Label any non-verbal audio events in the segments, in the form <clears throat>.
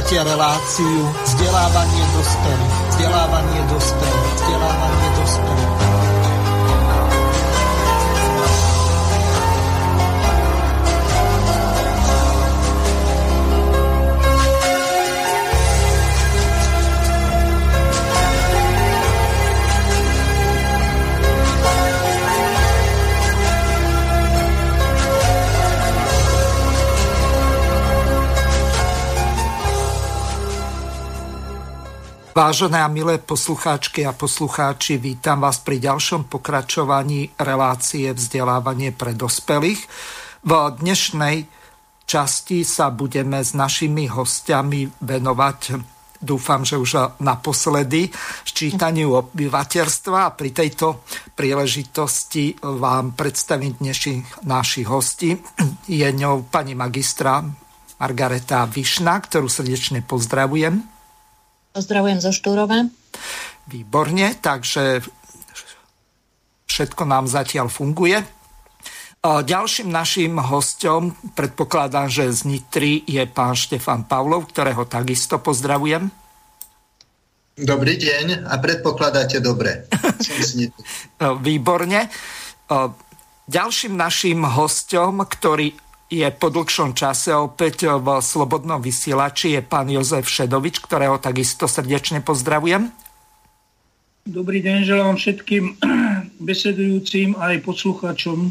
Počúvate reláciu vzdelávanie dospelých. Vzdelávanie dospelých. Vzdelávanie dospelých. Vážené a milé poslucháčky a poslucháči, vítam vás pri ďalšom pokračovaní relácie vzdelávanie pre dospelých. V dnešnej časti sa budeme s našimi hostiami venovať dúfam, že už naposledy ščítaniu obyvateľstva a pri tejto príležitosti vám predstavím dnešných našich hostí. Je ňou pani magistra Margareta Višna, ktorú srdečne pozdravujem. Pozdravujem zo Štúrova. Výborne, takže všetko nám zatiaľ funguje. Ďalším našim hostom, predpokladám, že z Nitry, je pán Štefan Pavlov, ktorého takisto pozdravujem. Dobrý deň a predpokladáte dobre. <laughs> Výborne. Ďalším našim hostom, ktorý je po dlhšom čase opäť v Slobodnom vysielači je pán Jozef Šedovič, ktorého takisto srdečne pozdravujem. Dobrý deň, želám všetkým <clears throat> besedujúcim aj poslucháčom.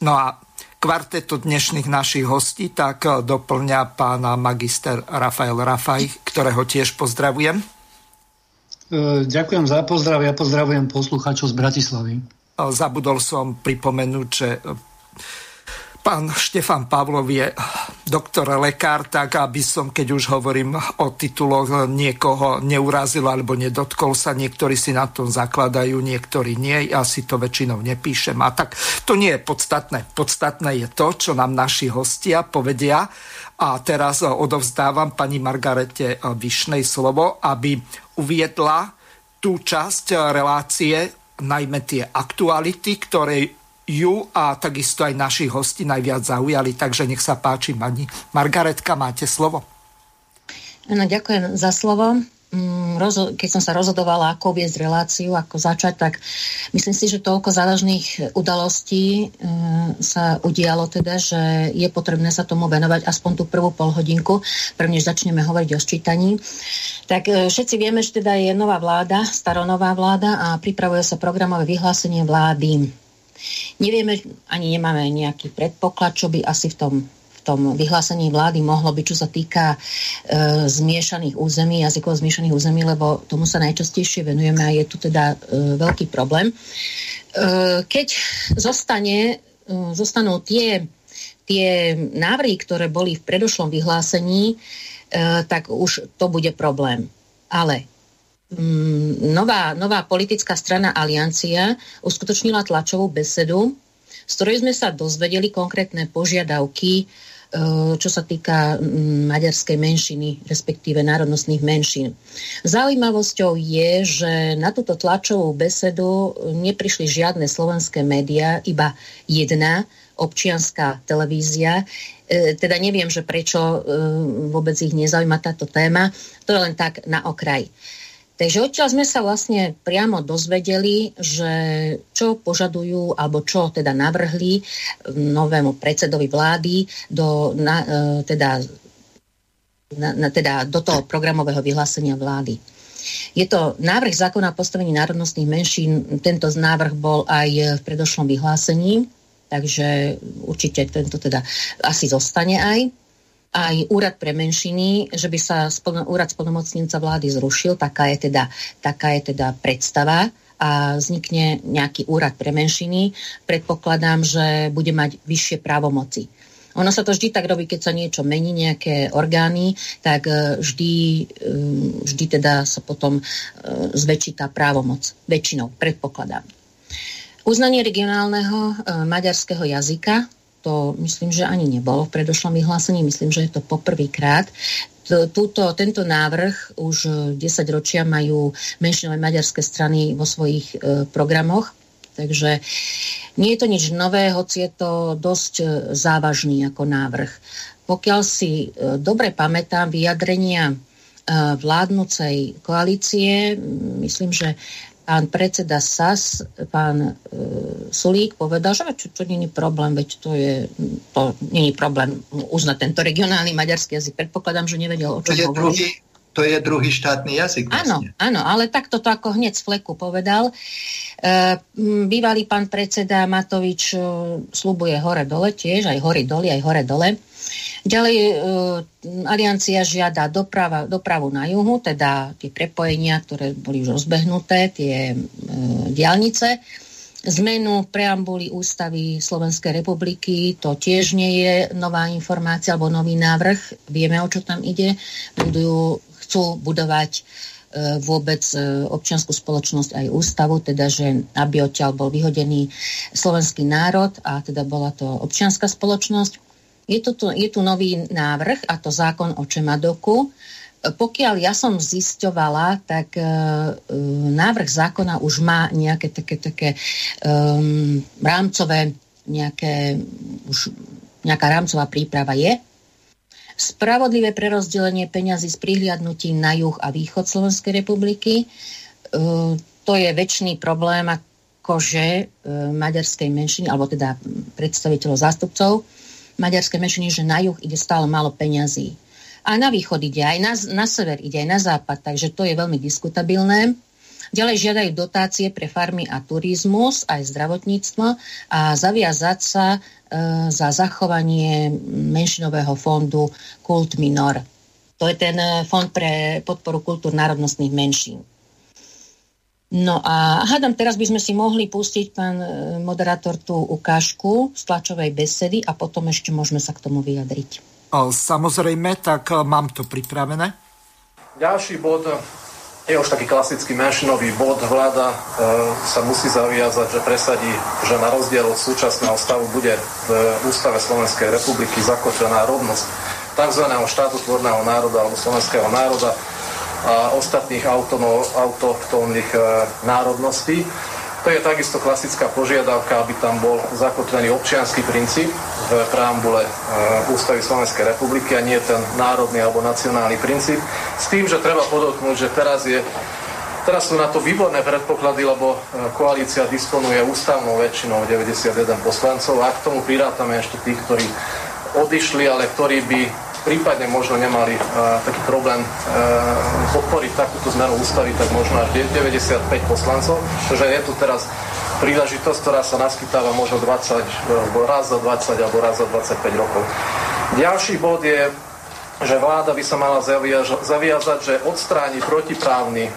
No a kvarteto dnešných našich hostí tak doplňa pána magister Rafael Rafaj, ktorého tiež pozdravujem. E, ďakujem za pozdrav, ja pozdravujem poslucháčov z Bratislavy. Zabudol som pripomenúť, že Pán Štefan Pavlov je doktor lekár, tak aby som, keď už hovorím o tituloch, niekoho neurazil alebo nedotkol sa. Niektorí si na tom zakladajú, niektorí nie. Ja si to väčšinou nepíšem. A tak to nie je podstatné. Podstatné je to, čo nám naši hostia povedia. A teraz odovzdávam pani Margarete Vyšnej slovo, aby uviedla tú časť relácie, najmä tie aktuality, ktoré ju a takisto aj našich hostí najviac zaujali. Takže nech sa páči, pani Margaretka, máte slovo. No, ďakujem za slovo. Mm, keď som sa rozhodovala, ako viesť reláciu, ako začať, tak myslím si, že toľko závažných udalostí mm, sa udialo teda, že je potrebné sa tomu venovať aspoň tú prvú polhodinku, prvnež začneme hovoriť o sčítaní. Tak e, všetci vieme, že teda je nová vláda, staronová vláda a pripravuje sa programové vyhlásenie vlády. Nevieme, ani nemáme nejaký predpoklad, čo by asi v tom v tom vyhlásení vlády mohlo byť, čo sa týka e, zmiešaných území, jazykov zmiešaných území, lebo tomu sa najčastejšie venujeme a je tu teda e, veľký problém. E, keď zostane, e, zostanú tie, tie návrhy, ktoré boli v predošlom vyhlásení, e, tak už to bude problém. Ale nová, nová politická strana Aliancia uskutočnila tlačovú besedu, z ktorej sme sa dozvedeli konkrétne požiadavky, e, čo sa týka mm, maďarskej menšiny, respektíve národnostných menšín. Zaujímavosťou je, že na túto tlačovú besedu neprišli žiadne slovenské médiá, iba jedna občianská televízia. E, teda neviem, že prečo e, vôbec ich nezaujíma táto téma. To je len tak na okraj. Takže odtiaľ sme sa vlastne priamo dozvedeli, že čo požadujú, alebo čo teda navrhli novému predsedovi vlády do, na, e, teda, na, na, teda do toho programového vyhlásenia vlády. Je to návrh zákona o postavení národnostných menšín. Tento návrh bol aj v predošlom vyhlásení, takže určite tento teda asi zostane aj aj úrad pre menšiny, že by sa spolno, úrad splnomocnenca vlády zrušil, taká je, teda, taká je teda predstava a vznikne nejaký úrad pre menšiny. Predpokladám, že bude mať vyššie právomoci. Ono sa to vždy tak robí, keď sa niečo mení, nejaké orgány, tak e, vždy, e, vždy teda sa potom e, zväčší tá právomoc. Väčšinou, predpokladám. Uznanie regionálneho maďarského jazyka to myslím, že ani nebolo v predošlom vyhlásení, myslím, že je to poprvýkrát. Túto, tento návrh už 10 ročia majú menšinové maďarské strany vo svojich e, programoch, takže nie je to nič nové, hoci je to dosť e, závažný ako návrh. pokiaľ si dobre pamätám vyjadrenia vládnucej koalície, myslím, že pán predseda SAS, pán e, Sulík povedal, že čo, čo není problém, veď to je, to není problém uznať tento regionálny maďarský jazyk. Predpokladám, že nevedel, o čom to je hovorí. Druhý, to je druhý štátny jazyk. Vlastne. Áno, áno, ale takto to ako hneď z fleku povedal. E, bývalý pán predseda Matovič e, slubuje hore-dole tiež, aj hory-doli, aj hore-dole. Ďalej e, aliancia žiada doprava, dopravu na juhu, teda tie prepojenia, ktoré boli už rozbehnuté, tie e, diálnice. Zmenu preambuly ústavy Slovenskej republiky, to tiež nie je nová informácia alebo nový návrh. Vieme, o čo tam ide. Budujú, chcú budovať e, vôbec e, občianskú spoločnosť aj ústavu, teda že aby odtiaľ bol vyhodený slovenský národ a teda bola to občianská spoločnosť. Je tu, je tu nový návrh, a to zákon o Čemadoku. Pokiaľ ja som zisťovala, tak e, e, návrh zákona už má nejaké také, také um, rámcové, nejaké, už nejaká rámcová príprava je. Spravodlivé prerozdelenie peňazí s prihliadnutím na juh a východ Slovenskej republiky. E, to je väčší problém akože e, maďarskej menšiny, alebo teda predstaviteľov zástupcov maďarské menšiny, že na juh ide stále málo peňazí. A na východ ide, aj na, na sever ide, aj na západ, takže to je veľmi diskutabilné. Ďalej žiadajú dotácie pre farmy a turizmus, aj zdravotníctvo a zaviazať sa e, za zachovanie menšinového fondu Kult Minor. To je ten e, fond pre podporu kultúr národnostných menšín. No a hádam, teraz by sme si mohli pustiť, pán e, moderátor, tú ukážku z tlačovej besedy a potom ešte môžeme sa k tomu vyjadriť. Samozrejme, tak e, mám to pripravené. Ďalší bod je už taký klasický menšinový bod. Vláda e, sa musí zaviazať, že presadí, že na rozdiel od súčasného stavu bude v Ústave Slovenskej republiky zakotvená rovnosť tzv. štátotvorného národa alebo slovenského národa a ostatných autochtónnych e, národností. To je takisto klasická požiadavka, aby tam bol zakotvený občianský princíp v preambule e, Ústavy Slovenskej republiky a nie ten národný alebo nacionálny princíp. S tým, že treba podotknúť, že teraz je Teraz sú na to výborné predpoklady, lebo e, koalícia disponuje ústavnou väčšinou 91 poslancov a k tomu prirátame ešte tých, ktorí odišli, ale ktorí by prípadne možno nemali uh, taký problém uh, podporiť takúto zmenu ústavy, tak možno až 95 poslancov. Takže je tu teraz príležitosť, ktorá sa naskytáva možno 20, alebo raz za 20 alebo raz za 25 rokov. Ďalší bod je, že vláda by sa mala zaviazať, že odstráni protiprávny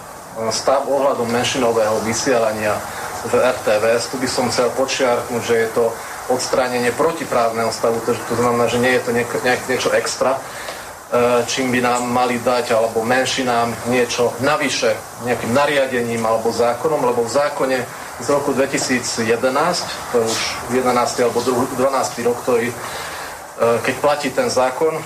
stav ohľadom menšinového vysielania v RTVS. Tu by som chcel počiarknúť, že je to odstránenie protiprávneho stavu, to, to znamená, že nie je to nieko, niečo extra, e, čím by nám mali dať, alebo menšinám niečo navyše, nejakým nariadením alebo zákonom, lebo v zákone z roku 2011, to je už 11. alebo 12. rok, ktorý e, keď platí ten zákon, e,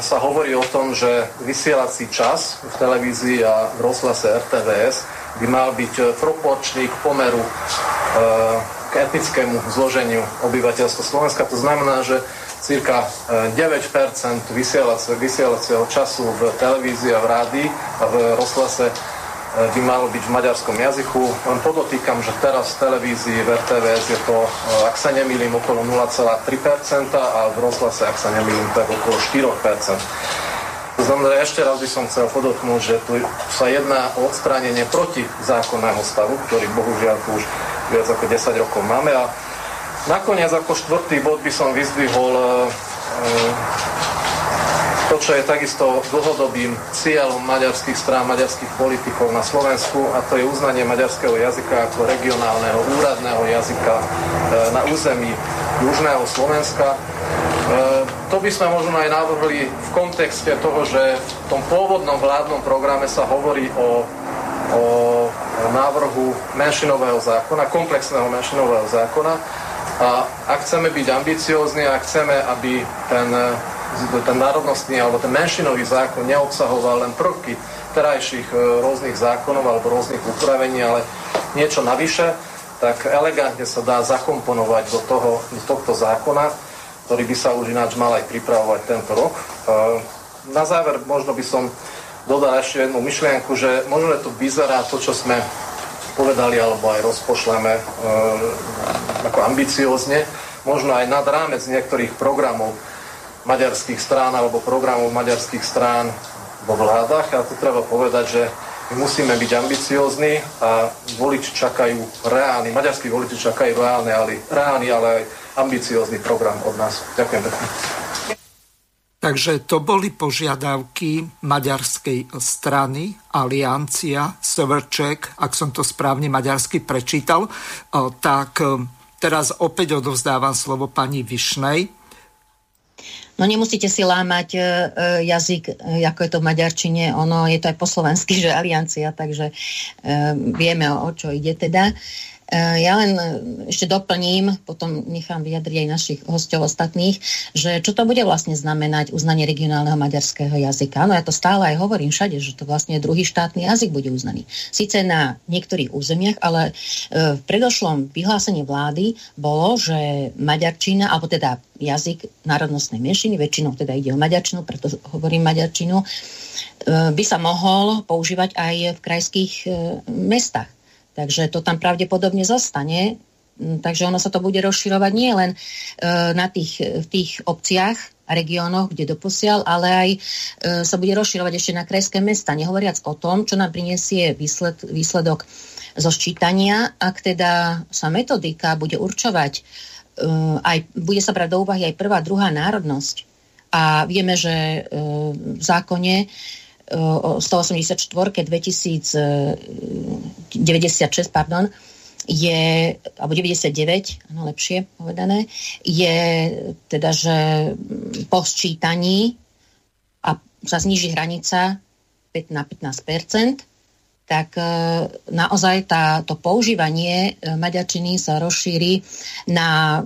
sa hovorí o tom, že vysielací čas v televízii a v rozhlase RTVS by mal byť proporčný k pomeru k etnickému zloženiu obyvateľstva Slovenska. To znamená, že cirka 9% e, vysielacieho času v televízii a v rádii a v rozhlase e, by malo byť v maďarskom jazyku. Len podotýkam, že teraz v televízii v RTVS je to, e, ak sa nemýlim, okolo 0,3% a v rozhlase, ak sa nemýlim, tak okolo 4%. Znamená, ešte raz by som chcel podotknúť, že tu sa jedná o odstránenie proti zákonného stavu, ktorý bohužiaľ tu už viac ako 10 rokov máme. A nakoniec ako štvrtý bod by som vyzdvihol e, to, čo je takisto dlhodobým cieľom maďarských strán, maďarských politikov na Slovensku a to je uznanie maďarského jazyka ako regionálneho úradného jazyka e, na území Južného Slovenska. E, to by sme možno aj navrhli v kontexte toho, že v tom pôvodnom vládnom programe sa hovorí o o návrhu menšinového zákona, komplexného menšinového zákona. A ak chceme byť ambiciózni a chceme, aby ten, ten národnostný alebo ten menšinový zákon neobsahoval len prvky terajších e, rôznych zákonov alebo rôznych upravení, ale niečo navyše, tak elegantne sa dá zakomponovať do, toho, do tohto zákona. Ktorý by sa už ináč mal aj pripravovať tento rok. Na záver možno by som dodal ešte jednu myšlienku, že možno to vyzerá to, čo sme povedali, alebo aj rozpošleme e, ako ambiciózne, možno aj nad rámec niektorých programov maďarských strán alebo programov maďarských strán vo vládach. A tu treba povedať, že my musíme byť ambiciózni a voliči čakajú reálny, maďarskí voliči čakajú reálny, ale, reálny, ale aj ambiciózny program od nás. Ďakujem pekne. Takže to boli požiadavky maďarskej strany Aliancia, Severček, ak som to správne maďarsky prečítal. Tak e, teraz opäť odovzdávam slovo pani Višnej. No nemusíte si lámať e, e, jazyk, ako je to v maďarčine, ono je to aj po slovensky, <laughs> že aliancia, takže vieme, o čo ide teda. Eh, ja len eh, ešte doplním, potom nechám vyjadriť aj našich hostov ostatných, že čo to bude vlastne znamenať uznanie regionálneho maďarského jazyka. No ja to stále aj hovorím všade, že to vlastne druhý štátny jazyk bude uznaný. Sice na niektorých územiach, ale eh, v predošlom vyhlásení vlády bolo, že maďarčina, alebo teda jazyk národnostnej menšiny, väčšinou teda ide o maďarčinu, preto hovorím maďarčinu, by sa mohol používať aj v krajských mestách. Takže to tam pravdepodobne zostane. Mm, takže ono sa to bude rozširovať nie len e, na tých, v tých obciach a regiónoch, kde doposiaľ, ale aj e, sa bude rozširovať ešte na krajské mesta. Nehovoriac o tom, čo nám priniesie výsled, výsledok zo ščítania, ak teda sa metodika bude určovať, e, aj, bude sa brať do úvahy aj prvá, druhá národnosť. A vieme, že v zákone 184 2096, pardon, je, alebo 99, ano, lepšie povedané, je teda, že po sčítaní a sa zniží hranica 5 na 15% tak naozaj tá, to používanie maďarčiny sa rozšíri na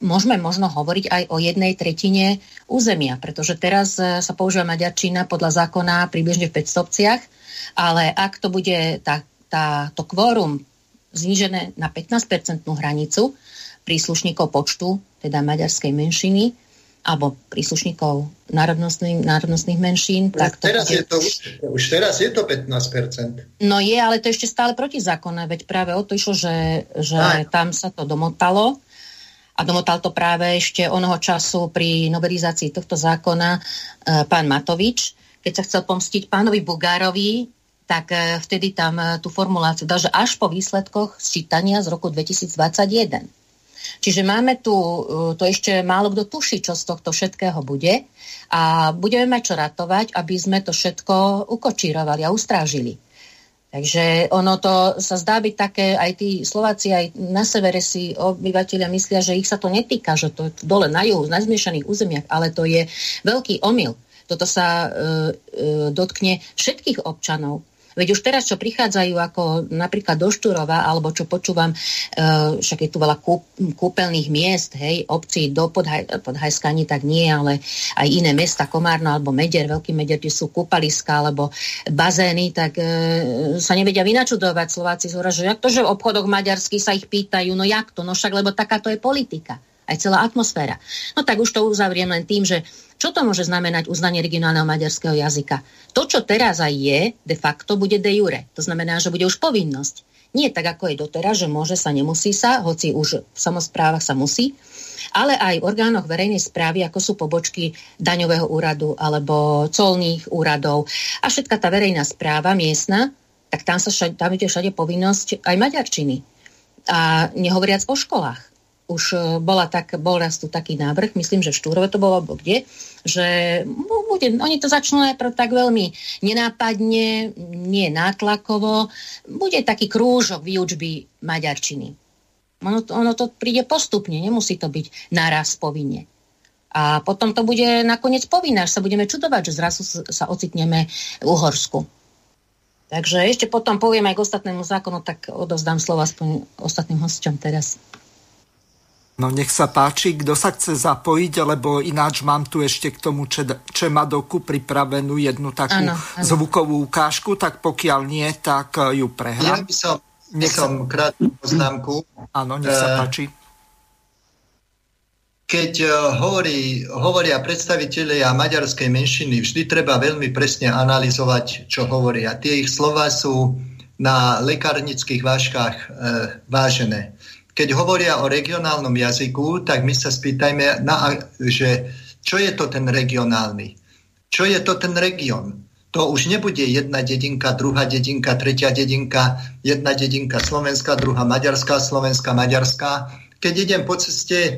môžeme možno hovoriť aj o jednej tretine územia, pretože teraz e, sa používa maďarčina podľa zákona približne v 500 obciach, ale ak to bude tá, tá, to kvórum znížené na 15-percentnú hranicu príslušníkov počtu, teda maďarskej menšiny, alebo príslušníkov národnostných, národnostných menšín. Už tak to teraz bude... je to, už teraz je to 15%. No je, ale to ešte stále protizákonné, veď práve o to išlo, že, že tam sa to domotalo a domotal to práve ešte onoho času pri novelizácii tohto zákona e, pán Matovič, keď sa chcel pomstiť pánovi Bugárovi, tak e, vtedy tam e, tú formuláciu dal, že až po výsledkoch sčítania z roku 2021. Čiže máme tu, to ešte málo kto tuší, čo z tohto všetkého bude a budeme mať čo ratovať, aby sme to všetko ukočírovali a ustrážili. Takže ono to sa zdá byť také, aj tí Slováci, aj na severe si obyvateľia myslia, že ich sa to netýka, že to je dole na juhu, na zmiešaných územiach, ale to je veľký omyl. Toto sa e, e, dotkne všetkých občanov. Veď už teraz, čo prichádzajú ako napríklad do Štúrova, alebo čo počúvam, e, však je tu veľa kúp, kúpeľných miest, hej, obcí do Podhaj, Podhajska ani tak nie, ale aj iné mesta, Komárno alebo Meder, Veľký Meder, kde sú kúpaliska alebo bazény, tak e, sa nevedia vynačudovať. Slováci z že jak to, že v obchodoch maďarských sa ich pýtajú, no jak to, no však, lebo takáto je politika. Aj celá atmosféra. No tak už to uzavriem len tým, že čo to môže znamenať uznanie regionálneho maďarského jazyka? To, čo teraz aj je, de facto bude de jure. To znamená, že bude už povinnosť. Nie tak, ako je doteraz, že môže sa, nemusí sa, hoci už v samozprávach sa musí, ale aj v orgánoch verejnej správy, ako sú pobočky daňového úradu alebo colných úradov a všetka tá verejná správa miestna, tak tam, sa všade, tam je všade povinnosť aj maďarčiny. A nehovoriac o školách už e, bola tak, bol raz tu taký návrh, myslím, že v Štúrove to bolo, alebo kde, že bude, oni to začnú najprv tak veľmi nenápadne, nie nátlakovo, bude taký krúžok výučby maďarčiny. Ono ono to príde postupne, nemusí to byť naraz povinne. A potom to bude nakoniec povinné, až sa budeme čudovať, že zrazu sa ocitneme v Uhorsku. Takže ešte potom poviem aj k ostatnému zákonu, tak odozdám slovo aspoň ostatným hosťom teraz. No nech sa páči, kto sa chce zapojiť, lebo ináč mám tu ešte k tomu Čemadoku pripravenú jednu takú ano, ano. zvukovú ukážku, tak pokiaľ nie, tak eh, ju prehrám. Ja by som, nech som krátku poznámku. Áno, nech sa eh, páči. keď e, hovorí, hovoria predstavitelia maďarskej menšiny, vždy treba veľmi presne analyzovať, čo hovoria. Tie ich slova sú na lekárnických vážkach e, vážené. Keď hovoria o regionálnom jazyku, tak my sa spýtajme, na, že čo je to ten regionálny? Čo je to ten region? To už nebude jedna dedinka, druhá dedinka, tretia dedinka, jedna dedinka slovenská, druhá maďarská, slovenská, maďarská keď idem po ceste e,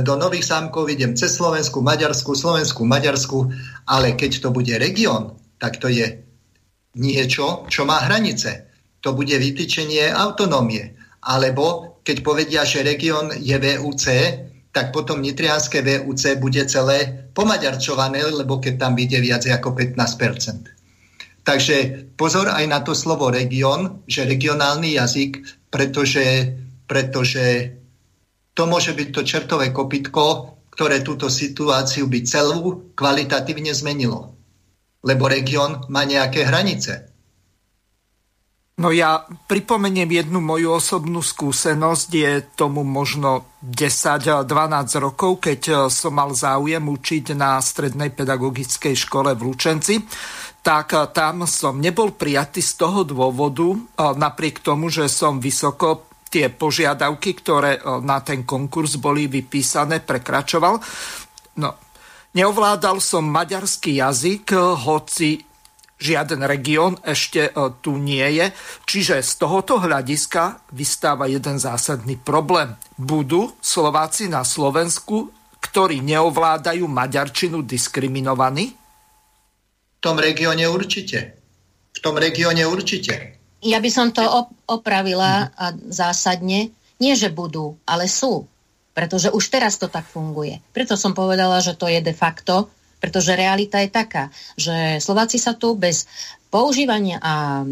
do Nových zámkov, idem cez Slovensku, Maďarsku, Slovensku, Maďarsku, ale keď to bude región, tak to je niečo, čo má hranice. To bude vytýčenie autonómie. Alebo keď povedia, že región je VUC, tak potom nitrianské VUC bude celé pomaďarčované, lebo keď tam vyjde viac ako 15% Takže pozor aj na to slovo región, že regionálny jazyk, pretože, pretože to môže byť to čertové kopitko, ktoré túto situáciu by celú kvalitatívne zmenilo. Lebo región má nejaké hranice. No ja pripomeniem jednu moju osobnú skúsenosť, je tomu možno 10-12 rokov, keď som mal záujem učiť na strednej pedagogickej škole v Lučenci, tak tam som nebol prijatý z toho dôvodu, napriek tomu, že som vysoko tie požiadavky, ktoré na ten konkurs boli vypísané, prekračoval. No, neovládal som maďarský jazyk, hoci žiaden región ešte e, tu nie je. Čiže z tohoto hľadiska vystáva jeden zásadný problém. Budú Slováci na Slovensku, ktorí neovládajú maďarčinu, diskriminovaní? V tom regióne určite. V tom regióne určite. Ja by som to opravila mhm. a zásadne. Nie, že budú, ale sú. Pretože už teraz to tak funguje. Preto som povedala, že to je de facto, pretože realita je taká, že Slováci sa tu bez používania a e,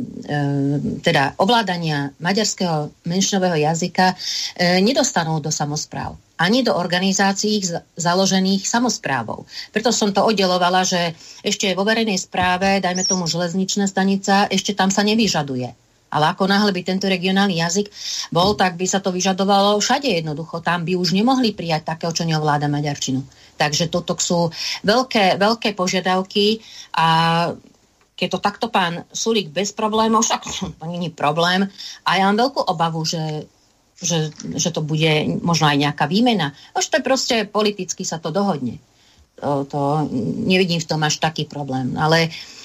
teda ovládania maďarského menšinového jazyka e, nedostanú do samozpráv ani do organizácií založených samozprávou. Preto som to oddelovala, že ešte vo verejnej správe, dajme tomu železničná stanica, ešte tam sa nevyžaduje. Ale ako náhle by tento regionálny jazyk bol, tak by sa to vyžadovalo všade jednoducho. Tam by už nemohli prijať takého, čo neovláda maďarčinu. Takže toto sú veľké, veľké požiadavky a keď to takto pán Sulík bez problémov, však to nie je problém. A ja mám veľkú obavu, že, že, že to bude možno aj nejaká výmena. Už to je proste politicky sa to dohodne. To, to nevidím v tom až taký problém. Ale uh,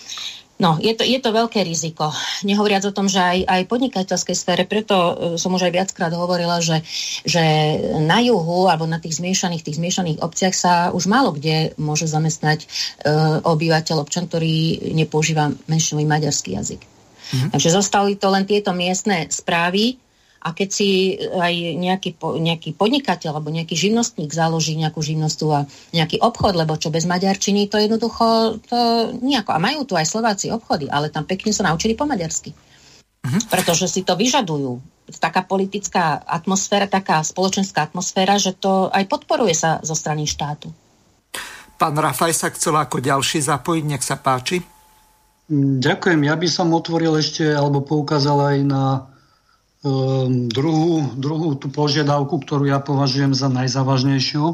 No, je to, je to veľké riziko. Nehovoriac o tom, že aj, aj podnikateľskej sfére, preto e, som už aj viackrát hovorila, že, že na juhu alebo na tých zmiešaných, tých zmiešaných obciach sa už málo kde môže zamestnať e, obyvateľ, občan, ktorý nepoužíva menšinový maďarský jazyk. Mm-hmm. Takže zostali to len tieto miestne správy, a keď si aj nejaký, nejaký podnikateľ alebo nejaký živnostník založí nejakú živnosť a nejaký obchod, lebo čo bez maďarčiny, to jednoducho to nejako. A majú tu aj Slováci obchody, ale tam pekne sa naučili po maďarsky. Uh-huh. Pretože si to vyžadujú. Taká politická atmosféra, taká spoločenská atmosféra, že to aj podporuje sa zo strany štátu. Pán Rafaj sa chcel ako ďalší zapojiť, nech sa páči. Ďakujem. Ja by som otvoril ešte, alebo poukázal aj na druhú, druhú tú požiadavku, ktorú ja považujem za najzávažnejšiu,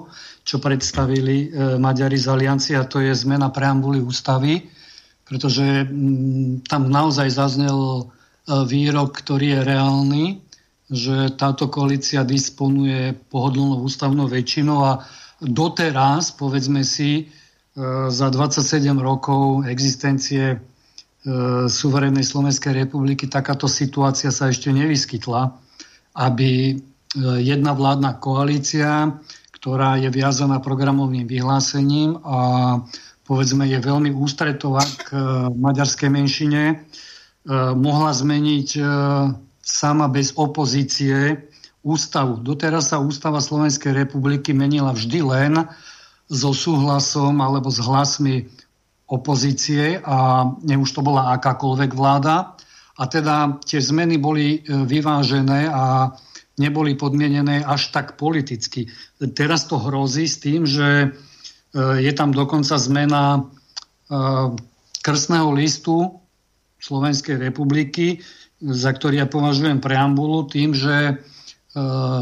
čo predstavili e, Maďari z aliancie, a to je zmena preambuly ústavy, pretože m, tam naozaj zaznel e, výrok, ktorý je reálny, že táto koalícia disponuje pohodlnou ústavnou väčšinou a doteraz, povedzme si, e, za 27 rokov existencie suverénnej Slovenskej republiky takáto situácia sa ešte nevyskytla, aby e, jedna vládna koalícia, ktorá je viazaná programovým vyhlásením a povedzme je veľmi ústretová k e, maďarskej menšine, mohla zmeniť sama bez opozície ústavu. Doteraz sa ústava Slovenskej republiky menila vždy len so súhlasom alebo s hlasmi opozície a už to bola akákoľvek vláda. A teda tie zmeny boli e, vyvážené a neboli podmienené až tak politicky. Teraz to hrozí s tým, že e, je tam dokonca zmena e, krstného listu Slovenskej republiky, za ktorý ja považujem preambulu tým, že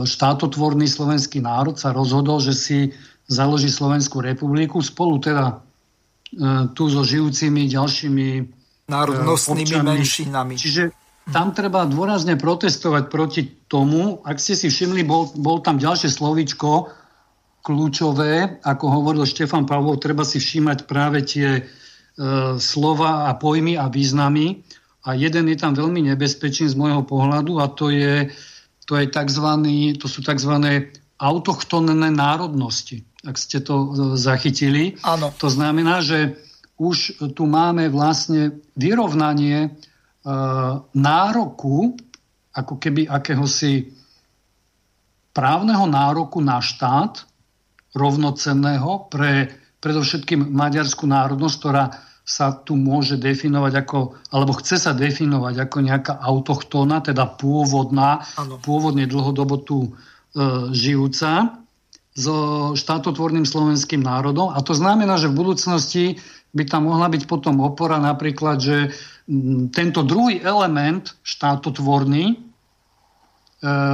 štátotvorný slovenský národ sa rozhodol, že si založí Slovenskú republiku spolu teda tu so žijúcimi ďalšími národnostnými občanmi. menšinami. Čiže tam treba dôrazne protestovať proti tomu. Ak ste si všimli, bol, bol tam ďalšie slovíčko kľúčové, ako hovoril Štefan Pavlov, treba si všímať práve tie e, slova a pojmy a významy. A jeden je tam veľmi nebezpečný z môjho pohľadu a to, je, to, je tzv., to sú tzv. autochtónne národnosti, ak ste to e, zachytili. Áno. To znamená, že už tu máme vlastne vyrovnanie E, nároku, ako keby akéhosi právneho nároku na štát, rovnocenného pre predovšetkým maďarskú národnosť, ktorá sa tu môže definovať ako, alebo chce sa definovať ako nejaká autochtóna, teda pôvodná, ano. pôvodne dlhodobo tu e, žijúca so štátotvorným slovenským národom. A to znamená, že v budúcnosti by tam mohla byť potom opora napríklad, že tento druhý element štátotvorný e,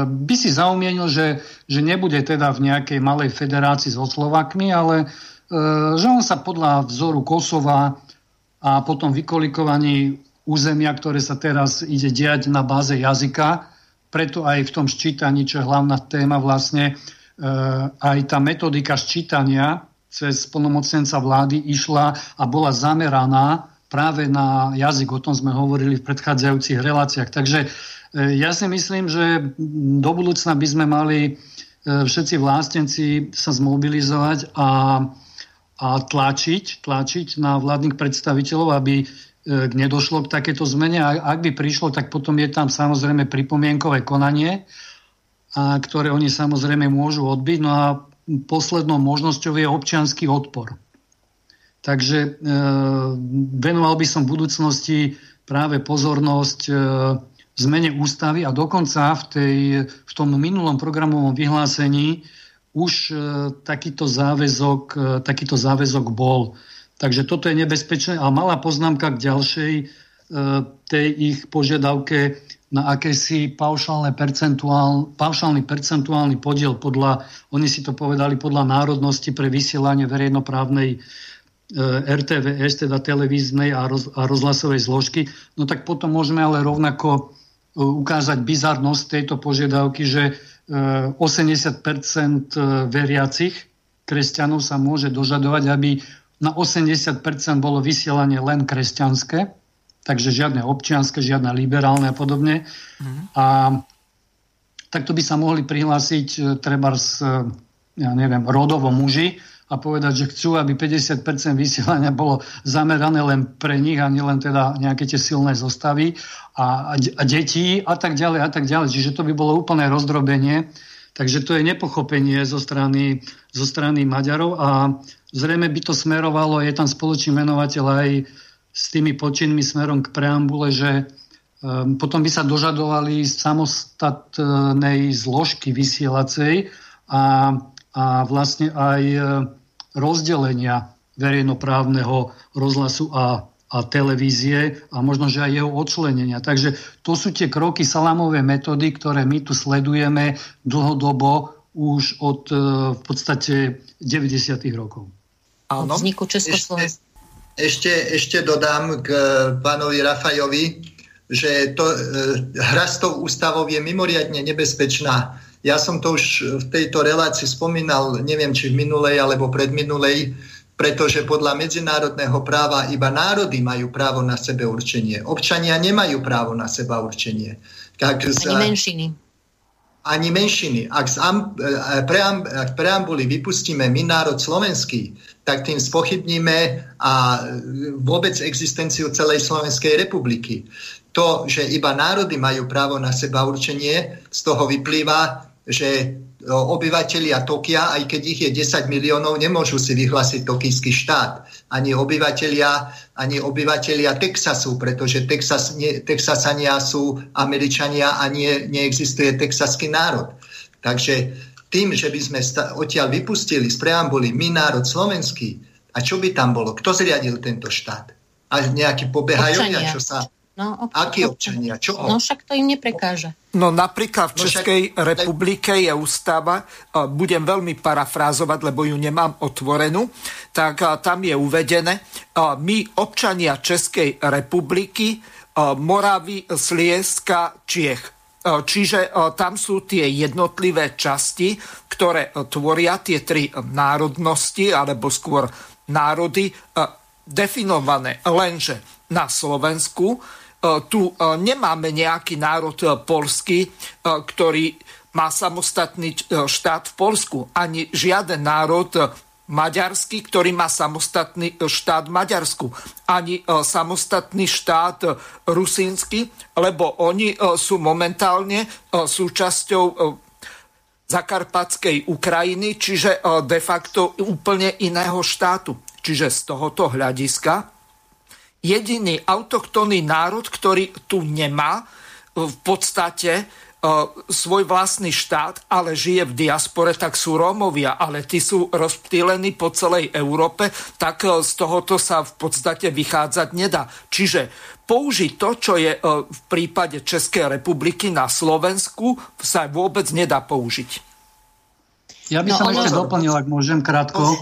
by si zaumienil, že, že nebude teda v nejakej malej federácii so Slovakmi, ale e, že on sa podľa vzoru Kosova a potom vykolikovaní územia, ktoré sa teraz ide diať na báze jazyka, preto aj v tom ščítaní, čo je hlavná téma vlastne, aj tá metodika ščítania cez plnomocnenca vlády išla a bola zameraná práve na jazyk. O tom sme hovorili v predchádzajúcich reláciách. Takže e, ja si myslím, že do budúcna by sme mali e, všetci vlástenci sa zmobilizovať a, a tlačiť, tlačiť na vládnych predstaviteľov, aby nedošlo k takéto zmene. A ak by prišlo, tak potom je tam samozrejme pripomienkové konanie, a ktoré oni samozrejme môžu odbiť. No a poslednou možnosťou je občianský odpor. Takže e, venoval by som v budúcnosti práve pozornosť e, zmene ústavy a dokonca v, tej, v tom minulom programovom vyhlásení už e, takýto, záväzok, e, takýto záväzok bol. Takže toto je nebezpečné. A malá poznámka k ďalšej e, tej ich požiadavke na percentuál, paušálny percentuálny podiel podľa, oni si to povedali podľa národnosti pre vysielanie verejnoprávnej E, RTVS, teda televíznej a, roz, a rozhlasovej zložky, no tak potom môžeme ale rovnako e, ukázať bizarnosť tejto požiadavky, že 80% e, veriacich kresťanov sa môže dožadovať, aby na 80% bolo vysielanie len kresťanské, takže žiadne občianske, žiadne liberálne a podobne. Mm. A takto by sa mohli prihlásiť treba z, ja neviem, rodovo muži, a povedať, že chcú, aby 50% vysielania bolo zamerané len pre nich a nielen teda nejaké tie silné zostavy a, a deti a tak ďalej a tak ďalej. Čiže to by bolo úplné rozdrobenie. Takže to je nepochopenie zo strany, zo strany Maďarov a zrejme by to smerovalo, je tam spoločný menovateľ aj s tými počinmi smerom k preambule, že um, potom by sa dožadovali samostatnej zložky vysielacej a a vlastne aj e, rozdelenia verejnoprávneho rozhlasu a, a televízie a možno, že aj jeho odčlenenia. Takže to sú tie kroky salámové metódy, ktoré my tu sledujeme dlhodobo už od e, v podstate 90. rokov. Áno. vzniku Československa. Ešte, ešte dodám k pánovi Rafajovi, že to, e, hra s tou ústavou je mimoriadne nebezpečná ja som to už v tejto relácii spomínal, neviem či v minulej alebo predminulej, pretože podľa medzinárodného práva iba národy majú právo na sebe určenie. Občania nemajú právo na seba určenie. Tak z, ani menšiny. Ani menšiny. Ak z e, pream, ak preambuly vypustíme my národ slovenský, tak tým spochybníme a vôbec existenciu celej Slovenskej republiky. To, že iba národy majú právo na seba určenie, z toho vyplýva, že obyvateľia Tokia, aj keď ich je 10 miliónov, nemôžu si vyhlásiť tokijský štát. Ani obyvateľia, ani obyvateľia Texasu, pretože Texas, nie, Texasania sú Američania a nie, neexistuje texaský národ. Takže tým, že by sme odtiaľ vypustili z preambuly my národ slovenský, a čo by tam bolo? Kto zriadil tento štát? A nejakí pobehajovia, čo sa No, občania. Akí občania? Čo? No však to im neprekáže. No napríklad v Českej no, však... republike je ústava, budem veľmi parafrázovať, lebo ju nemám otvorenú, tak tam je uvedené, my občania Českej republiky, Moravy, Slieska, Čiech. Čiže tam sú tie jednotlivé časti, ktoré tvoria tie tri národnosti, alebo skôr národy, definované lenže na Slovensku E, tu e, nemáme nejaký národ e, polský, ktorý má samostatný štát v Polsku. Ani žiaden národ maďarský, ktorý má samostatný štát v Maďarsku. Ani samostatný štát rusínsky, lebo oni sú momentálne súčasťou zakarpatskej Ukrajiny, čiže de facto úplne iného štátu. Čiže z tohoto hľadiska jediný autochtónny národ, ktorý tu nemá v podstate e, svoj vlastný štát, ale žije v diaspore, tak sú Rómovia, ale tí sú rozptýlení po celej Európe, tak z tohoto sa v podstate vychádzať nedá. Čiže použiť to, čo je v prípade Českej republiky na Slovensku, sa vôbec nedá použiť. Ja by no, som ešte doplnil, ak môžem krátko. E,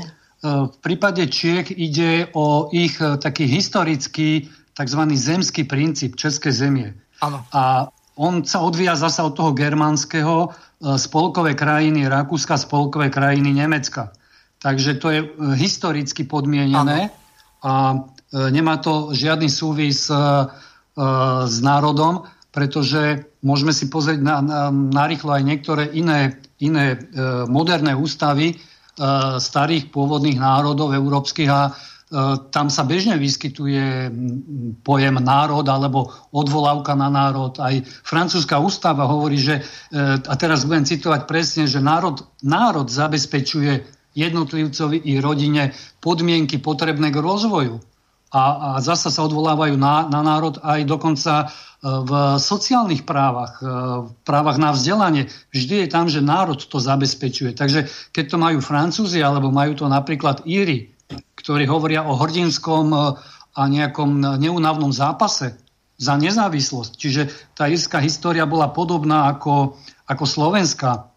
v prípade Čiek ide o ich e, taký historický tzv. zemský princíp Českej zemie. Ano. A on sa odvíja zasa od toho germánskeho e, spolkové krajiny Rakúska, spolkové krajiny Nemecka. Takže to je historicky podmienené ano. a nemá to žiadny súvis s národom, pretože môžeme si pozrieť na, na, na rýchlo aj niektoré iné, iné moderné ústavy, E, starých pôvodných národov európskych a e, tam sa bežne vyskytuje pojem národ alebo odvolávka na národ. Aj francúzska ústava hovorí, že, e, a teraz budem citovať presne, že národ, národ zabezpečuje jednotlivcovi i rodine podmienky potrebné k rozvoju. A, a zasa sa odvolávajú na, na národ aj dokonca v sociálnych právach, e, v právach na vzdelanie, vždy je tam, že národ to zabezpečuje. Takže keď to majú Francúzi, alebo majú to napríklad Íry, ktorí hovoria o hrdinskom e, a nejakom neunavnom zápase za nezávislosť. Čiže tá írska história bola podobná ako, ako slovenská.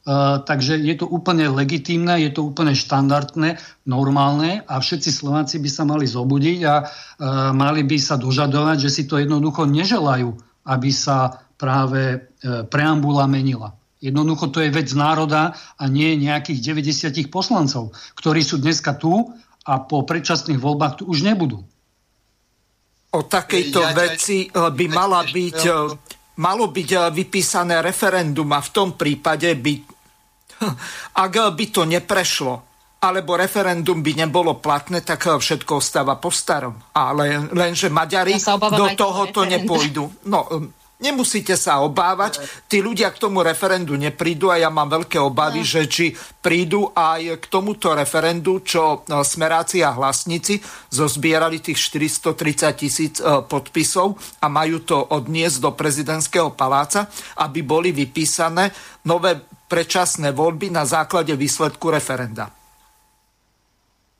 Uh, takže je to úplne legitímne, je to úplne štandardné, normálne a všetci Slováci by sa mali zobudiť a uh, mali by sa dožadovať, že si to jednoducho neželajú, aby sa práve uh, preambula menila. Jednoducho to je vec národa a nie nejakých 90 poslancov, ktorí sú dneska tu a po predčasných voľbách tu už nebudú. O takejto ja, veci by mala byť malo byť eh, vypísané referendum a v tom prípade by, <laughs> ak by to neprešlo, alebo referendum by nebolo platné, tak eh, všetko ostáva po starom. Ale lenže Maďari ja do tohoto nepôjdu. No, Nemusíte sa obávať, tí ľudia k tomu referendu neprídu a ja mám veľké obavy, no. že či prídu aj k tomuto referendu, čo e, smeráci a hlasníci zozbierali tých 430 tisíc e, podpisov a majú to odniesť do prezidentského paláca, aby boli vypísané nové predčasné voľby na základe výsledku referenda.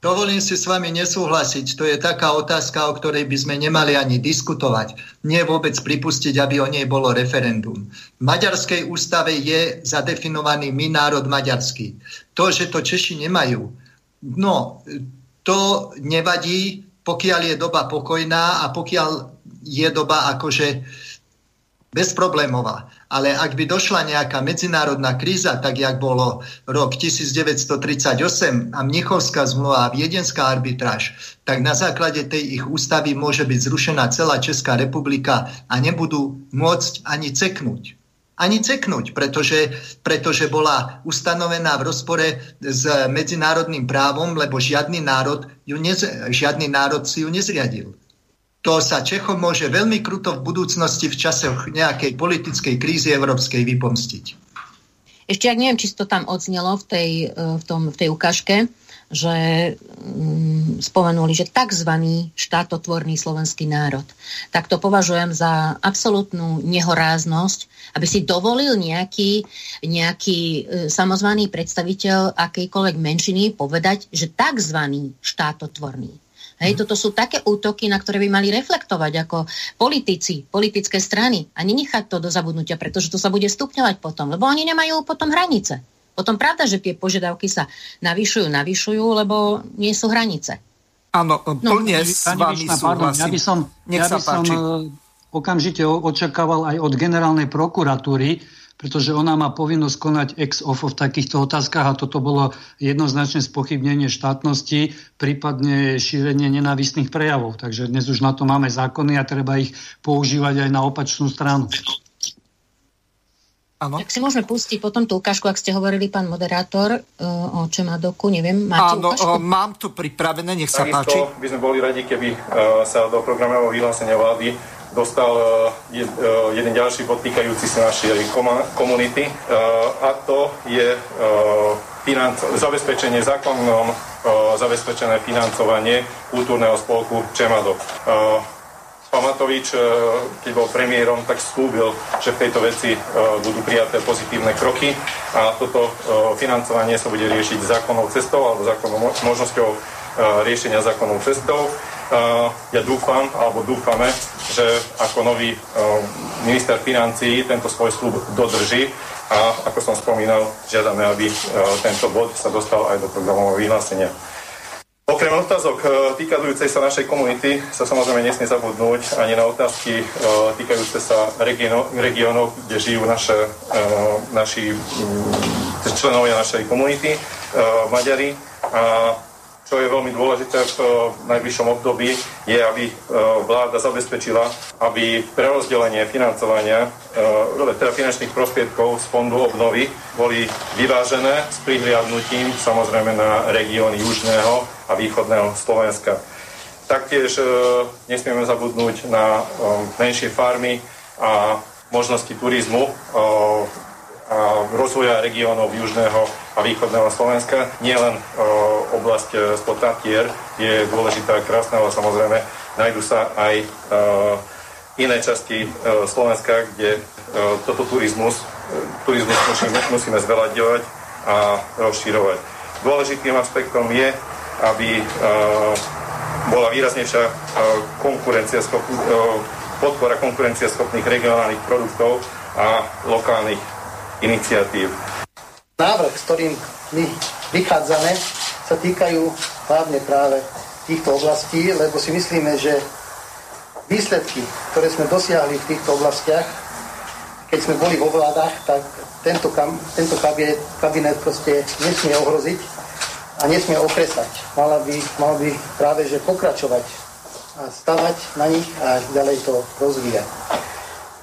Dovolím si s vami nesúhlasiť. To je taká otázka, o ktorej by sme nemali ani diskutovať. Nie vôbec pripustiť, aby o nej bolo referendum. V maďarskej ústave je zadefinovaný my národ maďarský. To, že to Češi nemajú, no, to nevadí, pokiaľ je doba pokojná a pokiaľ je doba akože bezproblémová. Ale ak by došla nejaká medzinárodná kríza, tak jak bolo rok 1938 a Mnichovská zmluva a Viedenská arbitráž, tak na základe tej ich ústavy môže byť zrušená celá Česká republika a nebudú môcť ani ceknúť. Ani ceknúť, pretože, pretože bola ustanovená v rozpore s medzinárodným právom, lebo žiadny národ, ju nez, žiadny národ si ju nezriadil to sa Čechom môže veľmi kruto v budúcnosti v čase nejakej politickej krízy európskej vypomstiť. Ešte ak neviem, či to tam odznelo v tej, e, v tom, v tej ukážke, že mm, spomenuli, že tzv. štátotvorný slovenský národ. Tak to považujem za absolútnu nehoráznosť, aby si dovolil nejaký, nejaký e, samozvaný predstaviteľ akejkoľvek menšiny povedať, že tzv. štátotvorný. Hej, toto sú také útoky, na ktoré by mali reflektovať ako politici, politické strany a nenechať to do zabudnutia, pretože to sa bude stupňovať potom, lebo oni nemajú potom hranice. Potom pravda, že tie požiadavky sa navyšujú, navyšujú, lebo nie sú hranice. Áno, no, plne no, s vami súhlasím. Ja by som, Nech ja by som e, okamžite očakával aj od generálnej prokuratúry, pretože ona má povinnosť konať ex ofo v takýchto otázkach a toto bolo jednoznačne spochybnenie štátnosti, prípadne šírenie nenávistných prejavov. Takže dnes už na to máme zákony a treba ich používať aj na opačnú stranu. Ano. Tak si môžeme pustiť potom tú ukážku, ak ste hovorili, pán moderátor, e, o Čemadoku, neviem, máte Áno, ukážku? mám tu pripravené, nech sa Takisto páči. by sme boli radi, keby e, sa do programového vyhlásenia vlády dostal e, jeden ďalší bod sa našej komunity a to je financ- zabezpečenie zákonom zabezpečené financovanie kultúrneho spolku Čemadok. Pamatovič, e, keď bol premiérom, tak slúbil, že v tejto veci e, budú prijaté pozitívne kroky a toto e, financovanie sa bude riešiť zákonnou cestou alebo zákonnou možnosťou riešenia zákonnou cestou. Ja dúfam, alebo dúfame, že ako nový minister financií tento svoj slúb dodrží a ako som spomínal, žiadame, aby tento bod sa dostal aj do programového vyhlásenia. Okrem otázok týkajúcej sa našej komunity sa samozrejme nesmie zabudnúť ani na otázky týkajúce sa regiónov, kde žijú naše, naši členovia našej komunity, Maďari. A čo je veľmi dôležité v najbližšom období, je, aby vláda zabezpečila, aby prerozdelenie financovania, teda finančných prostriedkov z fondu obnovy boli vyvážené s prihliadnutím samozrejme na regióny južného a východného Slovenska. Taktiež nesmieme zabudnúť na menšie farmy a možnosti turizmu rozvoja regiónov južného a východného Slovenska. Nie len e, oblasť e, spod Tatier je dôležitá a krásna, ale samozrejme nájdu sa aj e, iné časti Slovenska, kde toto turizmus, turizmus musíme, musíme zveľaďovať a rozširovať. Dôležitým aspektom je aby bola výraznejšia eh, podpora konkurencieschopných regionálnych produktov a lokálnych iniciatív. Návrh, s ktorým my vychádzame, sa týkajú hlavne práve týchto oblastí, lebo si myslíme, že výsledky, ktoré sme dosiahli v týchto oblastiach, keď sme boli vo vládach, tak tento, kam, tento kabinet, kabinet proste nesmie ohroziť a nesmie okresať. Mala by, mal by práve že pokračovať a stavať na nich a ďalej to rozvíjať.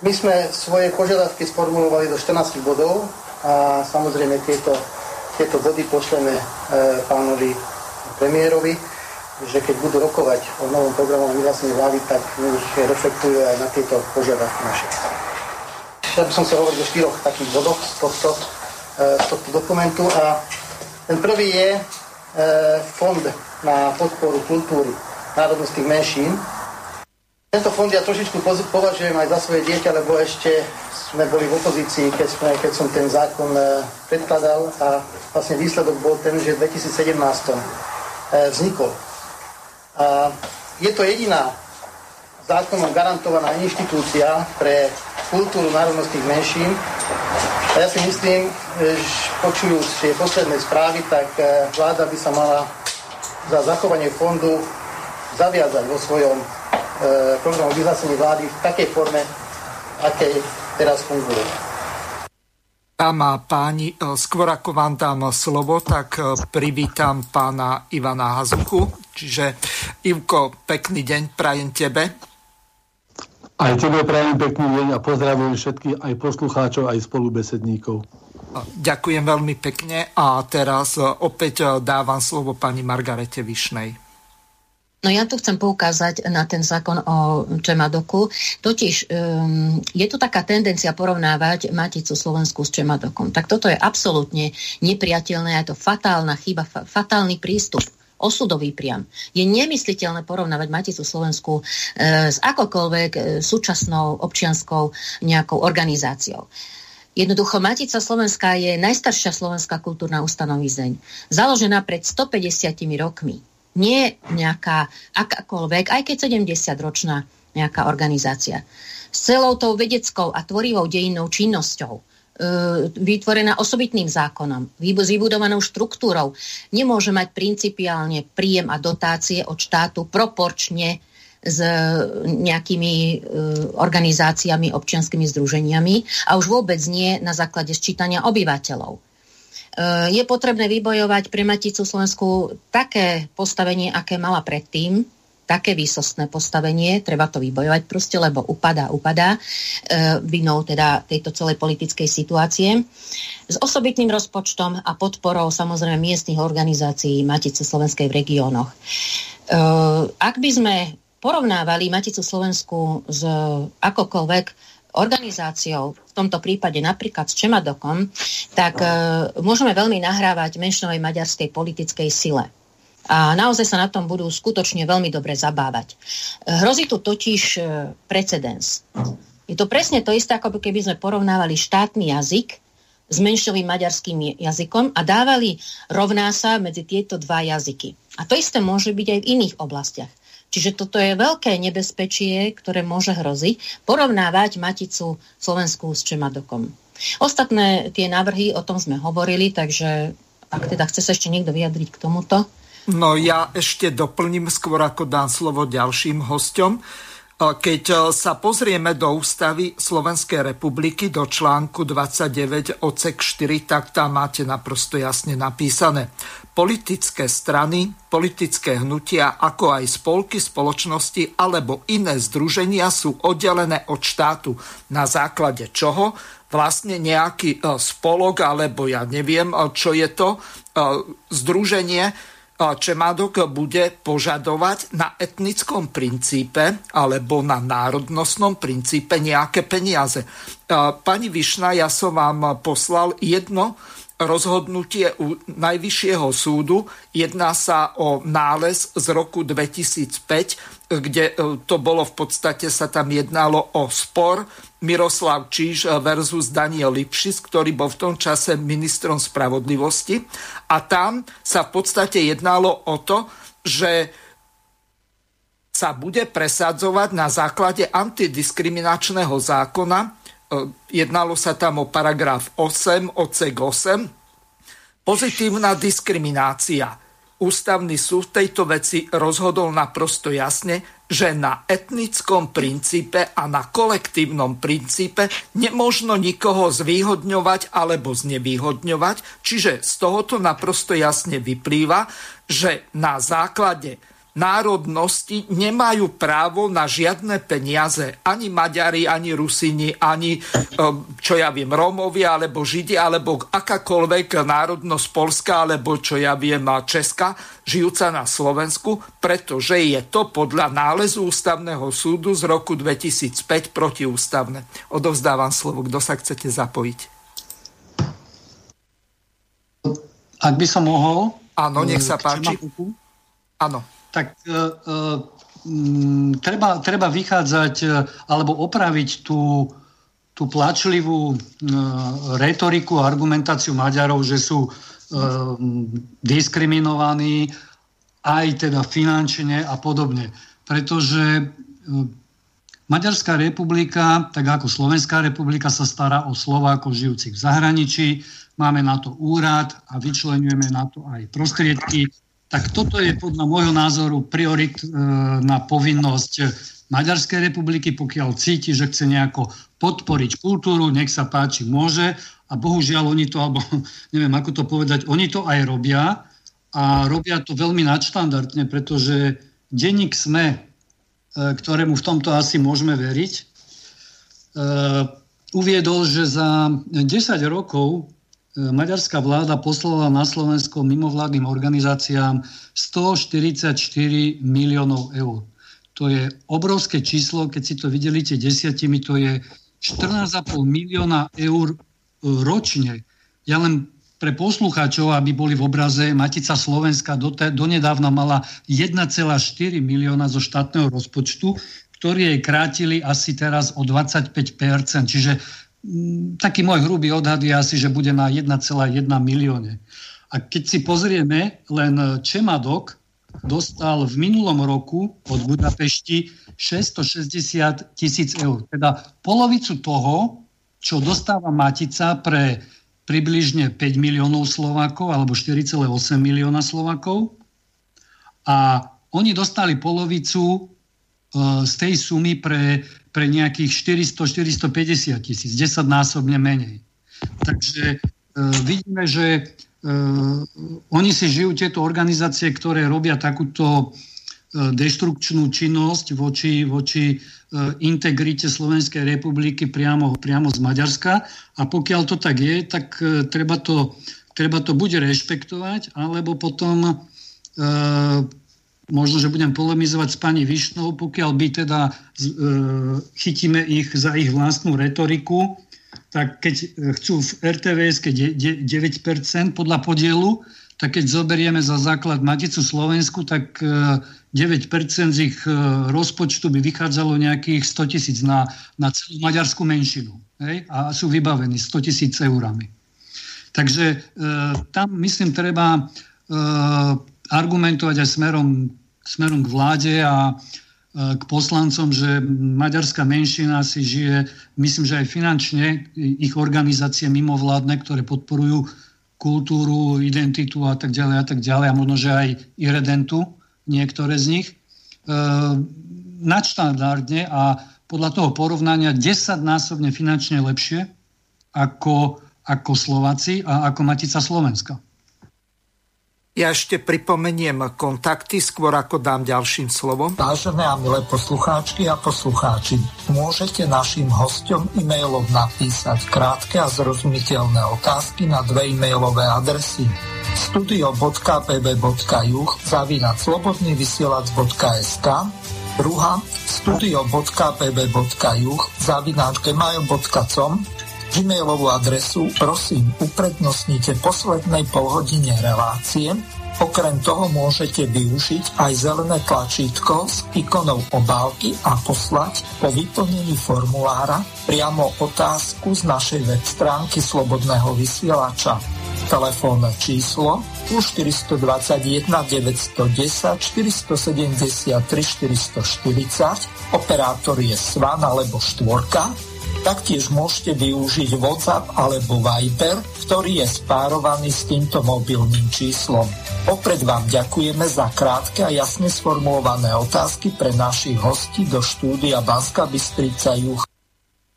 My sme svoje požiadavky sformulovali do 14 bodov a samozrejme tieto, tieto body pošleme e, pánovi premiérovi, že keď budú rokovať o novom programovom vyhlásení vlády, tak nech reflektujú aj na tieto požiadavky naše. Ja by som sa hovoriť o štyroch takých bodoch z tohto, e, z tohto dokumentu a ten prvý je, E, fond na podporu kultúry národnostných menšín. Tento fond ja trošičku považujem aj za svoje dieťa, lebo ešte sme boli v opozícii, keď, sme, keď som ten zákon e, predkladal a vlastne výsledok bol ten, že v 2017 e, vznikol. A je to jediná zákonom garantovaná inštitúcia pre kultúru národnostných menšín, a ja si myslím, že počujúc tie posledné správy, tak vláda by sa mala za zachovanie fondu zaviazať vo svojom e, programu vyhlásení vlády v takej forme, akej teraz funguje. Dáma páni, eh, skôr ako vám dám slovo, tak privítam pána Ivana Hazuchu. Čiže Ivko, pekný deň prajem tebe. Aj tebe prajem pekný deň a pozdravujem všetkých aj poslucháčov, aj spolubesedníkov. Ďakujem veľmi pekne a teraz opäť dávam slovo pani Margarete Višnej. No ja tu chcem poukázať na ten zákon o Čemadoku. Totiž um, je tu taká tendencia porovnávať Maticu Slovensku s Čemadokom. Tak toto je absolútne nepriateľné, je to fatálna chyba, fa- fatálny prístup osudový priam. Je nemysliteľné porovnávať Maticu Slovensku e, s akokoľvek e, súčasnou občianskou nejakou organizáciou. Jednoducho Matica Slovenska je najstaršia slovenská kultúrna ustanovizeň, založená pred 150 rokmi. Nie nejaká akákoľvek, aj keď 70-ročná nejaká organizácia. S celou tou vedeckou a tvorivou dejinnou činnosťou, e, vytvorená osobitným zákonom, s vybudovanou štruktúrou, nemôže mať principiálne príjem a dotácie od štátu proporčne s nejakými e, organizáciami, občianskými združeniami a už vôbec nie na základe sčítania obyvateľov. E, je potrebné vybojovať pre Maticu Slovensku také postavenie, aké mala predtým, také výsostné postavenie, treba to vybojovať proste, lebo upadá, upadá e, vinou teda tejto celej politickej situácie. S osobitným rozpočtom a podporou samozrejme miestnych organizácií Matice Slovenskej v regiónoch. E, ak by sme porovnávali Maticu Slovensku s akokoľvek organizáciou, v tomto prípade napríklad s Čemadokom, tak e, môžeme veľmi nahrávať menšinovej maďarskej politickej sile a naozaj sa na tom budú skutočne veľmi dobre zabávať. Hrozí tu totiž e, precedens. Je to presne to isté, ako keby sme porovnávali štátny jazyk s menšinovým maďarským jazykom a dávali rovná sa medzi tieto dva jazyky. A to isté môže byť aj v iných oblastiach. Čiže toto je veľké nebezpečie, ktoré môže hroziť, porovnávať Maticu Slovensku s Čemadokom. Ostatné tie návrhy, o tom sme hovorili, takže ak teda chce sa ešte niekto vyjadriť k tomuto. No ja ešte doplním skôr, ako dám slovo ďalším hostom. Keď e, sa pozrieme do ústavy Slovenskej republiky, do článku 29 odsek 4, tak tam máte naprosto jasne napísané. Politické strany, politické hnutia, ako aj spolky spoločnosti alebo iné združenia sú oddelené od štátu. Na základe čoho? Vlastne nejaký e, spolok, alebo ja neviem, e, čo je to, združenie, Čemadok bude požadovať na etnickom princípe alebo na národnostnom princípe nejaké peniaze. Pani Višna, ja som vám poslal jedno rozhodnutie u Najvyššieho súdu. Jedná sa o nález z roku 2005, kde e, to bolo v podstate, sa tam jednalo o spor Miroslav Číž versus Daniel Lipšis, ktorý bol v tom čase ministrom spravodlivosti. A tam sa v podstate jednalo o to, že sa bude presadzovať na základe antidiskriminačného zákona. E, jednalo sa tam o paragraf 8, odsek 8. Pozitívna diskriminácia Ústavný súd v tejto veci rozhodol naprosto jasne, že na etnickom princípe a na kolektívnom princípe nemožno nikoho zvýhodňovať alebo znevýhodňovať, čiže z tohoto naprosto jasne vyplýva, že na základe národnosti nemajú právo na žiadne peniaze. Ani Maďari, ani Rusini, ani, um, čo ja viem, Rómovia, alebo Židi, alebo akákoľvek národnosť Polska, alebo čo ja viem, Česka, žijúca na Slovensku, pretože je to podľa nálezu Ústavného súdu z roku 2005 protiústavné. Odovzdávam slovo, kto sa chcete zapojiť. Ak by som mohol... Áno, nech sa páči. Áno tak uh, um, treba, treba vychádzať uh, alebo opraviť tú, tú plačlivú uh, retoriku a argumentáciu Maďarov, že sú uh, diskriminovaní aj teda finančne a podobne. Pretože uh, Maďarská republika, tak ako Slovenská republika, sa stará o Slovákov žijúcich v zahraničí. Máme na to úrad a vyčlenujeme na to aj prostriedky tak toto je podľa môjho názoru priorit e, na povinnosť Maďarskej republiky, pokiaľ cíti, že chce nejako podporiť kultúru, nech sa páči, môže. A bohužiaľ oni to, alebo <laughs> neviem ako to povedať, oni to aj robia a robia to veľmi nadštandardne, pretože denník SME, e, ktorému v tomto asi môžeme veriť, e, uviedol, že za 10 rokov maďarská vláda poslala na Slovensko mimovládnym organizáciám 144 miliónov eur. To je obrovské číslo, keď si to videlíte desiatimi, to je 14,5 milióna eur ročne. Ja len pre poslucháčov, aby boli v obraze, Matica Slovenska donedávna mala 1,4 milióna zo štátneho rozpočtu, ktorý jej krátili asi teraz o 25%. Čiže taký môj hrubý odhad je asi, že bude na 1,1 milióne. A keď si pozrieme len Čemadok, dostal v minulom roku od Budapešti 660 tisíc eur. Teda polovicu toho, čo dostáva Matica pre približne 5 miliónov Slovákov alebo 4,8 milióna Slovákov. A oni dostali polovicu e, z tej sumy pre, pre nejakých 400-450 tisíc, 10 násobne menej. Takže e, vidíme, že Uh, oni si žijú tieto organizácie, ktoré robia takúto uh, deštrukčnú činnosť voči, voči uh, integrite Slovenskej republiky priamo, priamo z Maďarska. A pokiaľ to tak je, tak uh, treba, to, treba to buď rešpektovať, alebo potom uh, možno, že budem polemizovať s pani Višnou, pokiaľ by teda uh, chytíme ich za ich vlastnú retoriku, tak keď chcú v RTVS 9% podľa podielu, tak keď zoberieme za základ Maticu Slovensku, tak 9% e, z ich e, rozpočtu by vychádzalo nejakých 100 tisíc na, na celú maďarskú menšinu. Hej? A sú vybavení 100 tisíc eurami. Takže e, tam, myslím, treba e, argumentovať aj smerom, smerom k vláde a k poslancom, že maďarská menšina si žije, myslím, že aj finančne, ich organizácie mimovládne, ktoré podporujú kultúru, identitu a tak ďalej a tak ďalej, a možno, že aj irredentu, niektoré z nich, e, nadštandardne a podľa toho porovnania 10 násobne finančne lepšie ako, ako Slováci a ako Matica Slovenska. Ja ešte pripomeniem kontakty, skôr ako dám ďalším slovom. Vážené a milé poslucháčky a poslucháči, môžete našim hostom e-mailom napísať krátke a zrozumiteľné otázky na dve e-mailové adresy studio.pb.juh zavinať slobodnyvysielac.sk druhá studio.pb.juh zavinať gmail.com e-mailovú adresu prosím uprednostnite poslednej polhodine relácie. Okrem toho môžete využiť aj zelené tlačítko s ikonou obálky a poslať po vyplnení formulára priamo otázku z našej web stránky Slobodného vysielača. Telefónne číslo plus 421 910 473 440, operátor je Svan alebo Štvorka Taktiež môžete využiť WhatsApp alebo Viber, ktorý je spárovaný s týmto mobilným číslom. Opred vám ďakujeme za krátke a jasne sformulované otázky pre našich hostí do štúdia Banska Bystrica Juch.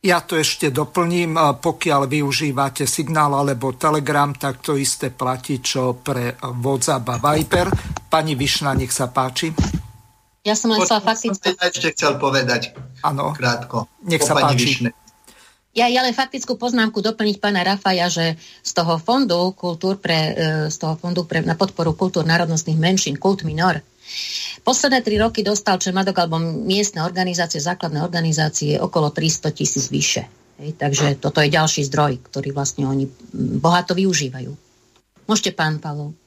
Ja to ešte doplním, pokiaľ využívate signál alebo telegram, tak to isté platí, čo pre WhatsApp a Viber. Pani Višna, nech sa páči. Ja som len chcela fakticky... ešte chcel povedať. Áno. Krátko. Nech sa páči. Ja, ja len faktickú poznámku doplniť pána Rafaja, že z toho fondu, kultúr pre, e, z toho fondu pre, na podporu kultúr národnostných menšín, Kult Minor, posledné tri roky dostal Čermadok alebo miestne organizácie, základné organizácie okolo 300 tisíc vyše. Hej, takže toto je ďalší zdroj, ktorý vlastne oni bohato využívajú. Môžete, pán Pavlov.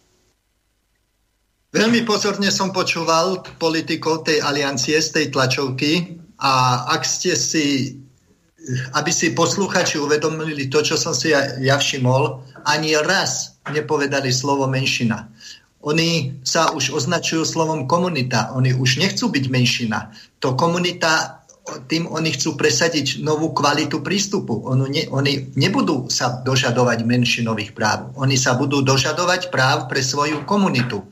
Veľmi pozorne som počúval politikov tej aliancie z tej tlačovky a ak ste si aby si posluchači uvedomili to, čo som si ja, ja všimol, ani raz nepovedali slovo menšina. Oni sa už označujú slovom komunita. Oni už nechcú byť menšina. To komunita, tým oni chcú presadiť novú kvalitu prístupu. Oni, ne, oni nebudú sa dožadovať menšinových práv. Oni sa budú dožadovať práv pre svoju komunitu.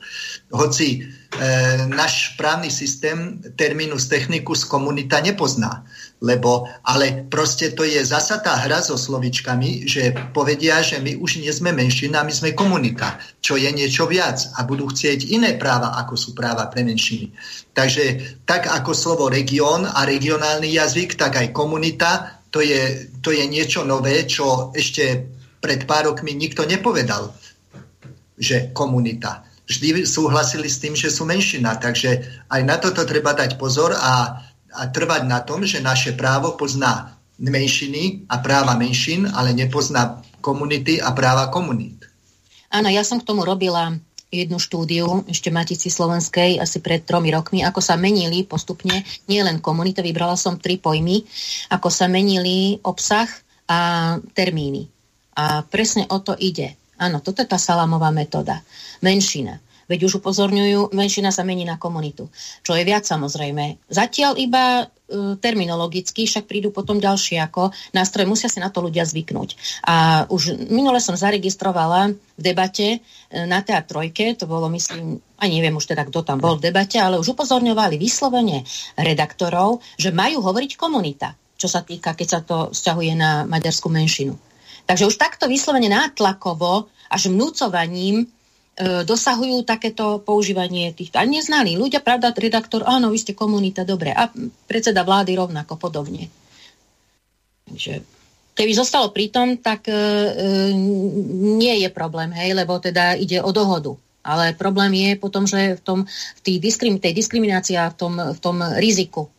Hoci náš právny systém terminus technicus komunita nepozná lebo, ale proste to je zasa tá hra so slovičkami, že povedia, že my už nie sme menšina, my sme komunita, čo je niečo viac a budú chcieť iné práva, ako sú práva pre menšiny. Takže tak ako slovo región a regionálny jazyk, tak aj komunita, to je, to je niečo nové, čo ešte pred pár rokmi nikto nepovedal, že komunita. Vždy súhlasili s tým, že sú menšina, takže aj na toto treba dať pozor a a trvať na tom, že naše právo pozná menšiny a práva menšín, ale nepozná komunity a práva komunít. Áno, ja som k tomu robila jednu štúdiu ešte Matici Slovenskej asi pred tromi rokmi, ako sa menili postupne, nie len komunita, vybrala som tri pojmy, ako sa menili obsah a termíny. A presne o to ide. Áno, toto je tá salamová metóda. Menšina Veď už upozorňujú, menšina sa mení na komunitu. Čo je viac samozrejme. Zatiaľ iba e, terminologicky, však prídu potom ďalšie ako nástroje, musia si na to ľudia zvyknúť. A už minule som zaregistrovala v debate e, na teatrojke, to bolo myslím, ani neviem už teda, kto tam bol v debate, ale už upozorňovali vyslovene redaktorov, že majú hovoriť komunita, čo sa týka, keď sa to vzťahuje na maďarskú menšinu. Takže už takto vyslovene nátlakovo až vnúcovaním e, dosahujú takéto používanie týchto. A neznali ľudia, pravda, redaktor, áno, vy ste komunita, dobre. A predseda vlády rovnako podobne. Takže keby zostalo pritom, tak e, e, nie je problém, hej, lebo teda ide o dohodu. Ale problém je potom, že v, tom, v tej, diskrim, tej diskriminácii a v tom, v tom riziku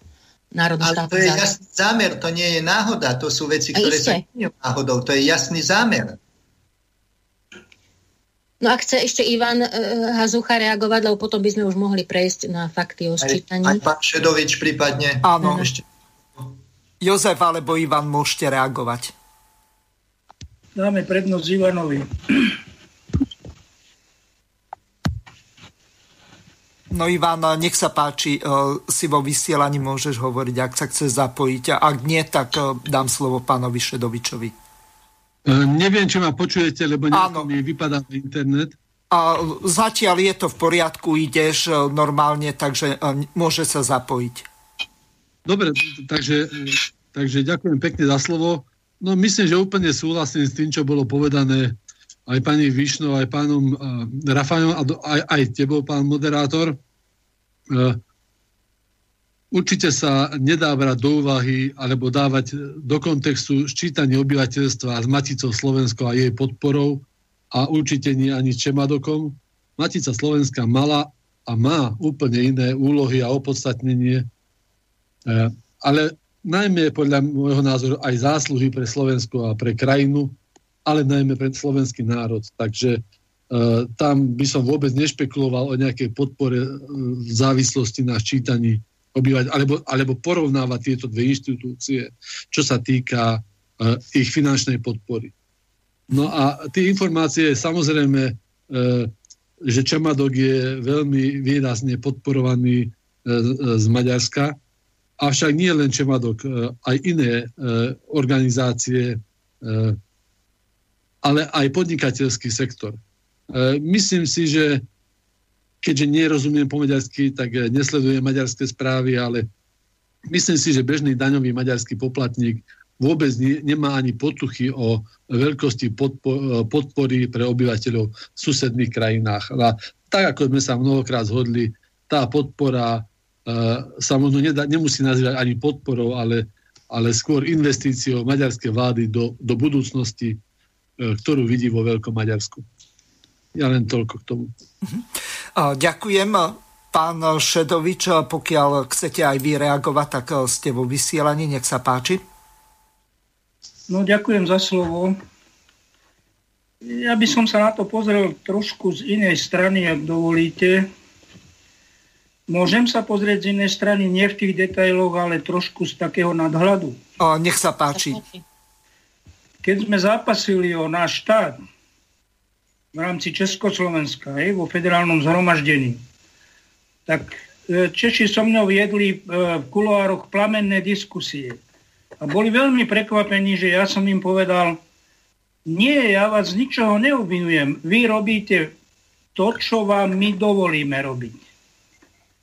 národnú Ale to je jasný zámer, to nie je náhoda, to sú veci, ktoré sa náhodou, to je jasný zámer. No a chce ešte Ivan uh, Hazucha reagovať, lebo potom by sme už mohli prejsť na fakty o sčítaní. Aj, aj pán Šedovič prípadne. Áno. Ešte. Jozef alebo Ivan môžete reagovať. Dáme prednosť Ivanovi. No Ivan, nech sa páči, e, si vo vysielaní môžeš hovoriť, ak sa chce zapojiť. A ak nie, tak e, dám slovo pánovi Šedovičovi. Uh, neviem, či ma počujete, lebo mi vypadá internet. A zatiaľ je to v poriadku, ideš e, normálne, takže e, môže sa zapojiť. Dobre, takže, takže ďakujem pekne za slovo. No myslím, že úplne súhlasím s tým, čo bolo povedané aj pani Višnou, aj pánom uh, Rafajom, a aj, aj tebou, pán moderátor. Uh, Určite sa nedá brať do úvahy alebo dávať do kontextu ščítanie obyvateľstva s Maticou Slovensko a jej podporou a určite nie ani Čemadokom. Matica Slovenska mala a má úplne iné úlohy a opodstatnenie, e, ale najmä podľa môjho názoru aj zásluhy pre Slovensko a pre krajinu, ale najmä pre slovenský národ. Takže Uh, tam by som vôbec nešpekuloval o nejakej podpore uh, závislosti na ščítaní obývať, alebo, alebo porovnávať tieto dve inštitúcie, čo sa týka uh, ich finančnej podpory. No a tie informácie, samozrejme, že Čamadok je veľmi výrazne podporovaný z Maďarska, avšak nie len Čamadok, aj iné organizácie, ale aj podnikateľský sektor. Uh, myslím si, že keďže nerozumiem po maďarsky, tak eh, nesledujem maďarské správy, ale myslím si, že bežný daňový maďarský poplatník vôbec nemá ani potuchy o veľkosti eh, podpory pre obyvateľov v susedných krajinách. A tak, ako sme sa mnohokrát zhodli, tá podpora sa možno nemusí nazývať ani podporou, ale, ale skôr investíciou maďarskej vlády do, do budúcnosti, ktorú vidí vo Veľkom Maďarsku. Ja len toľko k tomu. Uh-huh. Ďakujem. Pán Šedovič, pokiaľ chcete aj vy reagovať, tak ste vo vysielaní, nech sa páči. No ďakujem za slovo. Ja by som sa na to pozrel trošku z inej strany, ak dovolíte. Môžem sa pozrieť z inej strany, nie v tých detailoch, ale trošku z takého nadhľadu. O, nech sa páči. Keď sme zápasili o náš štát, v rámci Československa, hej, vo federálnom zhromaždení, tak e, Češi so mnou viedli e, v kuloároch plamenné diskusie. A boli veľmi prekvapení, že ja som im povedal, nie, ja vás ničoho neobvinujem. Vy robíte to, čo vám my dovolíme robiť.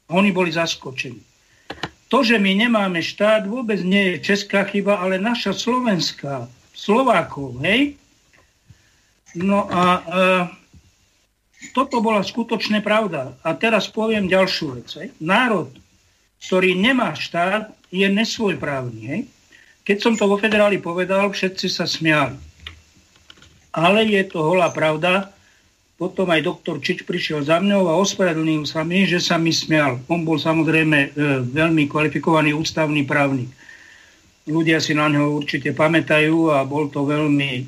A oni boli zaskočení. To, že my nemáme štát, vôbec nie je česká chyba, ale naša slovenská, Slovákov, hej? No a e, toto bola skutočná pravda. A teraz poviem ďalšiu vec. Hej. Národ, ktorý nemá štát, je nesvojprávny. Hej. Keď som to vo federáli povedal, všetci sa smiali. Ale je to holá pravda. Potom aj doktor Čič prišiel za mňou a ospravedlnil sa mi, že sa mi smial. On bol samozrejme e, veľmi kvalifikovaný ústavný právnik ľudia si na ňo určite pamätajú a bol to veľmi e,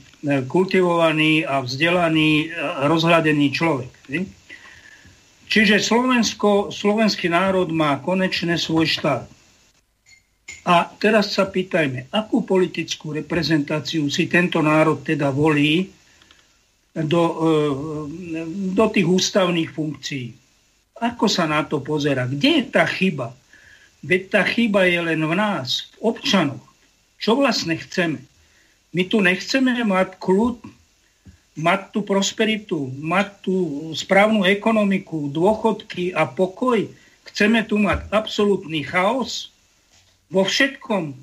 kultivovaný a vzdelaný, e, rozhľadený človek. Čiže Slovensko, slovenský národ má konečne svoj štát. A teraz sa pýtajme, akú politickú reprezentáciu si tento národ teda volí do, e, do tých ústavných funkcií. Ako sa na to pozera? Kde je tá chyba? Veď tá chyba je len v nás, v občanoch. Čo vlastne chceme? My tu nechceme mať kľud, mať tú prosperitu, mať tú správnu ekonomiku, dôchodky a pokoj. Chceme tu mať absolútny chaos vo všetkom.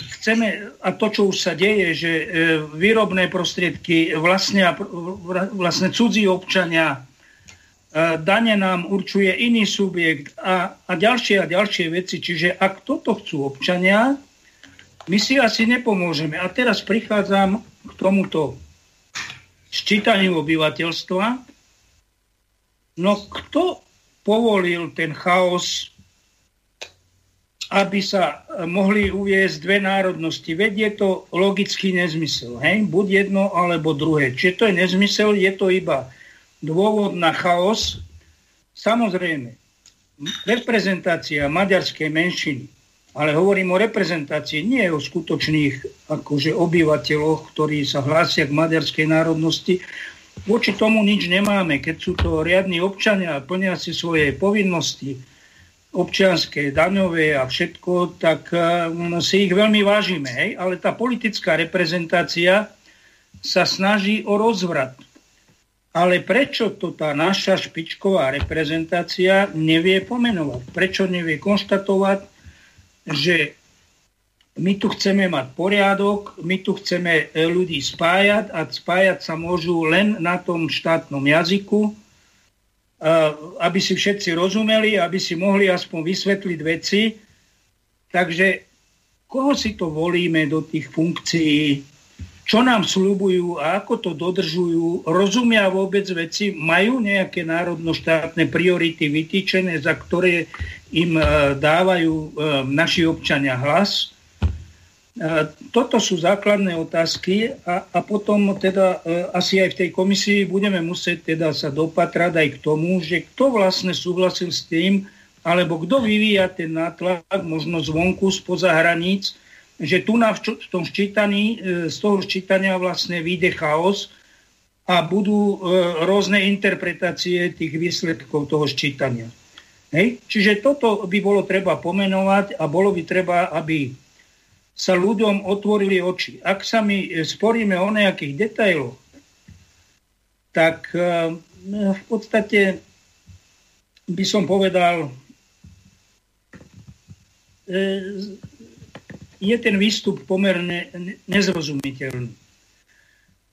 Chceme, a to, čo už sa deje, že e, výrobné prostriedky vlastne, vlastne cudzí občania, e, dane nám určuje iný subjekt a, a ďalšie a ďalšie veci. Čiže ak toto chcú občania, my si asi nepomôžeme. A teraz prichádzam k tomuto sčítaniu obyvateľstva. No kto povolil ten chaos aby sa mohli uviezť dve národnosti. Veď je to logický nezmysel. Hej? Buď jedno, alebo druhé. Čiže to je nezmysel, je to iba dôvod na chaos. Samozrejme, reprezentácia maďarskej menšiny, ale hovorím o reprezentácii, nie o skutočných akože obyvateľoch, ktorí sa hlásia k maďarskej národnosti. Voči tomu nič nemáme. Keď sú to riadni občania a plnia si svoje povinnosti, občianské, daňové a všetko, tak um, si ich veľmi vážime. Hej? Ale tá politická reprezentácia sa snaží o rozvrat. Ale prečo to tá naša špičková reprezentácia nevie pomenovať? Prečo nevie konštatovať, že my tu chceme mať poriadok, my tu chceme e, ľudí spájať a spájať sa môžu len na tom štátnom jazyku, aby si všetci rozumeli, aby si mohli aspoň vysvetliť veci. Takže koho si to volíme do tých funkcií, čo nám slúbujú a ako to dodržujú, rozumia vôbec veci, majú nejaké národno-štátne priority vytýčené, za ktoré im e, dávajú e, naši občania hlas toto sú základné otázky a, a potom teda e, asi aj v tej komisii budeme musieť teda sa dopatrať aj k tomu, že kto vlastne súhlasil s tým, alebo kto vyvíja ten nátlak, možno zvonku, spoza hraníc, že tu na, v tom ščítaní, e, z toho ščítania vlastne vyjde chaos a budú e, rôzne interpretácie tých výsledkov toho ščítania. Hej? Čiže toto by bolo treba pomenovať a bolo by treba, aby sa ľuďom otvorili oči. Ak sa my e, sporíme o nejakých detailoch, tak e, v podstate by som povedal, e, je ten výstup pomerne nezrozumiteľný.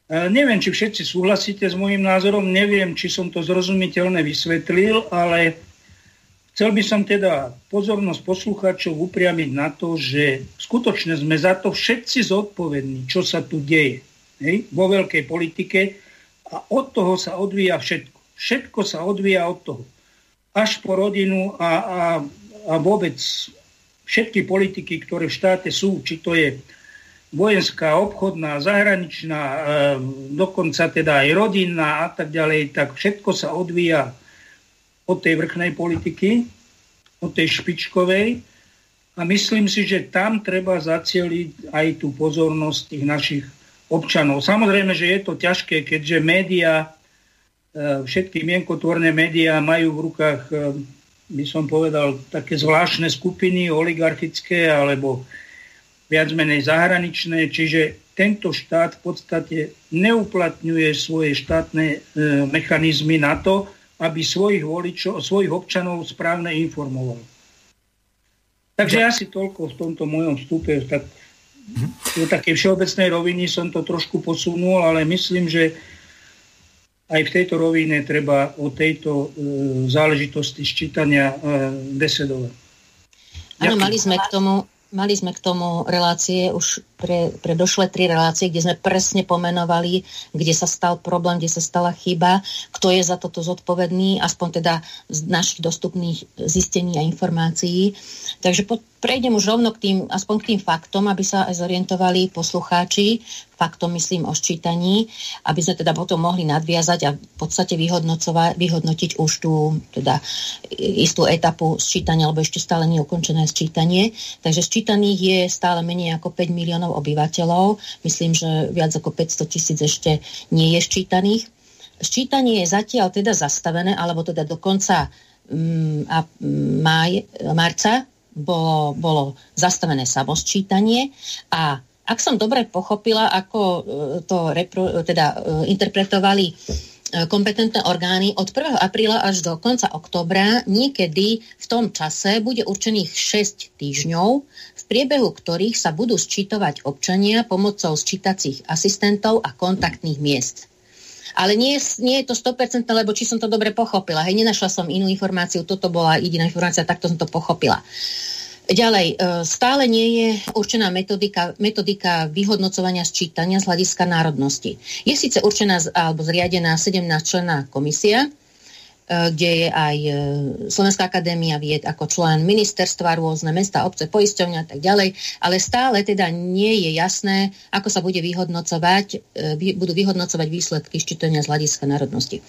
Neviem, či všetci súhlasíte s môjim názorom, neviem, či som to zrozumiteľne vysvetlil, ale Chcel by som teda pozornosť poslucháčov upriamiť na to, že skutočne sme za to všetci zodpovední, čo sa tu deje hej, vo veľkej politike a od toho sa odvíja všetko. Všetko sa odvíja od toho. Až po rodinu a, a, a vôbec všetky politiky, ktoré v štáte sú, či to je vojenská, obchodná, zahraničná, e, dokonca teda aj rodinná a tak ďalej, tak všetko sa odvíja od tej vrchnej politiky, od tej špičkovej a myslím si, že tam treba zacieliť aj tú pozornosť tých našich občanov. Samozrejme, že je to ťažké, keďže médiá, e, všetky mienkotvorné médiá majú v rukách, e, by som povedal, také zvláštne skupiny oligarchické alebo viac menej zahraničné, čiže tento štát v podstate neuplatňuje svoje štátne e, mechanizmy na to, aby svojich voličov, svojich občanov správne informoval. Takže asi toľko v tomto mojom vstupe. Tak, do takej všeobecnej roviny som to trošku posunul, ale myslím, že aj v tejto rovine treba o tejto e, záležitosti ščítania e, desedovať. Áno, mali sme k tomu Mali sme k tomu relácie už pre, pre došle tri relácie, kde sme presne pomenovali, kde sa stal problém, kde sa stala chyba, kto je za toto zodpovedný, aspoň teda z našich dostupných zistení a informácií. Takže po, prejdem už rovno k tým, aspoň k tým faktom, aby sa aj zorientovali poslucháči, faktom myslím o ščítaní, aby sme teda potom mohli nadviazať a v podstate vyhodnotiť už tú teda istú etapu sčítania, alebo ešte stále neukončené sčítanie. Takže sčítaných je stále menej ako 5 miliónov obyvateľov. Myslím, že viac ako 500 tisíc ešte nie je ščítaných. Sčítanie je zatiaľ teda zastavené, alebo teda do konca mm, a, maj, marca bolo, bolo zastavené samosčítanie a ak som dobre pochopila, ako e, to repro, teda e, interpretovali e, kompetentné orgány od 1. apríla až do konca oktobra, niekedy v tom čase bude určených 6 týždňov, v priebehu ktorých sa budú sčítovať občania pomocou sčítacích asistentov a kontaktných miest. Ale nie, nie je to 100%, lebo či som to dobre pochopila. Hej, nenašla som inú informáciu, toto bola jediná informácia, takto som to pochopila. Ďalej, e, stále nie je určená metodika, metodika vyhodnocovania sčítania z hľadiska národnosti. Je síce určená alebo zriadená 17 člená komisia, kde je aj e, Slovenská akadémia vied ako člen ministerstva, rôzne mesta, obce, poisťovňa a tak ďalej, ale stále teda nie je jasné, ako sa bude vyhodnocovať, e, budú vyhodnocovať výsledky ščítania z hľadiska národnosti.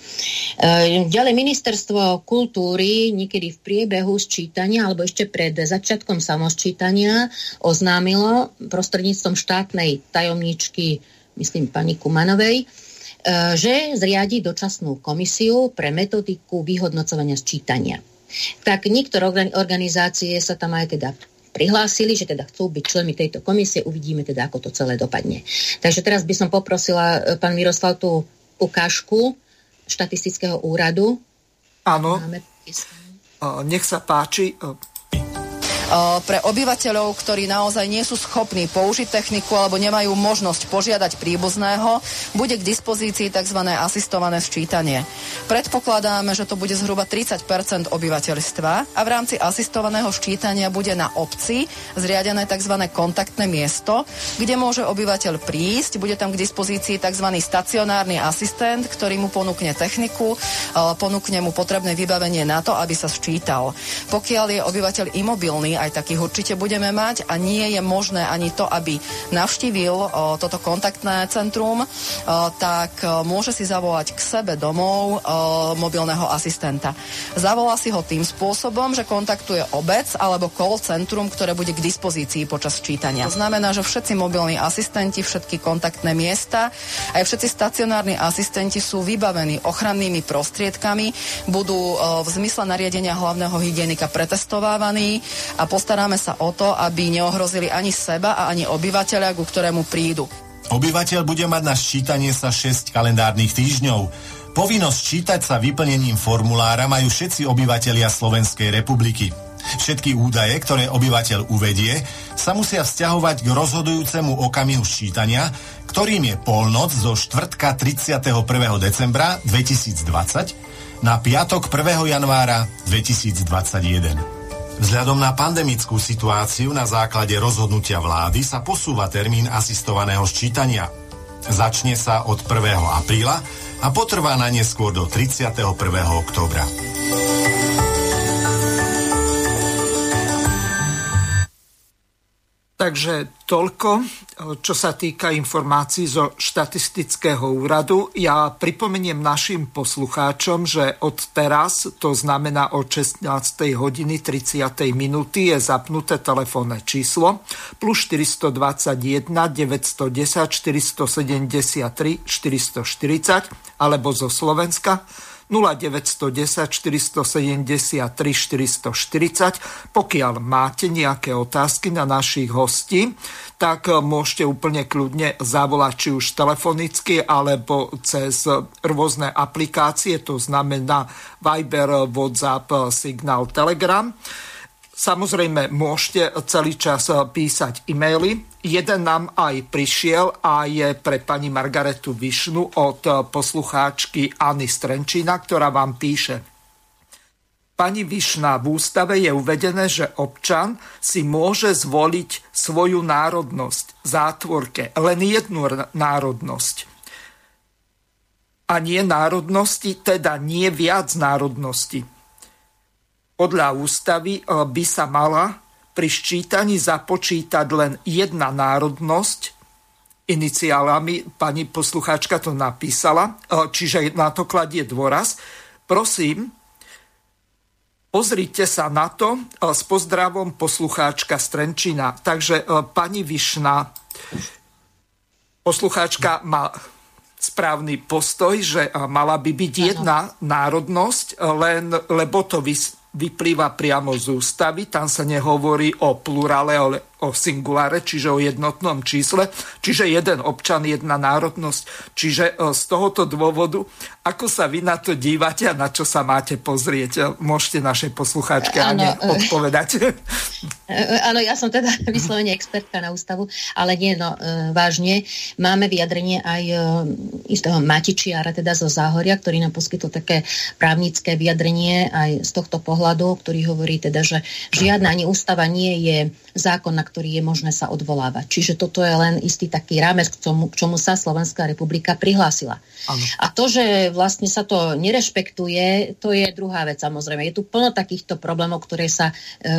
Ďalej ministerstvo kultúry niekedy v priebehu sčítania alebo ešte pred začiatkom samosčítania oznámilo prostredníctvom štátnej tajomničky, myslím pani Kumanovej, E, že zriadi dočasnú komisiu pre metodiku vyhodnocovania sčítania. Tak niektoré organizácie sa tam aj teda prihlásili, že teda chcú byť členmi tejto komisie, uvidíme teda, ako to celé dopadne. Takže teraz by som poprosila e, pán Miroslav tú ukážku štatistického úradu. Áno. Nech sa páči, pre obyvateľov, ktorí naozaj nie sú schopní použiť techniku alebo nemajú možnosť požiadať príbuzného, bude k dispozícii tzv. asistované sčítanie. Predpokladáme, že to bude zhruba 30% obyvateľstva a v rámci asistovaného ščítania bude na obci zriadené tzv. kontaktné miesto, kde môže obyvateľ prísť, bude tam k dispozícii tzv. stacionárny asistent, ktorý mu ponúkne techniku, ponúkne mu potrebné vybavenie na to, aby sa sčítal. Pokiaľ je obyvateľ imobilný, aj takých určite budeme mať a nie je možné ani to, aby navštívil toto kontaktné centrum, tak môže si zavolať k sebe domov mobilného asistenta. Zavolá si ho tým spôsobom, že kontaktuje obec alebo call centrum, ktoré bude k dispozícii počas čítania. To znamená, že všetci mobilní asistenti, všetky kontaktné miesta, aj všetci stacionárni asistenti sú vybavení ochrannými prostriedkami, budú v zmysle nariadenia hlavného hygienika pretestovávaní a postaráme sa o to, aby neohrozili ani seba a ani obyvateľa, ku ktorému prídu. Obyvateľ bude mať na ščítanie sa 6 kalendárnych týždňov. Povinnosť čítať sa vyplnením formulára majú všetci obyvatelia Slovenskej republiky. Všetky údaje, ktoré obyvateľ uvedie, sa musia vzťahovať k rozhodujúcemu okamihu ščítania, ktorým je polnoc zo štvrtka 31. decembra 2020 na piatok 1. januára 2021. Vzhľadom na pandemickú situáciu na základe rozhodnutia vlády sa posúva termín asistovaného sčítania. Začne sa od 1. apríla a potrvá na neskôr do 31. oktobra. Takže toľko, čo sa týka informácií zo štatistického úradu. Ja pripomeniem našim poslucháčom, že od teraz, to znamená od 16. hodiny 30. minúty, je zapnuté telefónne číslo plus 421 910 473 440 alebo zo Slovenska 0910 473 440. Pokiaľ máte nejaké otázky na našich hostí, tak môžete úplne kľudne zavolať či už telefonicky alebo cez rôzne aplikácie, to znamená Viber, WhatsApp, Signal, Telegram. Samozrejme, môžete celý čas písať e-maily. Jeden nám aj prišiel a je pre pani Margaretu Višnu od poslucháčky Anny Strenčina, ktorá vám píše. Pani Višna, v ústave je uvedené, že občan si môže zvoliť svoju národnosť, zátvorke, len jednu národnosť. A nie národnosti, teda nie viac národnosti podľa ústavy e, by sa mala pri ščítaní započítať len jedna národnosť, iniciálami, pani poslucháčka to napísala, čiže na to kladie dôraz. Prosím, pozrite sa na to s pozdravom poslucháčka Strenčina. Takže pani Višna, poslucháčka má správny postoj, že mala by byť jedna národnosť, len lebo to vyplýva priamo z ústavy, tam sa nehovorí o plurále, ale o singuláre, čiže o jednotnom čísle, čiže jeden občan, jedna národnosť. Čiže e, z tohoto dôvodu, ako sa vy na to dívate a na čo sa máte pozrieť, e, môžete našej poslucháčke Ane odpovedať. <laughs> E, áno, ja som teda <laughs> vyslovene expertka na ústavu, ale nie, no vážne. Máme vyjadrenie aj istého Matičiara, teda zo Záhoria, ktorý nám poskytol také právnické vyjadrenie aj z tohto pohľadu, ktorý hovorí teda, že žiadna ani ústava nie je zákon, na ktorý je možné sa odvolávať. Čiže toto je len istý taký rámec, k čomu, k čomu sa Slovenská republika prihlásila. Ano. A to, že vlastne sa to nerešpektuje, to je druhá vec samozrejme. Je tu plno takýchto problémov, ktoré sa e,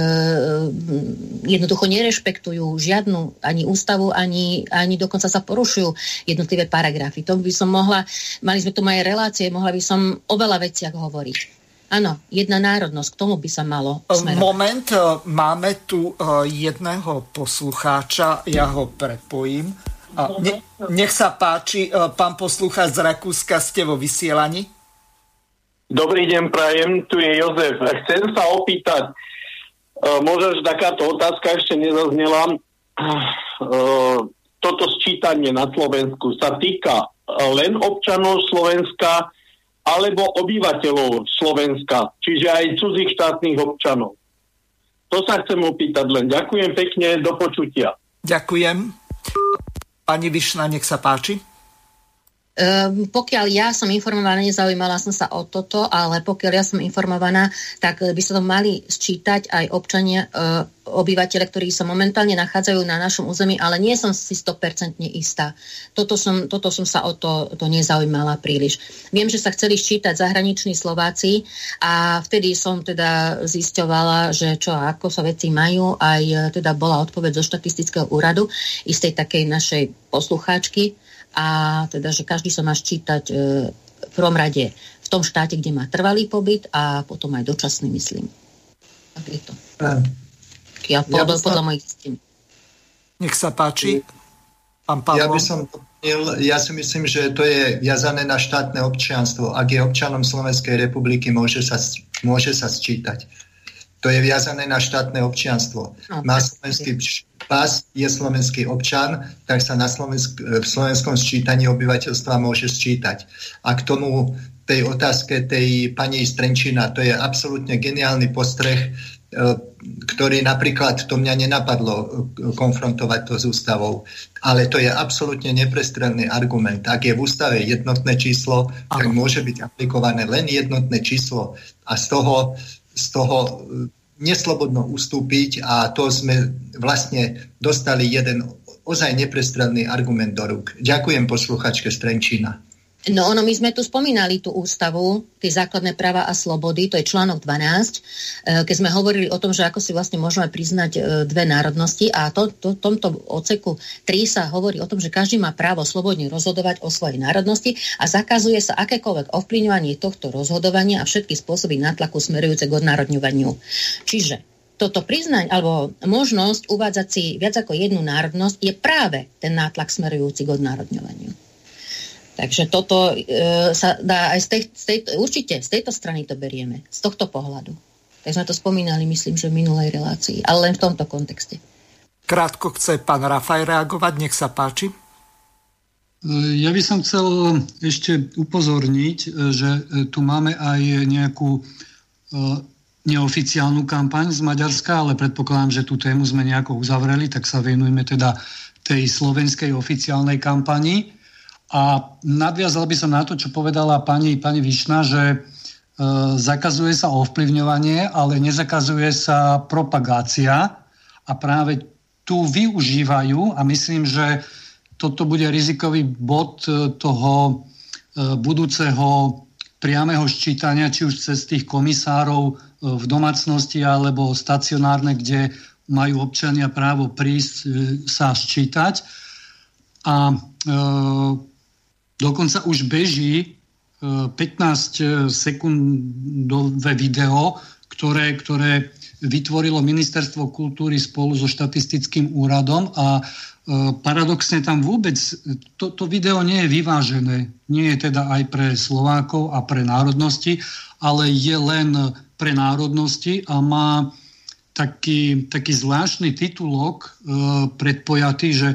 jednoducho nerešpektujú žiadnu ani ústavu, ani, ani dokonca sa porušujú jednotlivé paragrafy. To by som mohla, mali sme tu aj relácie, mohla by som o veľa veciach hovoriť. Áno, jedna národnosť, k tomu by sa malo smerovať. Moment, e, máme tu e, jedného poslucháča, ja ho prepojím. Ne, nech sa páči, e, pán poslucháč z Rakúska, ste vo vysielaní? Dobrý deň, prajem, tu je Jozef. Chcem sa opýtať, možno, že takáto otázka ešte nezaznela. Toto sčítanie na Slovensku sa týka len občanov Slovenska, alebo obyvateľov Slovenska, čiže aj cudzích štátnych občanov. To sa chcem opýtať len. Ďakujem pekne, do počutia. Ďakujem. Pani Višna, nech sa páči. Um, pokiaľ ja som informovaná, nezaujímala som sa o toto, ale pokiaľ ja som informovaná, tak by sa to mali sčítať aj občania, uh, obyvateľe, ktorí sa momentálne nachádzajú na našom území, ale nie som si 100% istá. Toto som, toto som sa o to, to nezaujímala príliš. Viem, že sa chceli sčítať zahraniční Slováci a vtedy som teda zisťovala, že čo a ako sa veci majú. Aj e, teda bola odpoveď zo štatistického úradu istej takej našej poslucháčky, a teda, že každý sa má ščítať e, v prvom rade v tom štáte, kde má trvalý pobyt a potom aj dočasný, myslím. Tak je to. Ja, ja podľa, podľa mojich zistení. Nech sa páči. Pán Pavlo. Ja by som ja si myslím, že to je viazané na štátne občianstvo. Ak je občanom Slovenskej republiky, môže sa, môže sa sčítať. To je viazané na štátne občianstvo. No, Má slovenský pás, je slovenský občan, tak sa na Slovensk- v slovenskom sčítaní obyvateľstva môže sčítať. A k tomu tej otázke tej pani Strenčina, to je absolútne geniálny postreh, e, ktorý napríklad to mňa nenapadlo e, konfrontovať to s ústavou. Ale to je absolútne neprestrelný argument. Ak je v ústave jednotné číslo, tak môže byť aplikované len jednotné číslo a z toho z toho neslobodno ustúpiť a to sme vlastne dostali jeden ozaj neprestrelný argument do rúk. Ďakujem posluchačke Strenčína. No ono, my sme tu spomínali tú ústavu, tie základné práva a slobody, to je článok 12, e, keď sme hovorili o tom, že ako si vlastne môžeme priznať e, dve národnosti a to, to, tomto oceku 3 sa hovorí o tom, že každý má právo slobodne rozhodovať o svojej národnosti a zakazuje sa akékoľvek ovplyvňovanie tohto rozhodovania a všetky spôsoby nátlaku smerujúce k odnárodňovaniu. Čiže toto priznať alebo možnosť uvádzať si viac ako jednu národnosť je práve ten nátlak smerujúci k odnárodňovaniu. Takže toto e, sa dá aj z tej, z tej, určite z tejto strany to berieme, z tohto pohľadu. Tak sme to spomínali, myslím, že v minulej relácii, ale len v tomto kontexte. Krátko chce pán Rafaj reagovať, nech sa páči. E, ja by som chcel ešte upozorniť, e, že e, tu máme aj nejakú neoficiálnu kampaň z Maďarska, ale predpokladám, že tú tému sme nejako uzavreli, tak sa venujeme teda tej slovenskej oficiálnej kampani. A nadviazal by som na to, čo povedala pani, pani Višna, že e, zakazuje sa ovplyvňovanie, ale nezakazuje sa propagácia a práve tu využívajú a myslím, že toto bude rizikový bod e, toho e, budúceho priameho ščítania, či už cez tých komisárov e, v domácnosti alebo stacionárne, kde majú občania právo prísť sa sčítať. A e, dokonca už beží 15 sekundové video, ktoré, ktoré vytvorilo Ministerstvo kultúry spolu so štatistickým úradom a paradoxne tam vôbec to, to video nie je vyvážené. Nie je teda aj pre Slovákov a pre národnosti, ale je len pre národnosti a má taký, taký zvláštny titulok e, predpojatý, že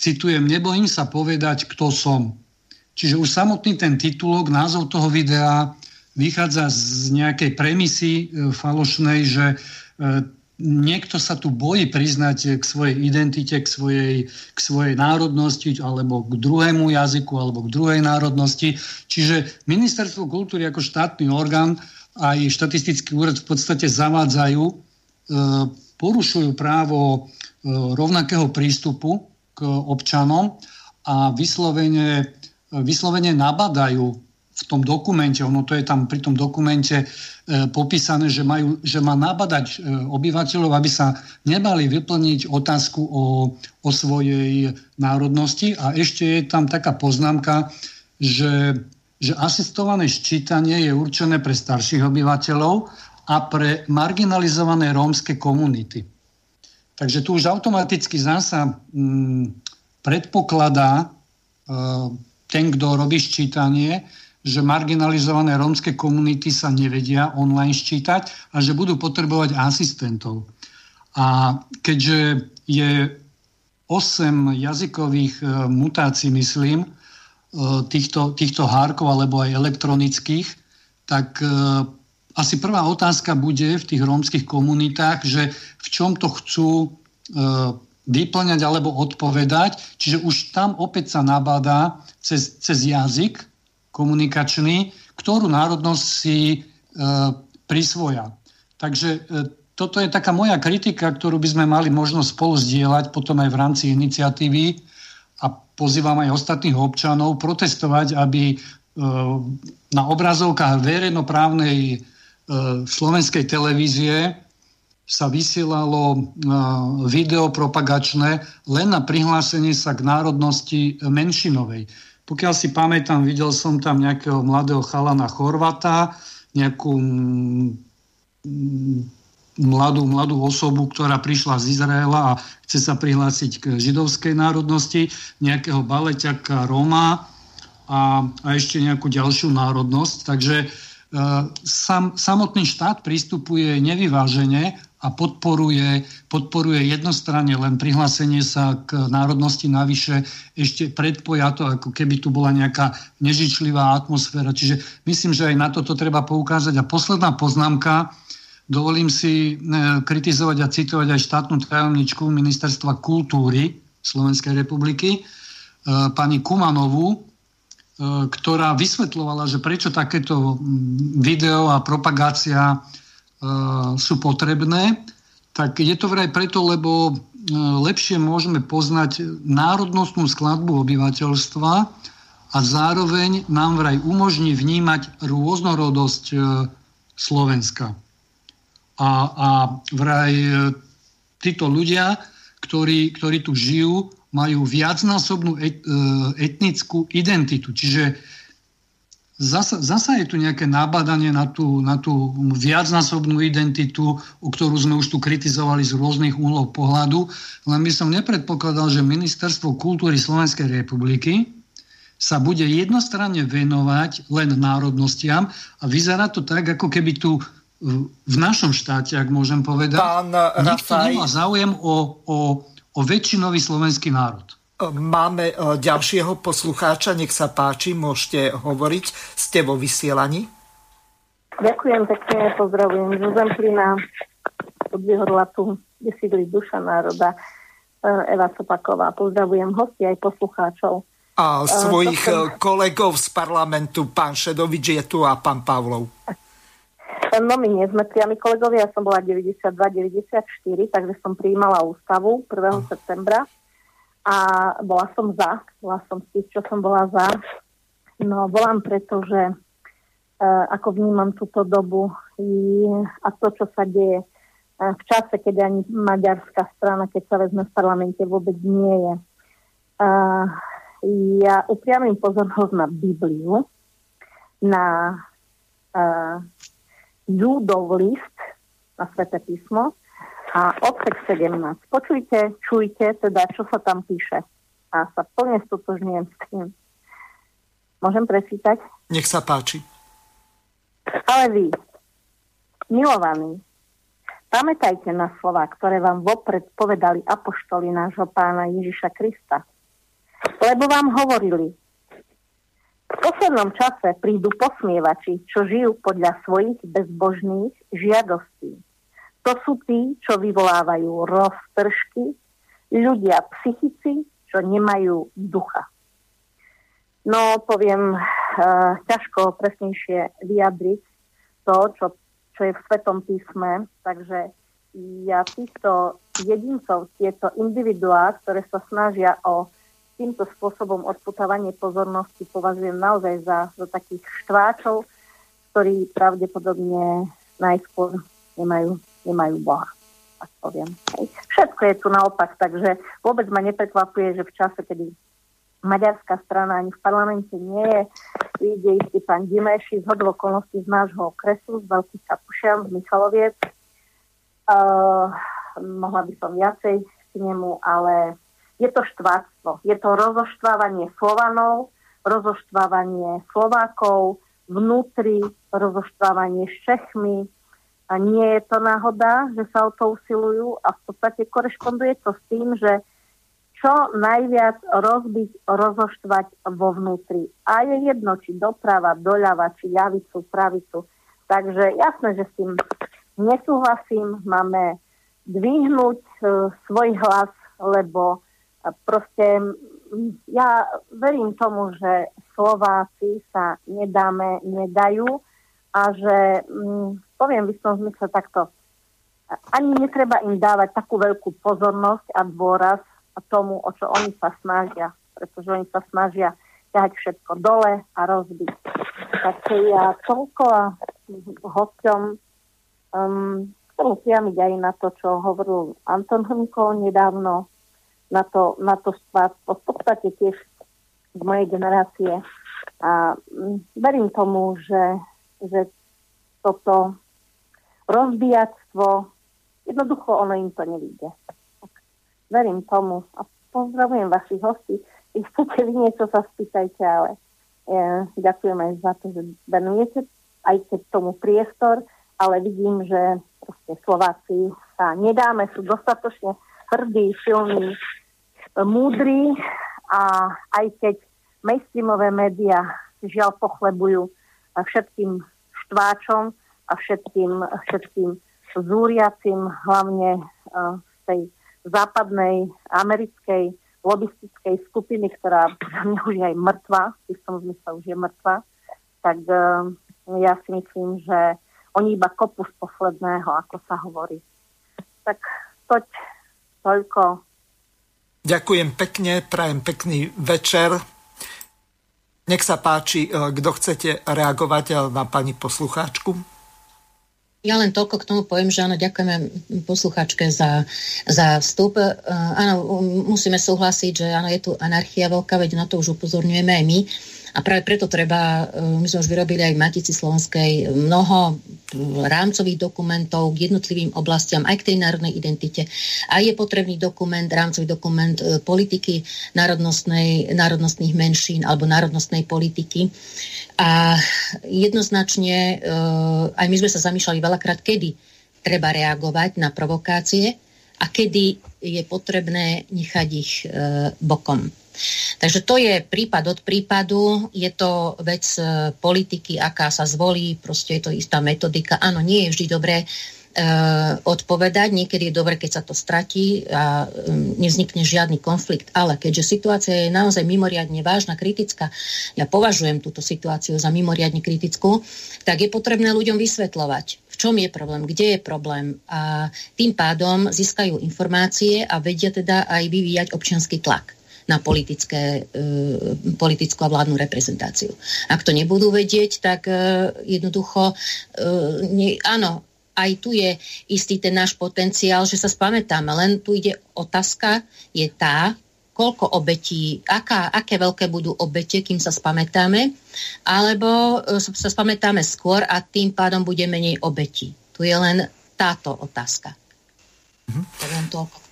citujem, nebojím sa povedať, kto som. Čiže už samotný ten titulok, názov toho videa vychádza z nejakej premisy e, falošnej, že e, niekto sa tu bojí priznať k svojej identite, k svojej, k svojej národnosti alebo k druhému jazyku alebo k druhej národnosti. Čiže Ministerstvo kultúry ako štátny orgán aj štatistický úrad v podstate zavádzajú E, porušujú právo rovnakého prístupu k občanom a vyslovene, vyslovene nabadajú v tom dokumente, ono to je tam pri tom dokumente e, popísané, že, majú, že má nabadať obyvateľov, aby sa nebali vyplniť otázku o, o svojej národnosti. A ešte je tam taká poznámka, že, že asistované ščítanie je určené pre starších obyvateľov a pre marginalizované rómske komunity. Takže tu už automaticky zasa mm, predpokladá e, ten, kto robí ščítanie, že marginalizované rómske komunity sa nevedia online ščítať a že budú potrebovať asistentov. A keďže je 8 jazykových e, mutácií, myslím, e, týchto, týchto hárkov alebo aj elektronických, tak e, asi prvá otázka bude v tých rómskych komunitách, že v čom to chcú vyplňať alebo odpovedať. Čiže už tam opäť sa nabádá cez, cez jazyk komunikačný, ktorú národnosť si e, prisvoja. Takže e, toto je taká moja kritika, ktorú by sme mali možnosť spolu zdieľať potom aj v rámci iniciatívy a pozývam aj ostatných občanov protestovať, aby e, na obrazovkách verejnoprávnej E, slovenskej televízie sa vysielalo e, video propagačné len na prihlásenie sa k národnosti menšinovej. Pokiaľ si pamätám, videl som tam nejakého mladého chalana Chorvata, nejakú mladú, mladú osobu, ktorá prišla z Izraela a chce sa prihlásiť k židovskej národnosti, nejakého baleťaka Roma a, a ešte nejakú ďalšiu národnosť. Takže sam, samotný štát pristupuje nevyvážene a podporuje, podporuje jednostranne len prihlásenie sa k národnosti navyše ešte predpojato, ako keby tu bola nejaká nežičlivá atmosféra. Čiže myslím, že aj na toto treba poukázať. A posledná poznámka, dovolím si e, kritizovať a citovať aj štátnu tajomničku Ministerstva kultúry Slovenskej republiky, e, pani Kumanovú, E, ktorá vysvetľovala, že prečo takéto video a propagácia sú potrebné, tak je to vraj preto, lebo e, lepšie môžeme poznať národnostnú skladbu obyvateľstva a zároveň nám vraj umožní vnímať rôznorodosť Slovenska. A, a vraj títo ľudia, ktorí, ktorí tu žijú, majú viacnásobnú et, e, etnickú identitu. Čiže zasa, zasa je tu nejaké nabádanie na tú, na tú viacnásobnú identitu, o ktorú sme už tu kritizovali z rôznych úhlov pohľadu. Len by som nepredpokladal, že Ministerstvo kultúry Slovenskej republiky sa bude jednostranne venovať len národnostiam a vyzerá to tak, ako keby tu v našom štáte, ak môžem povedať, Pán nikto Rafaj... nemá záujem o, o o väčšinový slovenský národ. Máme e, ďalšieho poslucháča, nech sa páči, môžete hovoriť, ste vo vysielaní. Ďakujem pekne, pozdravujem zo Zemplína, od Vyhorlatu, kde sídli duša národa, e, Eva Sopaková. Pozdravujem hosti aj poslucháčov. A svojich uh, kolegov z parlamentu, pán Šedovič je tu a pán Pavlov. No my nie sme priami kolegovia, ja som bola 92-94, takže som prijímala ústavu 1. septembra a bola som za, bola som z čo som bola za. No volám preto, že uh, ako vnímam túto dobu i, a to, čo sa deje, v čase, keď ani maďarská strana, keď sa vezme v parlamente, vôbec nie je. Ja upriamím pozornosť na Bibliu, na Júdov list, na Svete písmo a odsek 17. Počujte, čujte teda, čo sa tam píše. A sa plne stotožňujem s tým. Môžem prečítať? Nech sa páči. Ale vy, milovaní, pamätajte na slova, ktoré vám vopred povedali apoštoli nášho pána Ježiša Krista. Lebo vám hovorili, v poslednom čase prídu posmievači, čo žijú podľa svojich bezbožných žiadostí. To sú tí, čo vyvolávajú roztržky, ľudia psychici, čo nemajú ducha. No, poviem, uh, ťažko presnejšie vyjadriť to, čo, čo je v Svetom písme, takže ja týchto jedincov, tieto individuá, ktoré sa snažia o týmto spôsobom odputávanie pozornosti považujem naozaj za, za takých štváčov, ktorí pravdepodobne najskôr nemajú, nemajú Boha. Tak poviem. Všetko je tu naopak, takže vôbec ma neprekvapuje, že v čase, kedy maďarská strana ani v parlamente nie je, vyjde istý pán Dimeši z okolností z nášho okresu, z Veľkých Kapušian, z Michaloviec. Uh, mohla by som viacej k nemu, ale je to štváctvo. Je to rozoštvávanie Slovanov, rozoštvávanie Slovákov, vnútri rozoštvávanie s Čechmi. A nie je to náhoda, že sa o to usilujú a v podstate korešponduje to s tým, že čo najviac rozbiť, rozoštvať vo vnútri. A je jedno, či doprava, doľava, či ľavicu, pravicu. Takže jasné, že s tým nesúhlasím. Máme dvihnúť e, svoj hlas, lebo proste ja verím tomu, že Slováci sa nedáme, nedajú a že mm, poviem v istom zmysle takto. Ani netreba im dávať takú veľkú pozornosť a dôraz tomu, o čo oni sa snažia, pretože oni sa snažia ťahať všetko dole a rozbiť. Takže ja toľko a hosťom um, chcem aj na to, čo hovoril Anton Hrnko nedávno, na to, na to spáctvo, v podstate tiež z mojej generácie. A mm, verím tomu, že, že toto rozbíjactvo, jednoducho ono im to nevíde. Verím tomu a pozdravujem vašich hostí. Keď chcete vy niečo, sa spýtajte, ale ja, ďakujem aj za to, že venujete aj keď tomu priestor, ale vidím, že proste Slováci sa nedáme, sú dostatočne hrdí, silní, múdri a aj keď mainstreamové médiá žiaľ pochlebujú všetkým štváčom a všetkým, všetkým zúriacim, hlavne z tej západnej americkej lobistickej skupiny, ktorá za mňa už je aj mŕtva, v tom zmysle už je mŕtva, tak ja si myslím, že oni iba kopu z posledného, ako sa hovorí. Tak toť toľko Ďakujem pekne, prajem pekný večer. Nech sa páči, e, kto chcete reagovať e, na pani poslucháčku. Ja len toľko k tomu poviem, že áno, ďakujeme poslucháčke za, za vstup. E, áno, musíme súhlasiť, že áno, je tu anarchia veľká, veď na to už upozorňujeme aj my. A práve preto treba, e, my sme už vyrobili aj v Matici Slovenskej mnoho rámcových dokumentov k jednotlivým oblastiam, aj k tej národnej identite. A je potrebný dokument, rámcový dokument e, politiky národnostnej, národnostných menšín alebo národnostnej politiky. A jednoznačne e, aj my sme sa zamýšľali veľakrát, kedy treba reagovať na provokácie a kedy je potrebné nechať ich bokom. Takže to je prípad od prípadu, je to vec e, politiky, aká sa zvolí, proste je to istá metodika. Áno, nie je vždy dobré e, odpovedať. Niekedy je dobre, keď sa to stratí a nevznikne žiadny konflikt. Ale keďže situácia je naozaj mimoriadne vážna, kritická, ja považujem túto situáciu za mimoriadne kritickú, tak je potrebné ľuďom vysvetľovať, v čom je problém, kde je problém a tým pádom získajú informácie a vedia teda aj vyvíjať občianský tlak na politické, e, politickú a vládnu reprezentáciu. Ak to nebudú vedieť, tak e, jednoducho, e, nie, áno, aj tu je istý ten náš potenciál, že sa spamätáme. Len tu ide otázka, je tá, koľko obetí, aká, aké veľké budú obete, kým sa spamätáme, alebo sa spamätáme skôr a tým pádom bude menej obetí. Tu je len táto otázka. Mhm. Len toľko.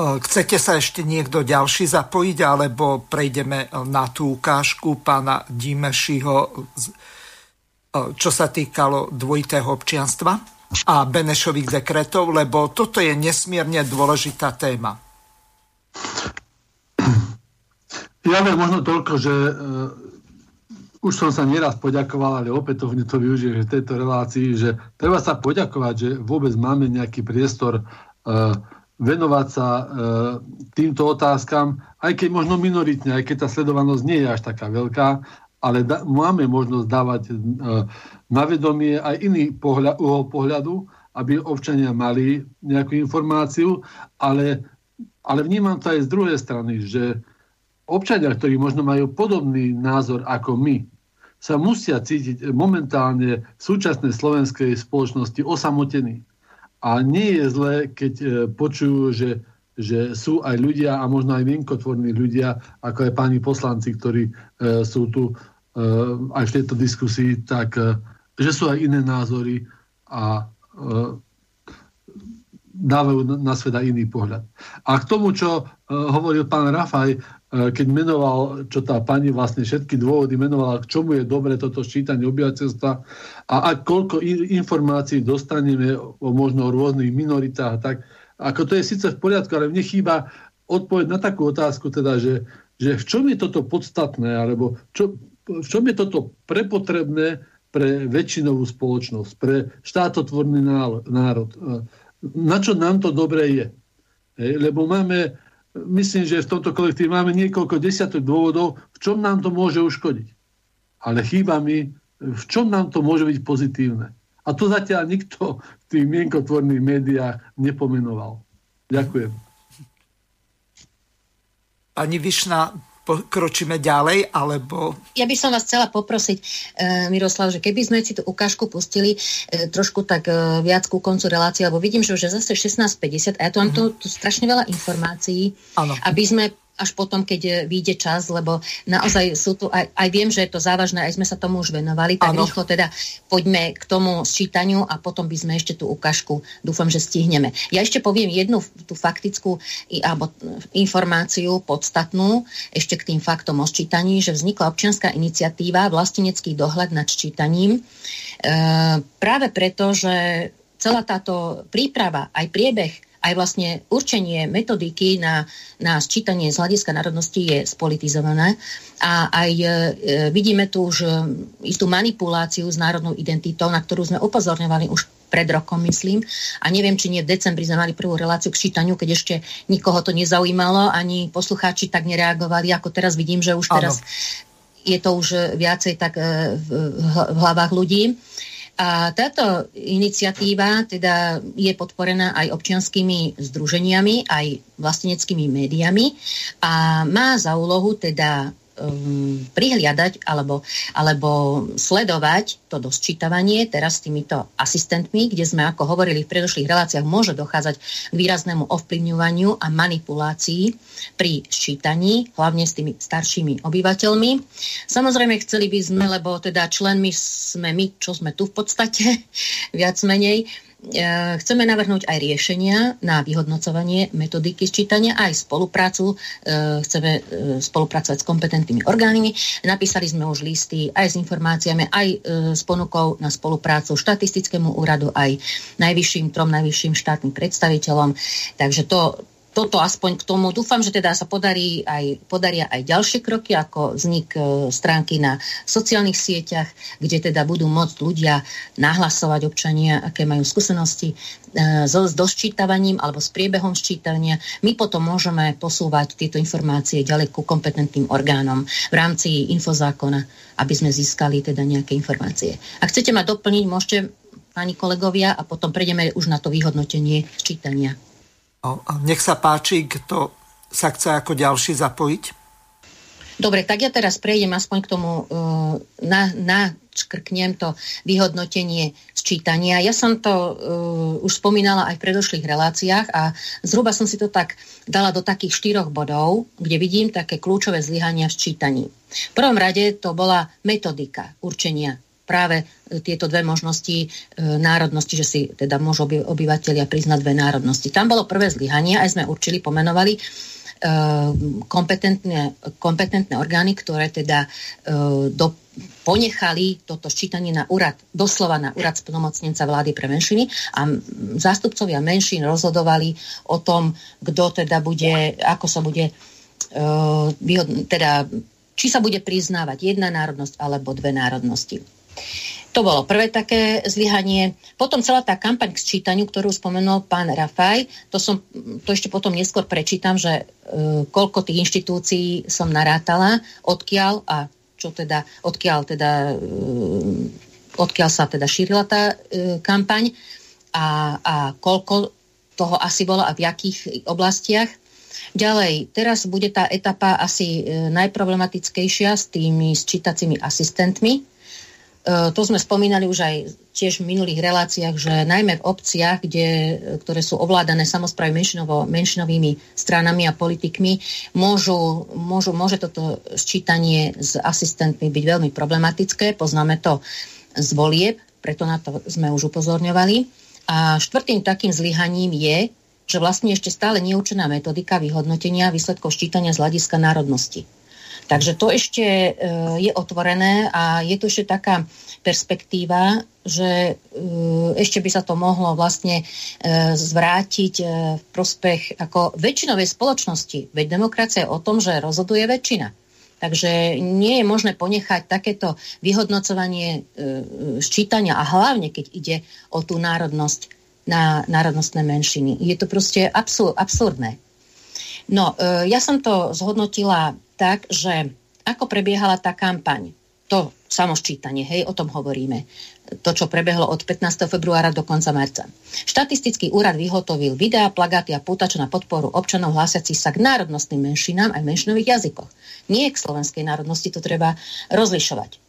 Chcete sa ešte niekto ďalší zapojiť, alebo prejdeme na tú ukážku pána Dimešiho, čo sa týkalo dvojitého občianstva a Benešových dekretov, lebo toto je nesmierne dôležitá téma. Ja viem možno toľko, že už som sa nieraz poďakoval, ale opätovne to využijem v tejto relácii, že treba sa poďakovať, že vôbec máme nejaký priestor uh, venovať sa e, týmto otázkam, aj keď možno minoritne, aj keď tá sledovanosť nie je až taká veľká, ale da, máme možnosť dávať e, na vedomie aj iný pohľad, uhol pohľadu, aby občania mali nejakú informáciu, ale, ale vnímam to aj z druhej strany, že občania, ktorí možno majú podobný názor ako my, sa musia cítiť momentálne v súčasnej slovenskej spoločnosti osamotení a nie je zlé, keď e, počujú, že, že sú aj ľudia a možno aj vienkotvorní ľudia, ako aj páni poslanci, ktorí e, sú tu e, aj v tejto diskusii, tak že sú aj iné názory a dávajú na svet aj iný pohľad. A k tomu, čo hovoril pán Rafaj, keď menoval, čo tá pani vlastne všetky dôvody menovala, k čomu je dobre toto ščítanie obyvateľstva a, a koľko informácií dostaneme o možno rôznych minoritách, tak ako to je síce v poriadku, ale mne chýba odpoveď na takú otázku, teda, že, že v čom je toto podstatné, alebo čo, v čom je toto prepotrebné pre väčšinovú spoločnosť, pre štátotvorný národ. E, na čo nám to dobre je? Lebo máme myslím, že v tomto kolektíve máme niekoľko desiatok dôvodov, v čom nám to môže uškodiť. Ale chýba mi, v čom nám to môže byť pozitívne. A to zatiaľ nikto v tých mienkotvorných médiách nepomenoval. Ďakujem. Pani Višna, pokročíme ďalej, alebo... Ja by som vás chcela poprosiť, e, Miroslav, že keby sme si tú ukážku pustili e, trošku tak e, viac ku koncu relácie, lebo vidím, že už je zase 16.50 a ja tu mám mm-hmm. tu, tu strašne veľa informácií, ano. aby sme až potom, keď e, vyjde čas, lebo naozaj sú tu, aj, aj viem, že je to závažné, aj sme sa tomu už venovali, tak ano. rýchlo teda poďme k tomu sčítaniu a potom by sme ešte tú ukážku, dúfam, že stihneme. Ja ešte poviem jednu tú faktickú alebo informáciu podstatnú ešte k tým faktom o sčítaní, že vznikla občianská iniciatíva Vlastenecký dohľad nad sčítaním e, práve preto, že celá táto príprava, aj priebeh aj vlastne určenie metodiky na, na sčítanie z hľadiska národnosti je spolitizované a aj e, vidíme tu už e, istú manipuláciu s národnou identitou, na ktorú sme upozorňovali už pred rokom, myslím. A neviem, či nie v decembri sme mali prvú reláciu k čítaniu, keď ešte nikoho to nezaujímalo, ani poslucháči tak nereagovali, ako teraz vidím, že už teraz je to už viacej tak e, v hlavách ľudí. A táto iniciatíva teda je podporená aj občianskými združeniami, aj vlasteneckými médiami a má za úlohu teda um, prihliadať alebo, alebo sledovať to dosčítavanie teraz s týmito asistentmi, kde sme, ako hovorili v predošlých reláciách, môže dochádzať k výraznému ovplyvňovaniu a manipulácii pri sčítaní, hlavne s tými staršími obyvateľmi. Samozrejme, chceli by sme, lebo teda členmi sme my, čo sme tu v podstate, <laughs> viac menej, chceme navrhnúť aj riešenia na vyhodnocovanie metodiky sčítania, aj spoluprácu. E, chceme e, spolupracovať s kompetentnými orgánmi. Napísali sme už listy aj s informáciami, aj s ponukou na spoluprácu štatistickému úradu, aj najvyšším, trom najvyšším štátnym predstaviteľom. Takže to, toto aspoň k tomu. Dúfam, že teda sa podarí aj, podaria aj ďalšie kroky, ako vznik e, stránky na sociálnych sieťach, kde teda budú môcť ľudia nahlasovať občania, aké majú skúsenosti e, so, s dosčítavaním alebo s priebehom sčítania. My potom môžeme posúvať tieto informácie ďalej ku kompetentným orgánom v rámci infozákona, aby sme získali teda nejaké informácie. Ak chcete ma doplniť, môžete pani kolegovia a potom prejdeme už na to vyhodnotenie sčítania. Nech sa páči, kto sa chce ako ďalší zapojiť. Dobre, tak ja teraz prejdem aspoň k tomu, e, na, na to vyhodnotenie sčítania. Ja som to uh, už spomínala aj v predošlých reláciách a zhruba som si to tak dala do takých štyroch bodov, kde vidím také kľúčové zlyhania v sčítaní. V prvom rade to bola metodika určenia práve e, tieto dve možnosti e, národnosti, že si teda môžu oby, obyvateľia priznať dve národnosti. Tam bolo prvé zlyhanie, aj sme určili, pomenovali e, kompetentné, kompetentné orgány, ktoré teda do, ponechali toto ščítanie na úrad, doslova na úrad splnomocnenca vlády pre menšiny a zástupcovia menšín rozhodovali o tom, kto teda bude, ako sa bude teda či sa bude priznávať jedna národnosť alebo dve národnosti. To bolo prvé také zlyhanie. Potom celá tá kampaň k sčítaniu, ktorú spomenul pán Rafaj, to, som, to ešte potom neskôr prečítam, že e, koľko tých inštitúcií som narátala, odkiaľ a čo teda, odkiaľ teda e, odkiaľ sa teda šírila tá e, kampaň a, a koľko toho asi bolo a v jakých oblastiach. Ďalej, teraz bude tá etapa asi e, najproblematickejšia s tými sčítacími asistentmi, to sme spomínali už aj tiež v minulých reláciách, že najmä v obciach, kde, ktoré sú ovládané samozprávy menšinovými stranami a politikmi, môžu, môžu, môže toto sčítanie s asistentmi byť veľmi problematické. Poznáme to z volieb, preto na to sme už upozorňovali. A štvrtým takým zlyhaním je, že vlastne ešte stále neúčená metodika vyhodnotenia výsledkov ščítania z hľadiska národnosti. Takže to ešte e, je otvorené a je tu ešte taká perspektíva, že e, ešte by sa to mohlo vlastne e, zvrátiť v prospech ako väčšinovej spoločnosti. Veď demokracia je o tom, že rozhoduje väčšina. Takže nie je možné ponechať takéto vyhodnocovanie ščítania a hlavne, keď ide o tú národnosť na národnostné menšiny. Je to proste absurdné. No, ja som to zhodnotila tak, že ako prebiehala tá kampaň, to samoščítanie, hej, o tom hovoríme. To, čo prebehlo od 15. februára do konca marca. Štatistický úrad vyhotovil videá, plagáty a pútače na podporu občanov hlásiacich sa k národnostným menšinám aj v menšinových jazykoch. Nie k slovenskej národnosti, to treba rozlišovať.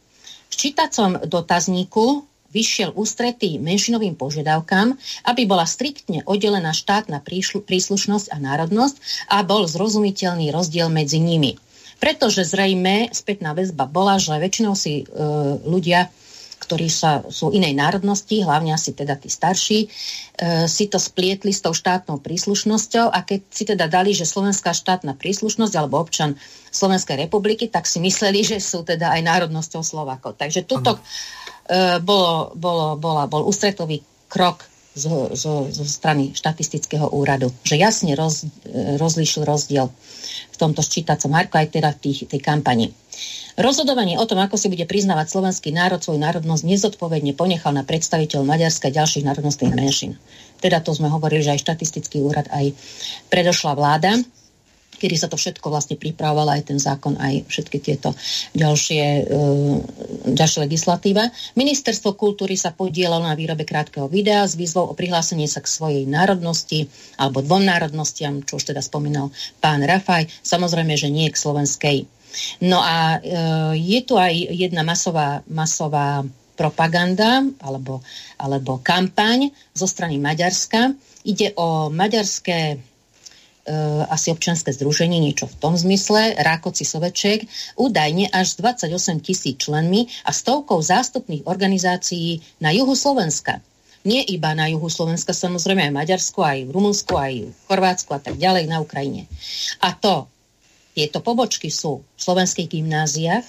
V čítacom dotazníku vyšiel ústretý menšinovým požiadavkám, aby bola striktne oddelená štátna príslušnosť a národnosť a bol zrozumiteľný rozdiel medzi nimi. Pretože zrejme spätná väzba bola, že väčšinou si e, ľudia ktorí sa, sú inej národnosti, hlavne asi teda tí starší, e, si to splietli s tou štátnou príslušnosťou a keď si teda dali, že slovenská štátna príslušnosť alebo občan Slovenskej republiky, tak si mysleli, že sú teda aj národnosťou Slovakov. Takže tuto e, bolo, bolo, bola, bol ústretový krok zo, zo, zo strany štatistického úradu, že jasne roz, e, rozlíšil rozdiel tomto ščítacom hárku aj teda v tých, tej kampani. Rozhodovanie o tom, ako si bude priznávať slovenský národ svoju národnosť, nezodpovedne ponechal na predstaviteľ Maďarska a ďalších národnostných menšín. Teda to sme hovorili, že aj štatistický úrad, aj predošla vláda kedy sa to všetko vlastne pripravovalo, aj ten zákon, aj všetky tieto ďalšie, uh, ďalšie legislatíva. Ministerstvo kultúry sa podielalo na výrobe krátkeho videa s výzvou o prihlásenie sa k svojej národnosti alebo dvom národnostiam, čo už teda spomínal pán Rafaj. Samozrejme, že nie k slovenskej. No a uh, je tu aj jedna masová, masová propaganda alebo, alebo kampaň zo strany Maďarska. Ide o maďarské E, asi občianske združenie, niečo v tom zmysle, Rákoci Soveček, údajne až s 28 tisíc členmi a stovkou zástupných organizácií na juhu Slovenska. Nie iba na juhu Slovenska, samozrejme aj Maďarsko, aj v Rumunsku, aj v Chorvátsku a tak ďalej na Ukrajine. A to, tieto pobočky sú v slovenských gymnáziách,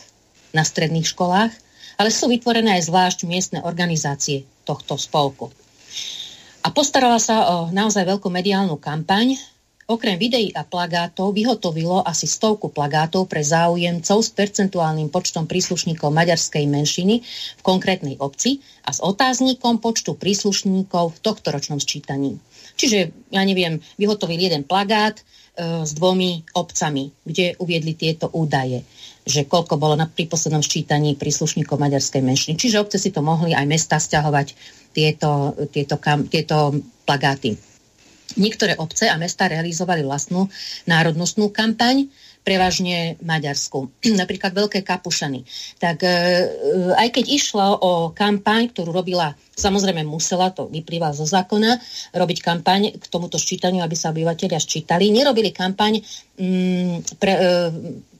na stredných školách, ale sú vytvorené aj zvlášť miestne organizácie tohto spolku. A postarala sa o naozaj veľkú mediálnu kampaň, Okrem videí a plagátov vyhotovilo asi stovku plagátov pre záujemcov s percentuálnym počtom príslušníkov maďarskej menšiny v konkrétnej obci a s otáznikom počtu príslušníkov v tohtoročnom sčítaní. Čiže, ja neviem, vyhotovil jeden plagát e, s dvomi obcami, kde uviedli tieto údaje že koľko bolo na, pri poslednom sčítaní príslušníkov maďarskej menšiny. Čiže obce si to mohli aj mesta stiahovať tieto, tieto, kam, tieto plagáty. Niektoré obce a mesta realizovali vlastnú národnostnú kampaň, prevažne Maďarsku, <clears throat> napríklad Veľké Kapušany. Tak e, aj keď išlo o kampaň, ktorú robila, samozrejme musela, to vyplýva zo zákona, robiť kampaň k tomuto ščítaniu, aby sa obyvateľia ščítali, nerobili kampaň mm, pre, e,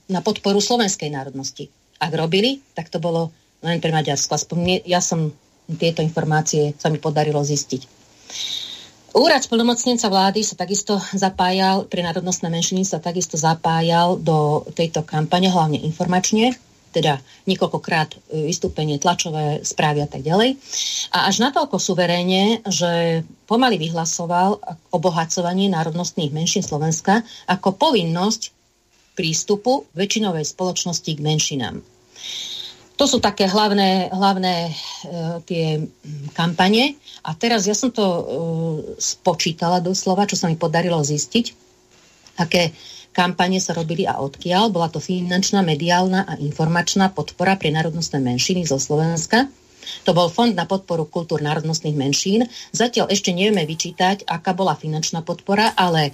na podporu slovenskej národnosti. Ak robili, tak to bolo len pre Maďarsko. Aspoň ja som tieto informácie sa mi podarilo zistiť. Úrad splnomocnenca vlády sa takisto zapájal, pre národnostné menšiny sa takisto zapájal do tejto kampane, hlavne informačne, teda niekoľkokrát e, vystúpenie, tlačové správy a tak ďalej. A až natoľko suverénne, že pomaly vyhlasoval obohacovanie národnostných menšín Slovenska ako povinnosť prístupu väčšinovej spoločnosti k menšinám. To sú také hlavné, hlavné e, tie kampane. A teraz ja som to e, spočítala doslova, čo sa mi podarilo zistiť, aké kampane sa robili a odkiaľ. Bola to finančná, mediálna a informačná podpora pre národnostné menšiny zo Slovenska to bol Fond na podporu kultúr národnostných menšín. Zatiaľ ešte nevieme vyčítať, aká bola finančná podpora, ale e,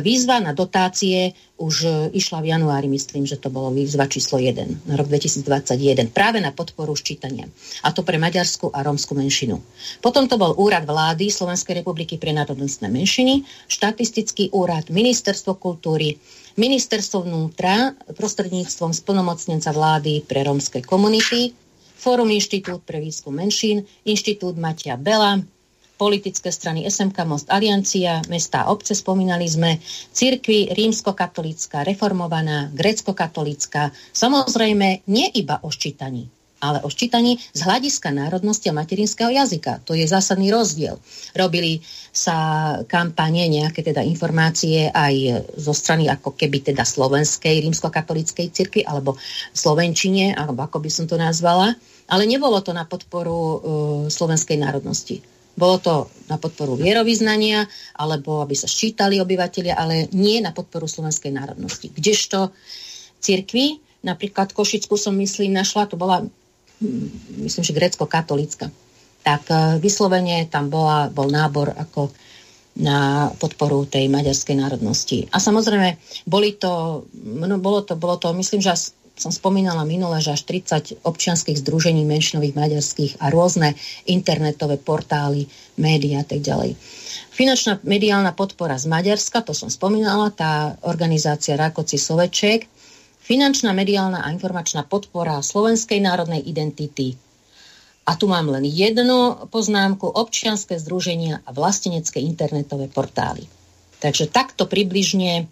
výzva na dotácie už e, išla v januári, myslím, že to bolo výzva číslo 1 na rok 2021, práve na podporu ščítania. A to pre maďarskú a rómsku menšinu. Potom to bol úrad vlády Slovenskej republiky pre národnostné menšiny, štatistický úrad, ministerstvo kultúry, ministerstvo vnútra prostredníctvom splnomocnenca vlády pre rómske komunity, Fórum Inštitút pre výskum menšín, Inštitút Matia Bela, politické strany SMK Most Aliancia, mesta a obce spomínali sme, cirkvi rímsko-katolická, reformovaná, grécko-katolická, samozrejme nie iba o ščítaní, ale o ščítaní z hľadiska národnosti a materinského jazyka. To je zásadný rozdiel. Robili sa kampanie, nejaké teda informácie aj zo strany ako keby teda slovenskej rímsko-katolíckej cirkvi alebo slovenčine, alebo ako by som to nazvala ale nebolo to na podporu uh, slovenskej národnosti. Bolo to na podporu vierovýznania, alebo aby sa ščítali obyvateľia, ale nie na podporu slovenskej národnosti. Kdežto cirkvi, napríklad Košickú som myslím našla, to bola, myslím, že grecko-katolická. Tak uh, vyslovene tam bola, bol nábor ako na podporu tej maďarskej národnosti. A samozrejme, boli to, no, bolo to, bolo to, myslím, že som spomínala minule, že až 30 občianských združení menšinových maďarských a rôzne internetové portály, médiá a tak ďalej. Finančná mediálna podpora z Maďarska, to som spomínala, tá organizácia Rákoci Soveček, finančná mediálna a informačná podpora slovenskej národnej identity. A tu mám len jednu poznámku, občianské združenia a vlastenecké internetové portály. Takže takto približne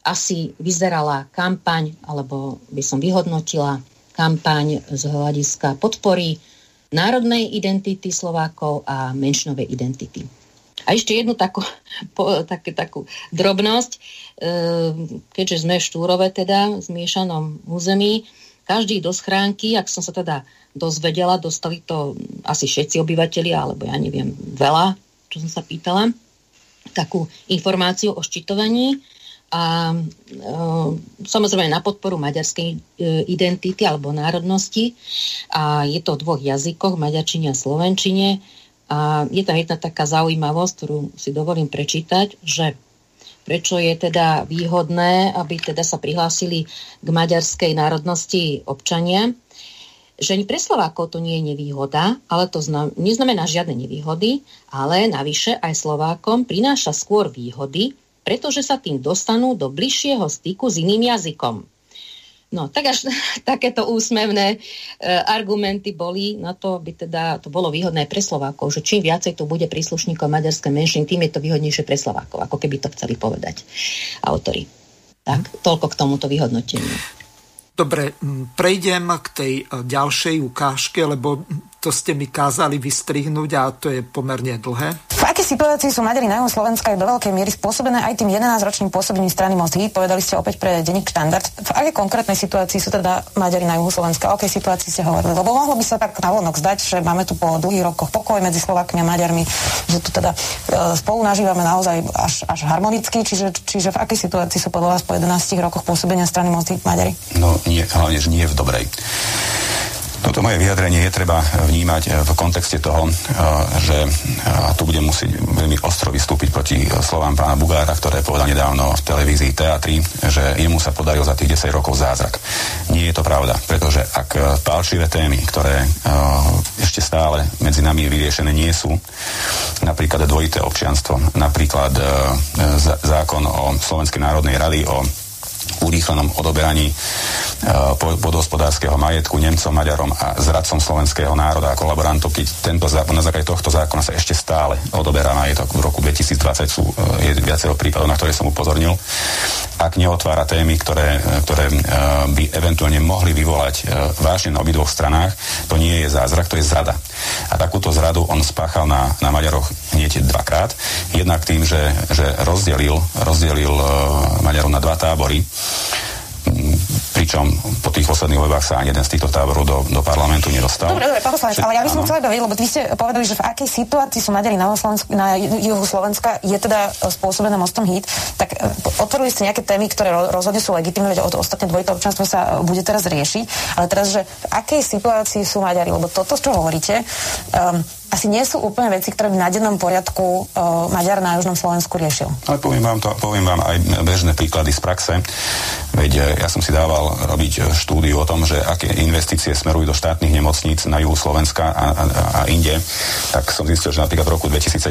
asi vyzerala kampaň, alebo by som vyhodnotila kampaň z hľadiska podpory národnej identity Slovákov a menšinovej identity. A ešte jednu takú, po, tak, takú drobnosť, e, keďže sme v Štúrove teda, v zmiešanom území, každý do schránky, ak som sa teda dozvedela, dostali to asi všetci obyvateľi, alebo ja neviem, veľa, čo som sa pýtala, takú informáciu o ščitovaní. A e, samozrejme na podporu maďarskej e, identity alebo národnosti. A je to v dvoch jazykoch, maďarčine a slovenčine a je tam jedna taká zaujímavosť, ktorú si dovolím prečítať, že prečo je teda výhodné, aby teda sa prihlásili k maďarskej národnosti občania, že pre Slovákov to nie je nevýhoda, ale to znam, neznamená žiadne nevýhody, ale navyše aj Slovákom prináša skôr výhody, pretože sa tým dostanú do bližšieho styku s iným jazykom. No, tak až <laughs> takéto úsmevné e, argumenty boli na to, by teda to bolo výhodné pre Slovákov, že čím viacej to bude príslušníkov maďarskej menšiny, tým je to výhodnejšie pre Slovákov, ako keby to chceli povedať autory. Tak, toľko k tomuto vyhodnoteniu. Dobre, prejdem k tej e, ďalšej ukážke, lebo to ste mi kázali vystrihnúť a to je pomerne dlhé. V akej situácii sú Maďari na Slovenska je do veľkej miery spôsobené aj tým 11-ročným pôsobením strany Most povedali ste opäť pre denník štandard. V akej konkrétnej situácii sú teda Maďari na juhu Slovenska? O akej situácii ste hovorili? Lebo mohlo by sa tak navonok zdať, že máme tu po dlhých rokoch pokoj medzi Slovakmi a Maďarmi, že tu teda e, spolu nažívame naozaj až, až harmonicky, čiže, čiže v akej situácii sú podľa vás po 11 rokoch pôsobenia strany Most Hit Maďari? No nie, hlavne, že nie v dobrej. To toto moje vyjadrenie je treba vnímať v kontexte toho, že tu budem musieť veľmi ostro vystúpiť proti slovám pána Bugára, ktoré povedal nedávno v televízii Teatri, že jemu sa podaril za tých 10 rokov zázrak. Nie je to pravda, pretože ak pálčivé témy, ktoré ešte stále medzi nami vyriešené nie sú, napríklad dvojité občianstvo, napríklad zákon o Slovenskej národnej rady o urýchlenom odoberaní podhospodárskeho majetku Nemcom, Maďarom a zradcom slovenského národa a kolaborantov, keď tento zákon, na základe tohto zákona sa ešte stále odoberá majetok. V roku 2020 sú je viacero prípadov, na ktoré som upozornil. Ak neotvára témy, ktoré, ktoré by eventuálne mohli vyvolať vážne na obidvoch stranách, to nie je zázrak, to je zrada. A takúto zradu on spáchal na, na Maďaroch hneď dvakrát. Jednak tým, že, že rozdelil, rozdelil Maďarov na dva tábory pričom po tých posledných voľbách sa ani jeden z týchto táborov do, do parlamentu nedostal. Dobre, dobre, pán poslanec, ale ja by som chcela vedieť, lebo vy ste povedali, že v akej situácii sú Maďari na, Slovensku, na juhu Slovenska je teda spôsobené mostom hit, tak e, otvorili ste nejaké témy, ktoré rozhodne sú legitimné, veď ostatné dvojité občanstvo sa bude teraz riešiť, ale teraz, že v akej situácii sú Maďari, lebo toto, čo hovoríte, um, asi nie sú úplne veci, ktoré by na dennom poriadku uh, Maďar na Južnom Slovensku riešil. Ale poviem vám, to, poviem vám aj bežné príklady z praxe. Veď e, ja som si dával robiť e, štúdiu o tom, že aké investície smerujú do štátnych nemocníc na juhu Slovenska a, a, a inde. Tak som zistil, že napríklad v roku 2017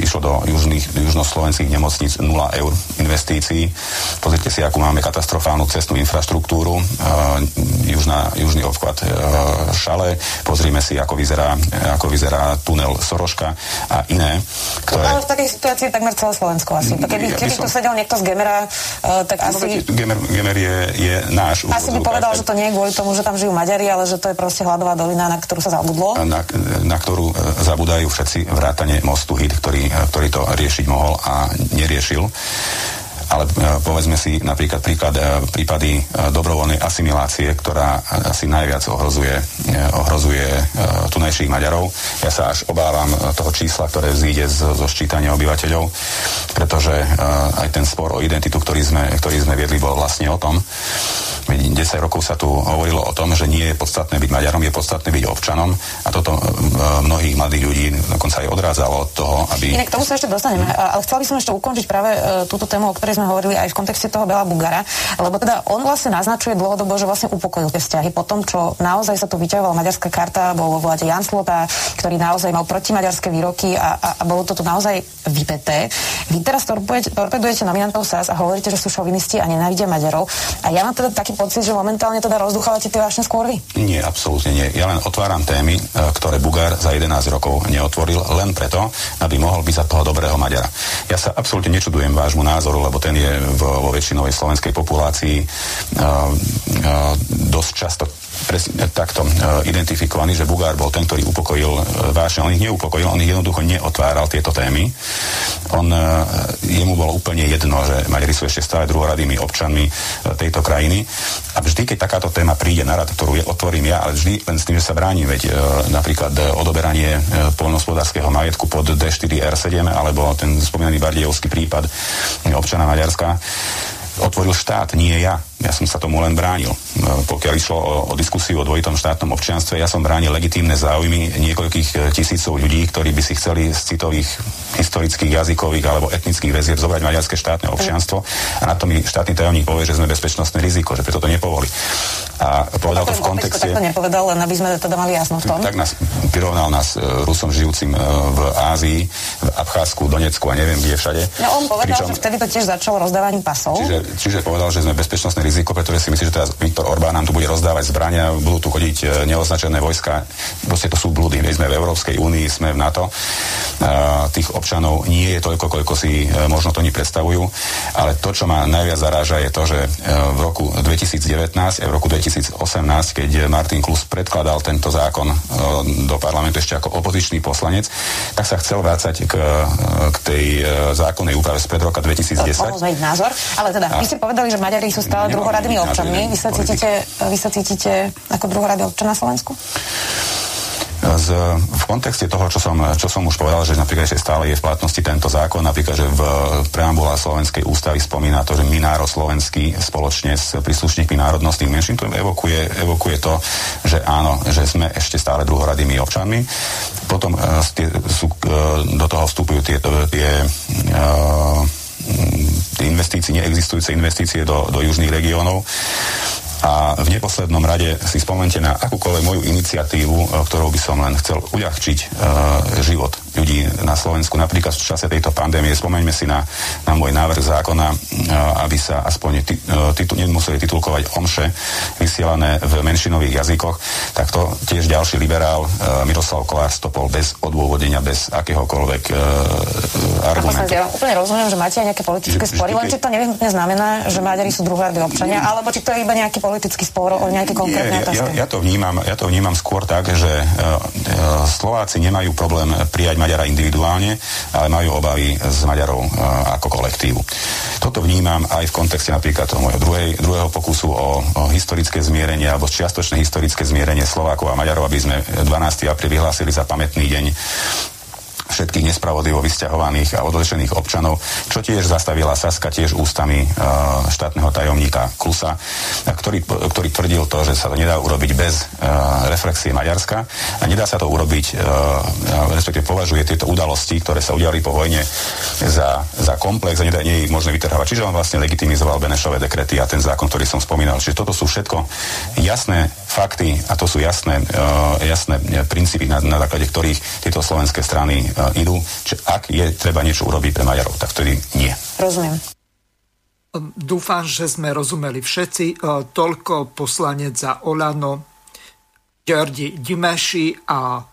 išlo do južných, južnoslovenských nemocníc 0 eur investícií. Pozrite si, akú máme katastrofálnu cestnú infraštruktúru. Uh, južná, južný obchvat uh, Šale. Pozrime si, ako vyzerá, ako vyzerá tunel Soroška a iné. Ktoré... Ale v takej situácii je takmer celé Slovensko asi. Keby, ja keby som... tu sedel niekto z Gemera, uh, tak no, asi... Gemer, Gemer je, je náš. Asi by povedal, že to nie je kvôli tomu, že tam žijú Maďari, ale že to je proste hladová dolina, na ktorú sa zabudlo. Na, na ktorú e, zabudajú všetci vrátane mostu HIT, ktorý, e, ktorý to riešiť mohol a neriešil ale e, povedzme si napríklad príklad, e, prípady e, dobrovoľnej asimilácie, ktorá asi najviac ohrozuje, ohrozuje tunajších Maďarov. Ja sa až obávam toho čísla, ktoré vzíde zo, ščítania obyvateľov, pretože aj ten spor o identitu, ktorý sme, ktorý sme viedli, bol vlastne o tom, 10 rokov sa tu hovorilo o tom, že nie je podstatné byť Maďarom, je podstatné byť občanom a toto mnohých mladých ľudí dokonca aj odrádzalo od toho, aby... Inak tomu sa ešte dostaneme, ale chcela by som ešte ukončiť práve túto tému, o ktorej sme hovorili aj v kontexte toho Bela Bugara, lebo teda on vlastne naznačuje dlhodobo, že vlastne upokojil tie vzťahy po tom, čo naozaj sa tu vyťahovala maďarská karta, bol vo vláde Jan Slota, ktorý naozaj mal protimaďarské výroky a, a, a bolo to tu naozaj vypeté. Vy teraz torpedujete nominantov SAS a hovoríte, že sú šovinisti a nenávidia Maďarov. A ja mám teda taký pocit, že momentálne teda rozduchávate tie vášne skôr. Nie, absolútne nie. Ja len otváram témy, e, ktoré Bugár za 11 rokov neotvoril, len preto, aby mohol byť za toho dobrého Maďara. Ja sa absolútne nečudujem vášmu názoru, lebo ten je vo väčšinovej slovenskej populácii dosť často presne takto uh, identifikovaný, že Bugár bol ten, ktorý upokojil uh, vášne. On ich neupokojil, on ich jednoducho neotváral tieto témy. On, uh, jemu bolo úplne jedno, že Maďari sú ešte stále druhoradými občanmi tejto krajiny. A vždy, keď takáto téma príde na rad, ktorú je, otvorím ja, ale vždy len s tým, že sa bránim, veď napríklad odoberanie poľnohospodárskeho majetku pod D4R7 alebo ten spomínaný Bardejovský prípad občana Maďarska otvoril štát, nie ja. Ja som sa tomu len bránil. No, pokiaľ išlo o, o diskusiu o dvojitom štátnom občianstve, ja som bránil legitímne záujmy niekoľkých e, tisícov ľudí, ktorí by si chceli z citových, historických, jazykových alebo etnických väzieb zobrať maďarské štátne občianstvo a na to mi štátny tajomník povie, že sme bezpečnostné riziko, že preto to nepovoli. A povedal to v kontexte... Tak to nepovedal, len aby sme teda mali jasno v tom. Tak nás prirovnal nás e, Rusom žijúcim e, v Ázii, v Abcházsku, Donecku a neviem kde všade. No on povedal, Pričom, že vtedy to tiež začalo rozdávaním pasov. Čiže, čiže povedal, že sme bezpečnostné riziko, pretože si myslí, že teraz Viktor Orbán nám tu bude rozdávať zbrania, budú tu chodiť e, neoznačené vojska. Proste to sú blúdy. My sme v Európskej únii, sme v NATO. Tých občanov nie je toľko, koľko si e, možno to oni predstavujú. Ale to, čo ma najviac zaráža, je to, že e, v roku 2019 a v roku 2018, keď Martin Klus predkladal tento zákon do parlamentu ešte ako opozičný poslanec, tak sa chcel vrácať k, k tej zákonnej úprave z pred roka 2010. Mohol zmeniť názor, ale teda a... vy ste povedali, že Maďari sú stále druhoradými občanmi. Vy sa, cítite, vy sa cítite ako druhoradý občan na Slovensku? Z, v kontexte toho, čo som, čo som už povedal, že napríklad ešte stále je v platnosti tento zákon, napríklad, že v preambula Slovenskej ústavy spomína to, že my slovenský spoločne s príslušníkmi národnostných menšín, to evokuje, evokuje to, že áno, že sme ešte stále druhoradými občanmi. Potom uh, tie, sú, uh, do toho vstupujú tie, tie uh, investície, neexistujúce investície do, do južných regiónov. A v neposlednom rade si spomente na akúkoľvek moju iniciatívu, e, ktorou by som len chcel uľahčiť uh, život ľudí na Slovensku, napríklad v čase tejto pandémie. Spomeňme si na, na môj návrh zákona, uh, aby sa aspoň ti, uh, titul, nemuseli titulkovať omše vysielané v menšinových jazykoch, tak to tiež ďalší liberál uh, Miroslav Kolár stopol bez odôvodenia, bez akéhokoľvek uh, argumentu. Ja úplne rozumiem, že máte aj nejaké politické spory, len či to nevyhnutne znamená, že Maďari sú druhá občania, alebo či to je iba nejaký politický spor o nejaké konkrétne otázky? Ja, ja, to vnímam, ja to vnímam skôr tak, že uh, Slováci nemajú problém prijať Maďara individuálne, ale majú obavy z Maďarov uh, ako kolektívu. Toto vnímam aj v kontexte napríklad toho môjho druhej, druhého pokusu o, o historické zmierenie alebo čiastočné historické zmierenie Slovákov a Maďarov, aby sme 12. apríl vyhlásili za pamätný deň všetkých nespravodlivo vysťahovaných a odlečených občanov, čo tiež zastavila Saska tiež ústami uh, štátneho tajomníka Klusa, ktorý, ktorý tvrdil to, že sa to nedá urobiť bez uh, reflexie Maďarska a nedá sa to urobiť, uh, respektíve považuje tieto udalosti, ktoré sa udiali po vojne za, za komplex a nedá, nie je možné vytrhávať. Čiže on vlastne legitimizoval Benešové dekrety a ten zákon, ktorý som spomínal. Čiže toto sú všetko jasné fakty a to sú jasné, jasné princípy, na, na základe ktorých tieto slovenské strany idú, že ak je treba niečo urobiť pre Maďarov, tak vtedy nie. Rozumiem. Dúfam, že sme rozumeli všetci. Toľko poslanec za Olano, Georgi Dimeši a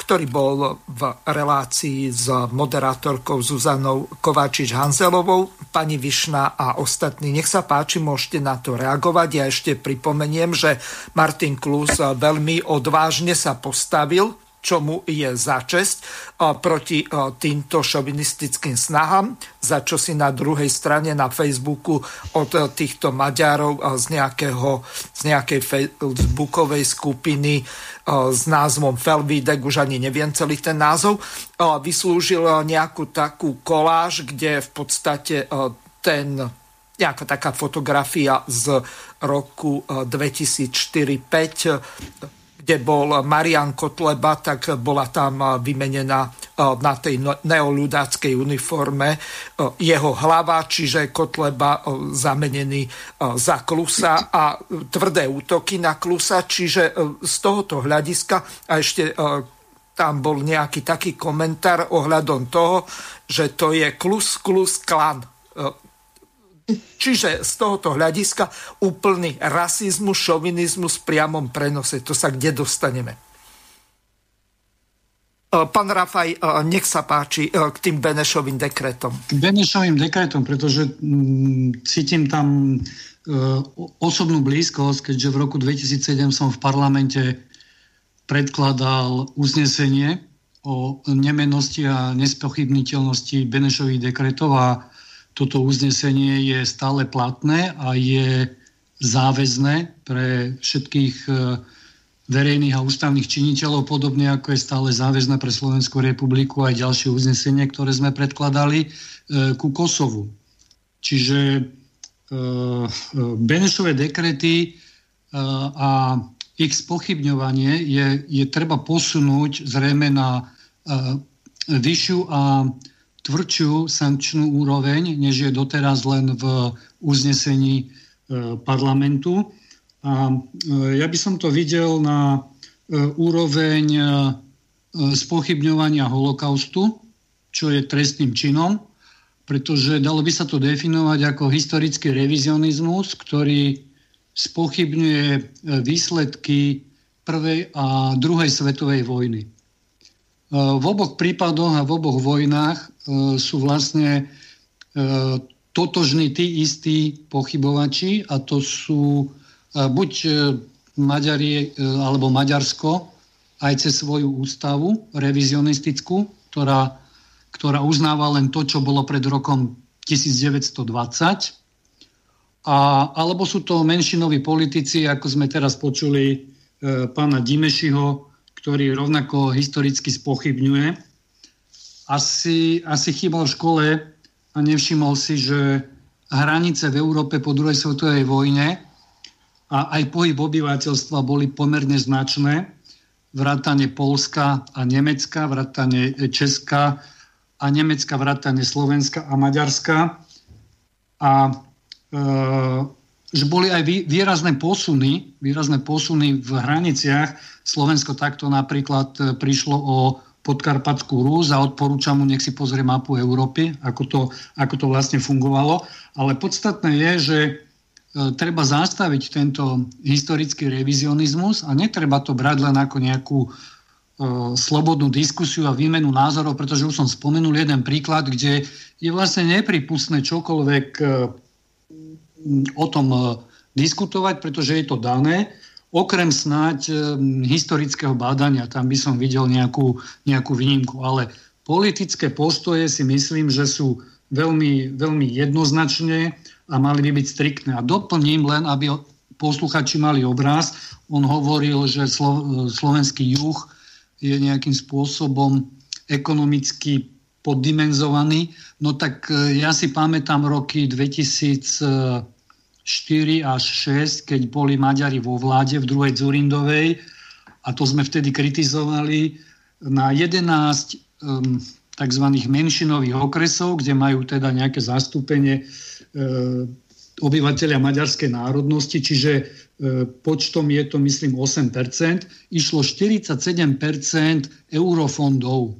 ktorý bol v relácii s moderátorkou Zuzanou Kováčič-Hanzelovou. Pani Višna a ostatní, nech sa páči, môžete na to reagovať. Ja ešte pripomeniem, že Martin Klus veľmi odvážne sa postavil čo mu je za čest proti týmto šovinistickým snahám, za čo si na druhej strane na Facebooku od týchto Maďarov z, nejakého, z nejakej facebookovej skupiny s názvom Felvidek, už ani neviem celý ten názov, vyslúžil nejakú takú koláž, kde v podstate ten nejaká taká fotografia z roku 2004-2005 kde bol Marian Kotleba, tak bola tam vymenená na tej neoludáckej uniforme jeho hlava, čiže Kotleba zamenený za Klusa a tvrdé útoky na Klusa, čiže z tohoto hľadiska a ešte tam bol nejaký taký komentár ohľadom toho, že to je Klus Klus klan Čiže z tohoto hľadiska úplný rasizmus, šovinizmus v priamom prenose. To sa kde dostaneme? E, pán Rafaj, e, nech sa páči e, k tým Benešovým dekretom. K Benešovým dekretom, pretože mm, cítim tam osobnú blízkosť, keďže v roku 2007 som v parlamente predkladal uznesenie o nemenosti a nespochybniteľnosti Benešových dekretov a toto uznesenie je stále platné a je záväzné pre všetkých e, verejných a ústavných činiteľov, podobne ako je stále záväzné pre Slovenskú republiku aj ďalšie uznesenie, ktoré sme predkladali e, ku Kosovu. Čiže e, Benešové dekrety a ich spochybňovanie je, je treba posunúť zrejme na vyššiu a tvrdšiu sankčnú úroveň, než je doteraz len v uznesení e, parlamentu. A e, ja by som to videl na e, úroveň spochybňovania holokaustu, čo je trestným činom, pretože dalo by sa to definovať ako historický revizionizmus, ktorý spochybňuje výsledky prvej a druhej svetovej vojny. V oboch prípadoch a v oboch vojnách sú vlastne e, totožní tí istí pochybovači a to sú e, buď Maďari alebo Maďarsko aj cez svoju ústavu revizionistickú, ktorá, ktorá uznáva len to, čo bolo pred rokom 1920. A, alebo sú to menšinoví politici, ako sme teraz počuli e, pána Dimešiho, ktorý rovnako historicky spochybňuje. Asi, asi chýbal v škole a nevšimol si, že hranice v Európe po druhej svetovej vojne a aj pohyb obyvateľstva boli pomerne značné. Vrátane Polska a Nemecka, vrátane Česka a Nemecka, vrátane Slovenska a Maďarska. A e, že boli aj výrazné posuny, výrazné posuny v hraniciach. Slovensko takto napríklad e, prišlo o podkarpatskú Rús a odporúčam mu, nech si pozrie mapu Európy, ako to, ako to vlastne fungovalo. Ale podstatné je, že e, treba zastaviť tento historický revizionizmus a netreba to brať len ako nejakú e, slobodnú diskusiu a výmenu názorov, pretože už som spomenul jeden príklad, kde je vlastne nepripustné čokoľvek e, o tom diskutovať, pretože je to dané. Okrem snáď e, historického bádania, tam by som videl nejakú, nejakú výnimku. Ale politické postoje si myslím, že sú veľmi, veľmi jednoznačné a mali by byť striktné. A doplním len, aby posluchači mali obraz. On hovoril, že slo, slovenský juh je nejakým spôsobom ekonomicky poddimenzovaný. No tak e, ja si pamätám roky 2004 až 6, keď boli Maďari vo vláde v druhej Zurindovej a to sme vtedy kritizovali na 11 um, tzv. menšinových okresov, kde majú teda nejaké zastúpenie e, obyvateľia maďarskej národnosti, čiže e, počtom je to myslím 8%, išlo 47% eurofondov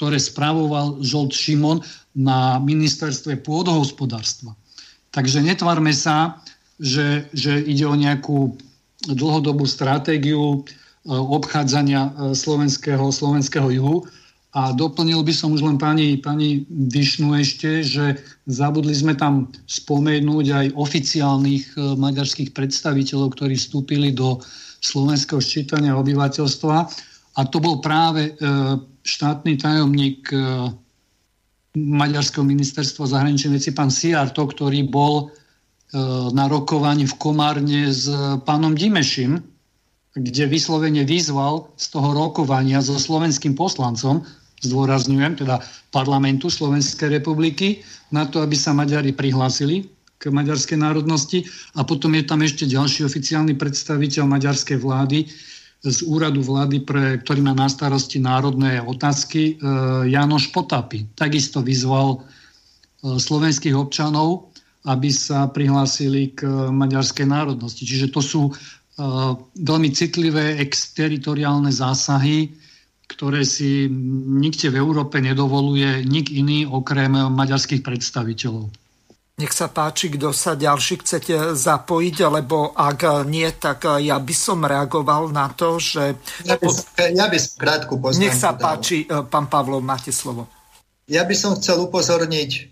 ktoré spravoval Žolt Šimon na ministerstve pôdohospodárstva. Takže netvárme sa, že, že ide o nejakú dlhodobú stratégiu e, obchádzania e, slovenského, slovenského juhu. A doplnil by som už len pani, pani Višnu ešte, že zabudli sme tam spomenúť aj oficiálnych e, maďarských predstaviteľov, ktorí vstúpili do slovenského ščítania obyvateľstva. A to bol práve štátny tajomník Maďarského ministerstva zahraničných vecí, pán Siarto, ktorý bol e, na rokovaní v Komárne s pánom Dimešim, kde vyslovene vyzval z toho rokovania so slovenským poslancom, zdôrazňujem, teda parlamentu Slovenskej republiky, na to, aby sa Maďari prihlásili k maďarskej národnosti. A potom je tam ešte ďalší oficiálny predstaviteľ maďarskej vlády, z úradu vlády, pre, ktorý má na starosti národné otázky, e, Janoš Potapy. Takisto vyzval e, slovenských občanov, aby sa prihlásili k maďarskej národnosti. Čiže to sú e, veľmi citlivé exteritoriálne zásahy, ktoré si nikde v Európe nedovoluje nik iný okrem maďarských predstaviteľov. Nech sa páči, kto sa ďalší chcete zapojiť, lebo ak nie, tak ja by som reagoval na to, že... Ja by som, ja by som krátku poznámku Nech sa páči, dal. pán Pavlov, máte slovo. Ja by som chcel upozorniť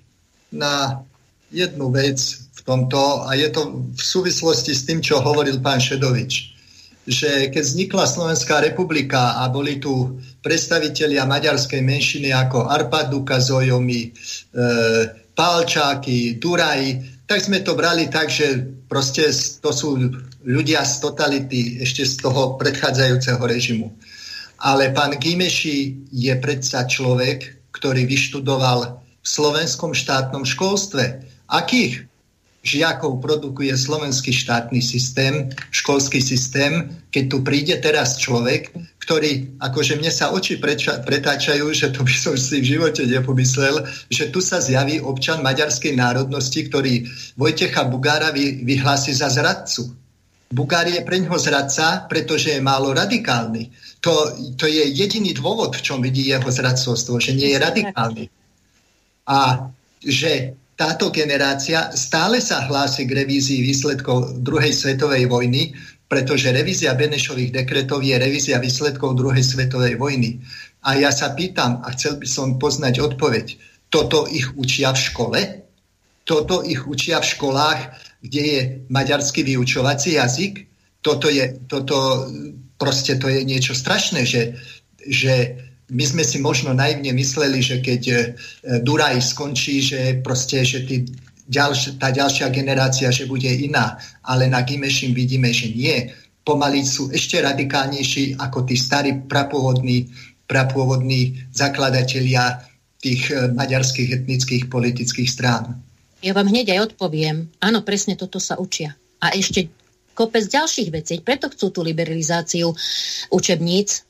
na jednu vec v tomto a je to v súvislosti s tým, čo hovoril pán Šedovič. Že keď vznikla Slovenská republika a boli tu predstavitelia maďarskej menšiny ako Arpad Duka Zojomi, e, Palčáky, Duraj, tak sme to brali tak, že proste to sú ľudia z totality ešte z toho predchádzajúceho režimu. Ale pán Gimeši je predsa človek, ktorý vyštudoval v slovenskom štátnom školstve. Akých žiakov produkuje slovenský štátny systém, školský systém, keď tu príde teraz človek, ktorý, akože mne sa oči preča, pretáčajú, že to by som si v živote nepomyslel, že tu sa zjaví občan maďarskej národnosti, ktorý Vojtecha Bugára vy, vyhlási za zradcu. Bugár je pre ňoho zradca, pretože je málo radikálny. To, to je jediný dôvod, v čom vidí jeho zradcovstvo, že nie je radikálny. A že táto generácia stále sa hlási k revízii výsledkov druhej svetovej vojny, pretože revízia Benešových dekretov je revízia výsledkov druhej svetovej vojny. A ja sa pýtam, a chcel by som poznať odpoveď, toto ich učia v škole? Toto ich učia v školách, kde je maďarský vyučovací jazyk? Toto je, toto, proste to je niečo strašné, že, že my sme si možno naivne mysleli, že keď e, Duraj skončí, že proste, že tí ďalš, tá ďalšia generácia, že bude iná. Ale na Gimešim vidíme, že nie. pomaly sú ešte radikálnejší ako tí starí prapôvodní, prapôvodní zakladatelia tých e, maďarských etnických politických strán. Ja vám hneď aj odpoviem. Áno, presne toto sa učia. A ešte kopec ďalších vecí. Preto chcú tú liberalizáciu učebníc,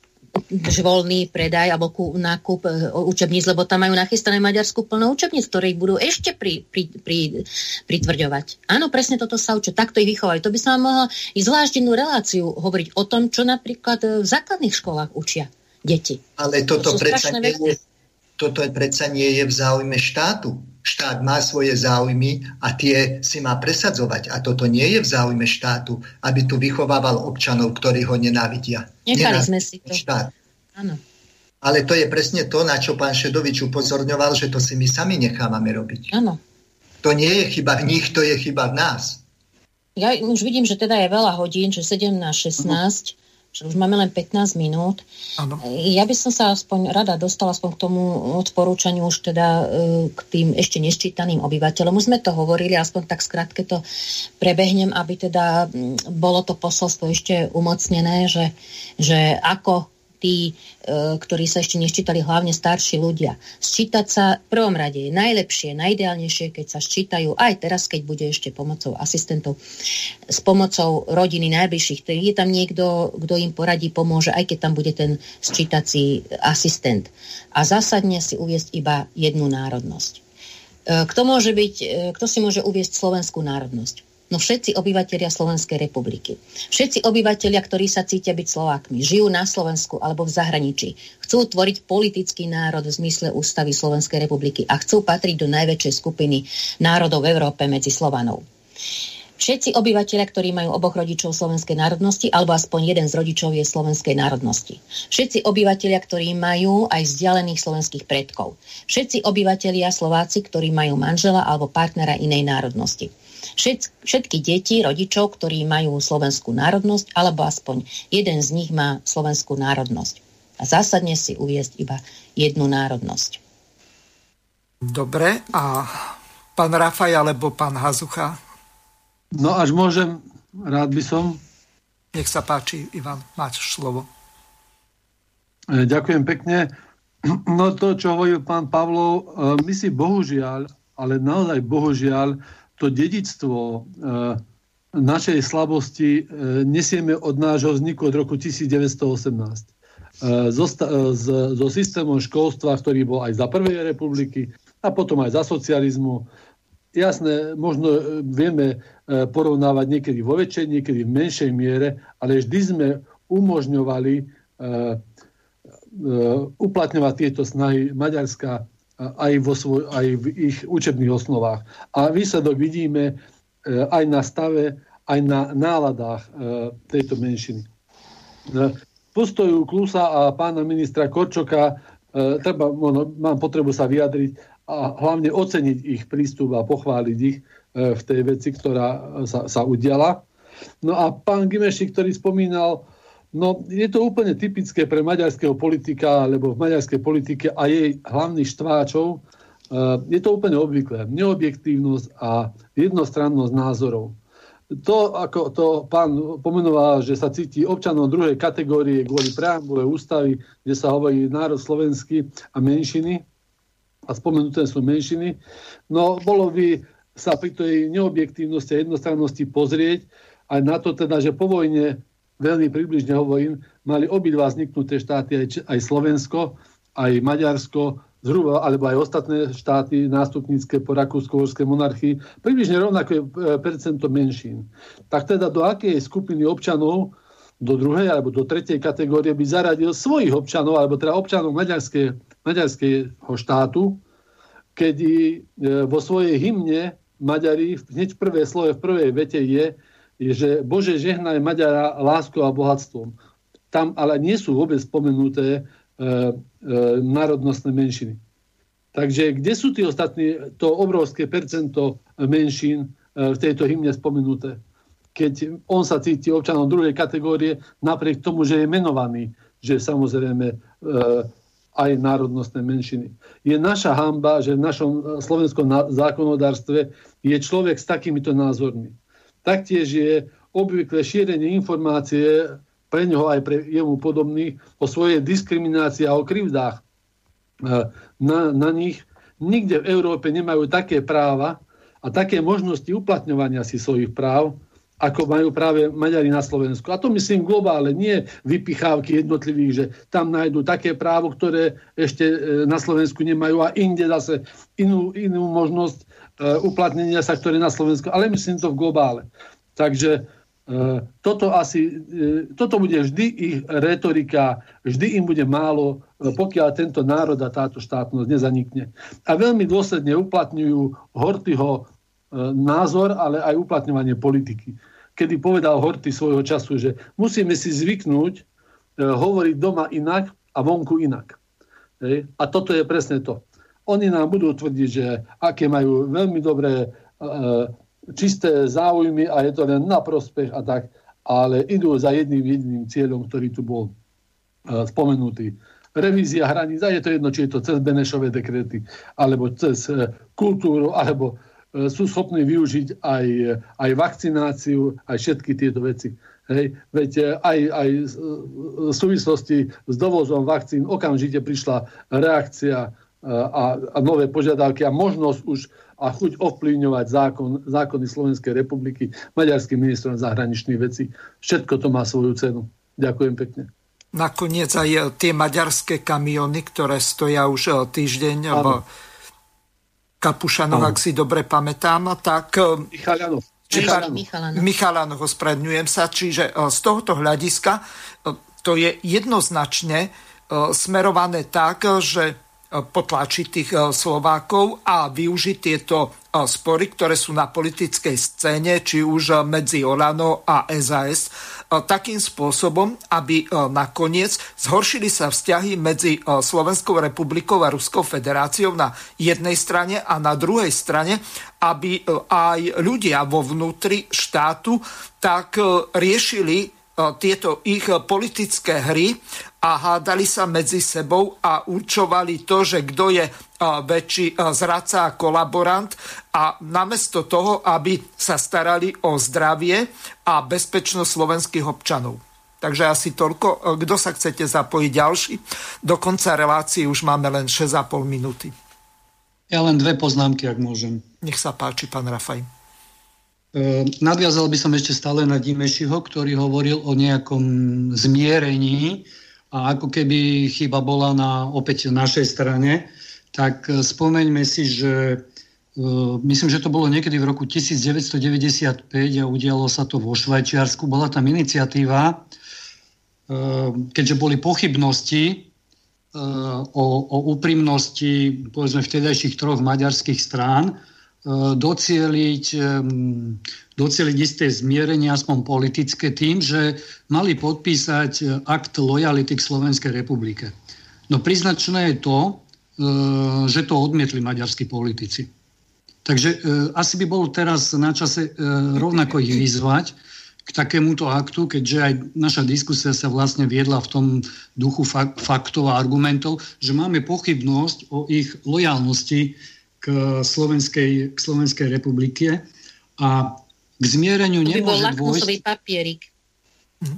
voľný predaj alebo nákup e, učebníc, lebo tam majú nachystané Maďarsku plno učebníc, ktoré ich budú ešte pri, pri, pri, pritvrďovať. Áno, presne toto sa učia, takto ich vychovajú. To by sa mohlo i zvláštnu reláciu hovoriť o tom, čo napríklad v základných školách učia deti. Ale toto to predsa nie je, toto predsa nie je v záujme štátu štát má svoje záujmy a tie si má presadzovať. A toto nie je v záujme štátu, aby tu vychovával občanov, ktorí ho nenávidia. Nechali sme si to. Štát. Áno. Ale to je presne to, na čo pán Šedovič upozorňoval, že to si my sami nechávame robiť. Áno. To nie je chyba v nich, to je chyba v nás. Ja už vidím, že teda je veľa hodín, že 7 na 16. Uh-huh že už máme len 15 minút. Ano. Ja by som sa aspoň rada dostala aspoň k tomu odporúčaniu už teda e, k tým ešte neščítaným obyvateľom. Už sme to hovorili, aspoň tak skrátke to prebehnem, aby teda bolo to posolstvo ešte umocnené, že, že ako tí, e, ktorí sa ešte neščítali, hlavne starší ľudia. Sčítať sa v prvom rade je najlepšie, najideálnejšie, keď sa ščítajú aj teraz, keď bude ešte pomocou asistentov, s pomocou rodiny najbližších. Je tam niekto, kto im poradí, pomôže, aj keď tam bude ten sčítací asistent. A zásadne si uviesť iba jednu národnosť. E, kto, môže byť, e, kto si môže uviesť slovenskú národnosť? No všetci obyvateľia Slovenskej republiky. Všetci obyvateľia, ktorí sa cítia byť Slovákmi, žijú na Slovensku alebo v zahraničí, chcú tvoriť politický národ v zmysle ústavy Slovenskej republiky a chcú patriť do najväčšej skupiny národov v Európe medzi Slovanov. Všetci obyvateľia, ktorí majú oboch rodičov slovenskej národnosti, alebo aspoň jeden z rodičov je slovenskej národnosti. Všetci obyvateľia, ktorí majú aj vzdialených slovenských predkov. Všetci obyvateľia Slováci, ktorí majú manžela alebo partnera inej národnosti všetky deti rodičov, ktorí majú slovenskú národnosť, alebo aspoň jeden z nich má slovenskú národnosť. A zásadne si uviezť iba jednu národnosť. Dobre, a pán Rafaj alebo pán Hazucha? No až môžem, rád by som. Nech sa páči, Ivan, máš slovo. E, ďakujem pekne. <clears throat> No to, čo hovoril pán Pavlov, e, my si bohužiaľ, ale naozaj bohužiaľ, to dedictvo e, našej slabosti e, nesieme od nášho vzniku od roku 1918. So, systémom školstva, ktorý bol aj za prvej republiky a potom aj za socializmu. Jasné, možno e, vieme porovnávať niekedy vo väčšej, niekedy v menšej miere, ale vždy sme umožňovali uplatňovať tieto snahy Maďarska aj, vo svoj, aj v ich učebných osnovách. A výsledok vidíme e, aj na stave, aj na náladách e, tejto menšiny. E, postoju Klusa a pána ministra Korčoka treba, mám potrebu sa vyjadriť a hlavne oceniť ich prístup a pochváliť ich v tej veci, ktorá sa, sa udiala. No a pán Gimeši, ktorý spomínal No, je to úplne typické pre maďarského politika, alebo v maďarskej politike a jej hlavných štváčov. E, je to úplne obvyklé. Neobjektívnosť a jednostrannosť názorov. To, ako to pán pomenoval, že sa cíti občanom druhej kategórie kvôli preambule ústavy, kde sa hovorí národ slovenský a menšiny, a spomenuté sú menšiny, no bolo by sa pri tej neobjektívnosti a jednostrannosti pozrieť aj na to teda, že po vojne veľmi približne hovorím, mali obidva vzniknuté štáty, aj, aj Slovensko, aj Maďarsko, zhruba, alebo aj ostatné štáty nástupnícke po rakúsko monarchii, približne rovnaké e, percento menšín. Tak teda do akej skupiny občanov, do druhej alebo do tretej kategórie by zaradil svojich občanov, alebo teda občanov maďarskej, maďarského štátu, keď e, vo svojej hymne Maďari hneď prvé slovo v prvej vete je, je, že Bože žehnaj Maďara láskou a bohatstvom. Tam ale nie sú vôbec spomenuté e, e, národnostné menšiny. Takže kde sú tí ostatní, to obrovské percento menšín e, v tejto hymne spomenuté? Keď on sa cíti občanom druhej kategórie, napriek tomu, že je menovaný, že samozrejme e, aj národnostné menšiny. Je naša hamba, že v našom slovenskom zákonodárstve je človek s takýmito názormi. Taktiež je obvykle šírenie informácie pre ňoho aj pre jemu podobných o svojej diskriminácii a o krivdách e, na, na nich. Nikde v Európe nemajú také práva a také možnosti uplatňovania si svojich práv, ako majú práve Maďari na Slovensku. A to myslím globálne, nie vypichávky jednotlivých, že tam nájdú také právo, ktoré ešte e, na Slovensku nemajú a inde zase inú, inú možnosť uplatnenia sa, ktoré na Slovensku, ale myslím to v globále. Takže uh, toto asi, uh, toto bude vždy ich retorika, vždy im bude málo, pokiaľ tento národ a táto štátnosť nezanikne. A veľmi dôsledne uplatňujú Hortyho názor, ale aj uplatňovanie politiky kedy povedal Horty svojho času, že musíme si zvyknúť e, hovoriť doma inak a vonku inak. A toto je presne to. Oni nám budú tvrdiť, že aké majú veľmi dobré e, čisté záujmy a je to len na prospech a tak, ale idú za jedným jediným cieľom, ktorý tu bol e, spomenutý. Revízia hraníc, a je to jedno, či je to cez Benešové dekrety, alebo cez e, kultúru, alebo E, sú schopní využiť aj, aj vakcináciu, aj všetky tieto veci. Hej. Veď e, aj, aj e, v súvislosti s dovozom vakcín okamžite prišla reakcia a, a nové požiadavky a možnosť už a chuť ovplyvňovať zákon, zákony Slovenskej republiky maďarským ministrom zahraničných vecí. Všetko to má svoju cenu. Ďakujem pekne. Nakoniec aj tie maďarské kamiony, ktoré stoja už týždeň v Kapušanov, ak si dobre pamätám, tak... Michalanov. Michalanov. Michalanov, ospravedňujem sa. Čiže eh, z tohoto hľadiska to je jednoznačne smerované tak, že potlačiť tých Slovákov a využiť tieto spory, ktoré sú na politickej scéne, či už medzi Olano a SAS, takým spôsobom, aby nakoniec zhoršili sa vzťahy medzi Slovenskou republikou a Ruskou federáciou na jednej strane a na druhej strane, aby aj ľudia vo vnútri štátu tak riešili tieto ich politické hry a hádali sa medzi sebou a určovali to, že kto je väčší zradca a kolaborant a namiesto toho, aby sa starali o zdravie a bezpečnosť slovenských občanov. Takže asi toľko. Kto sa chcete zapojiť ďalší? Do konca relácie už máme len 6,5 minúty. Ja len dve poznámky, ak môžem. Nech sa páči, pán Rafaj. E, nadviazal by som ešte stále na Dimešiho, ktorý hovoril o nejakom zmierení a ako keby chyba bola na opäť našej strane, tak e, spomeňme si, že e, myslím, že to bolo niekedy v roku 1995 a udialo sa to vo Švajčiarsku. Bola tam iniciatíva, e, keďže boli pochybnosti o, o úprimnosti povedzme vtedajších troch maďarských strán, docieliť, docieliť isté zmierenie, aspoň politické, tým, že mali podpísať e, akt lojality k Slovenskej republike. No priznačné je to, e, že to odmietli maďarskí politici. Takže e, asi by bolo teraz na čase rovnako ich vyzvať k takémuto aktu, keďže aj naša diskusia sa vlastne viedla v tom duchu faktov a argumentov, že máme pochybnosť o ich lojalnosti k Slovenskej, k Slovenskej republike a k zmiereniu to by nemôže bol dôjsť... papierik. Mhm.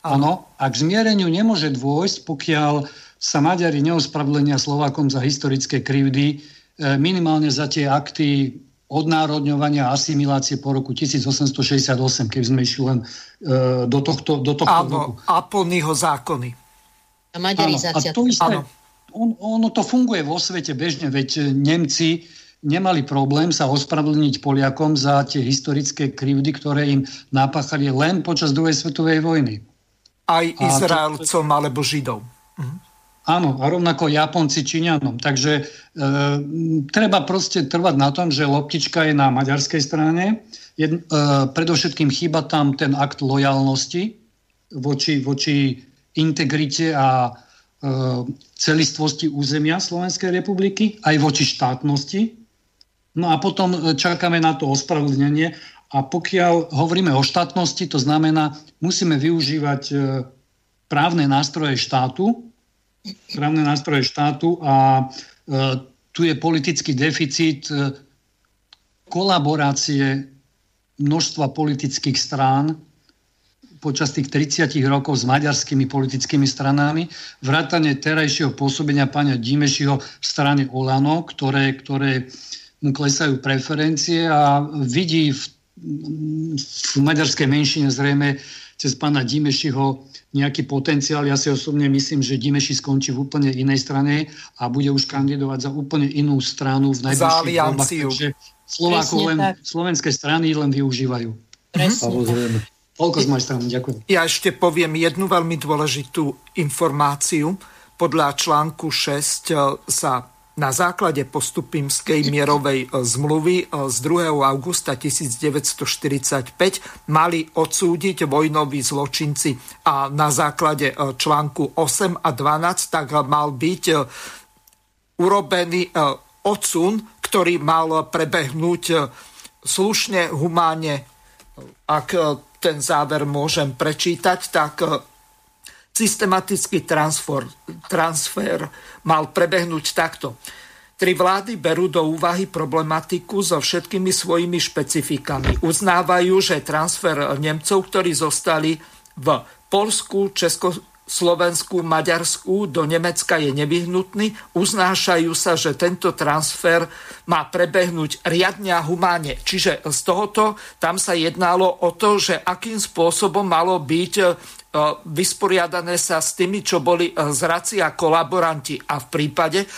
Áno, a k zmiereniu nemôže dôjsť, pokiaľ sa Maďari neospravedlenia Slovákom za historické krivdy, e, minimálne za tie akty odnárodňovania a asimilácie po roku 1868, keď sme išli len e, do tohto, do tohto Áno, roku. Aponyho zákony. A maďarizácia. Áno, a to isté, on, ono to funguje vo svete bežne, veď Nemci nemali problém sa ospravedlniť Poliakom za tie historické krivdy, ktoré im napáchali len počas druhej svetovej vojny. Aj Izraelcom to, alebo Židom. Mhm. Áno, a rovnako Japonci, Číňanom. Takže e, treba proste trvať na tom, že loptička je na maďarskej strane. Jed, e, predovšetkým chýba tam ten akt lojalnosti voči, voči integrite a E, celistvosti územia Slovenskej republiky, aj voči štátnosti. No a potom e, čakáme na to ospravedlnenie. A pokiaľ hovoríme o štátnosti, to znamená, musíme využívať e, právne nástroje štátu, právne nástroje štátu a tu je politický deficit kolaborácie množstva politických strán počas tých 30 rokov s maďarskými politickými stranami, vrátane terajšieho pôsobenia pána Dimešiho v strane Olano, ktoré, ktoré mu klesajú preferencie a vidí v, v maďarskej menšine zrejme cez pána Dimešiho nejaký potenciál. Ja si osobne myslím, že Dimeši skončí v úplne inej strane a bude už kandidovať za úplne inú stranu v najbližších voľbách. Takže Slovákov len, slovenské strany len využívajú. Presne Toľko z mojej strany, ďakujem. Ja ešte poviem jednu veľmi dôležitú informáciu. Podľa článku 6 sa na základe postupimskej mierovej e, zmluvy e, z 2. augusta 1945 mali odsúdiť vojnoví zločinci a na základe e, článku 8 a 12 tak mal byť urobený odsun, ktorý mal prebehnúť slušne, humáne. Ak ten záver môžem prečítať, tak systematický transfer, transfer mal prebehnúť takto. Tri vlády berú do úvahy problematiku so všetkými svojimi špecifikami. Uznávajú, že transfer Nemcov, ktorí zostali v Polsku, Československu, Maďarsku do Nemecka je nevyhnutný. Uznášajú sa, že tento transfer má prebehnúť riadne a humáne. Čiže z tohoto tam sa jednalo o to, že akým spôsobom malo byť vysporiadané sa s tými, čo boli e, zraci a kolaboranti. A v prípade e,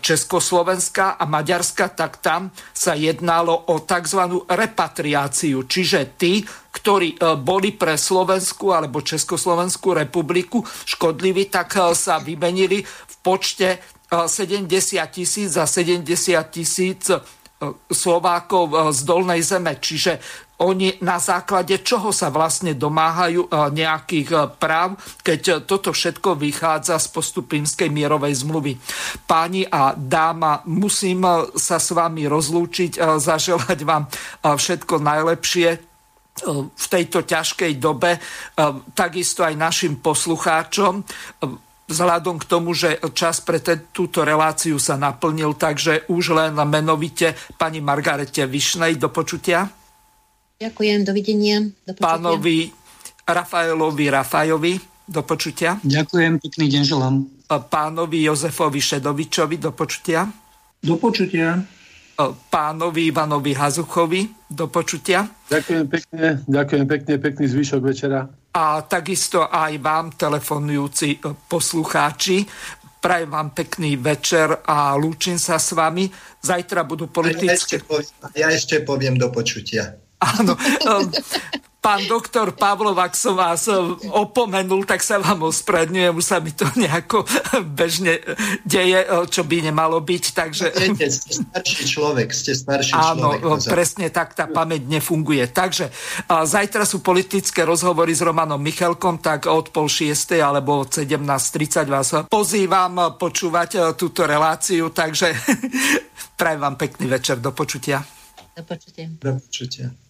Československa a Maďarska, tak tam sa jednalo o tzv. repatriáciu. Čiže tí, ktorí boli pre Slovensku alebo Československú republiku škodliví, tak sa vymenili v počte 70 tisíc za 70 tisíc Slovákov z dolnej zeme. Čiže oni na základe čoho sa vlastne domáhajú e, nejakých e, práv, keď toto všetko vychádza z postupínskej mierovej zmluvy. Páni a dáma, musím e, sa s vami rozlúčiť, zaželať vám všetko najlepšie v tejto ťažkej dobe, takisto aj našim poslucháčom vzhľadom k tomu, že čas pre te, túto reláciu sa naplnil, takže už len menovite pani Margarete Višnej do počutia. Ďakujem, dovidenia. Do Pánovi Rafaelovi Rafajovi, do počutia. Ďakujem, pekný deň želám. Pánovi Jozefovi Šedovičovi, do počutia. Do počutia. Pánovi Ivanovi Hazuchovi, do počutia. Ďakujem pekne, ďakujem pekne, pekný zvyšok večera. A takisto aj vám, telefonujúci poslucháči, Prajem vám pekný večer a lúčim sa s vami. Zajtra budú politické... Ja ešte poviem, ja ešte poviem do počutia. Áno. Um, pán doktor Pavlov, ak som vás um, opomenul, tak sa vám ospravedňujem, už sa mi to nejako bežne deje, uh, čo by nemalo byť. Takže... Viete, ste starší človek, ste starší Áno, človek. Áno, presne tak tá pamäť nefunguje. Takže zajtra sú politické rozhovory s Romanom Michalkom, tak od pol šiestej alebo od 17.30 vás pozývam počúvať túto reláciu, takže <laughs> prajem vám pekný večer, do počutia. Do počutia. Do počutia.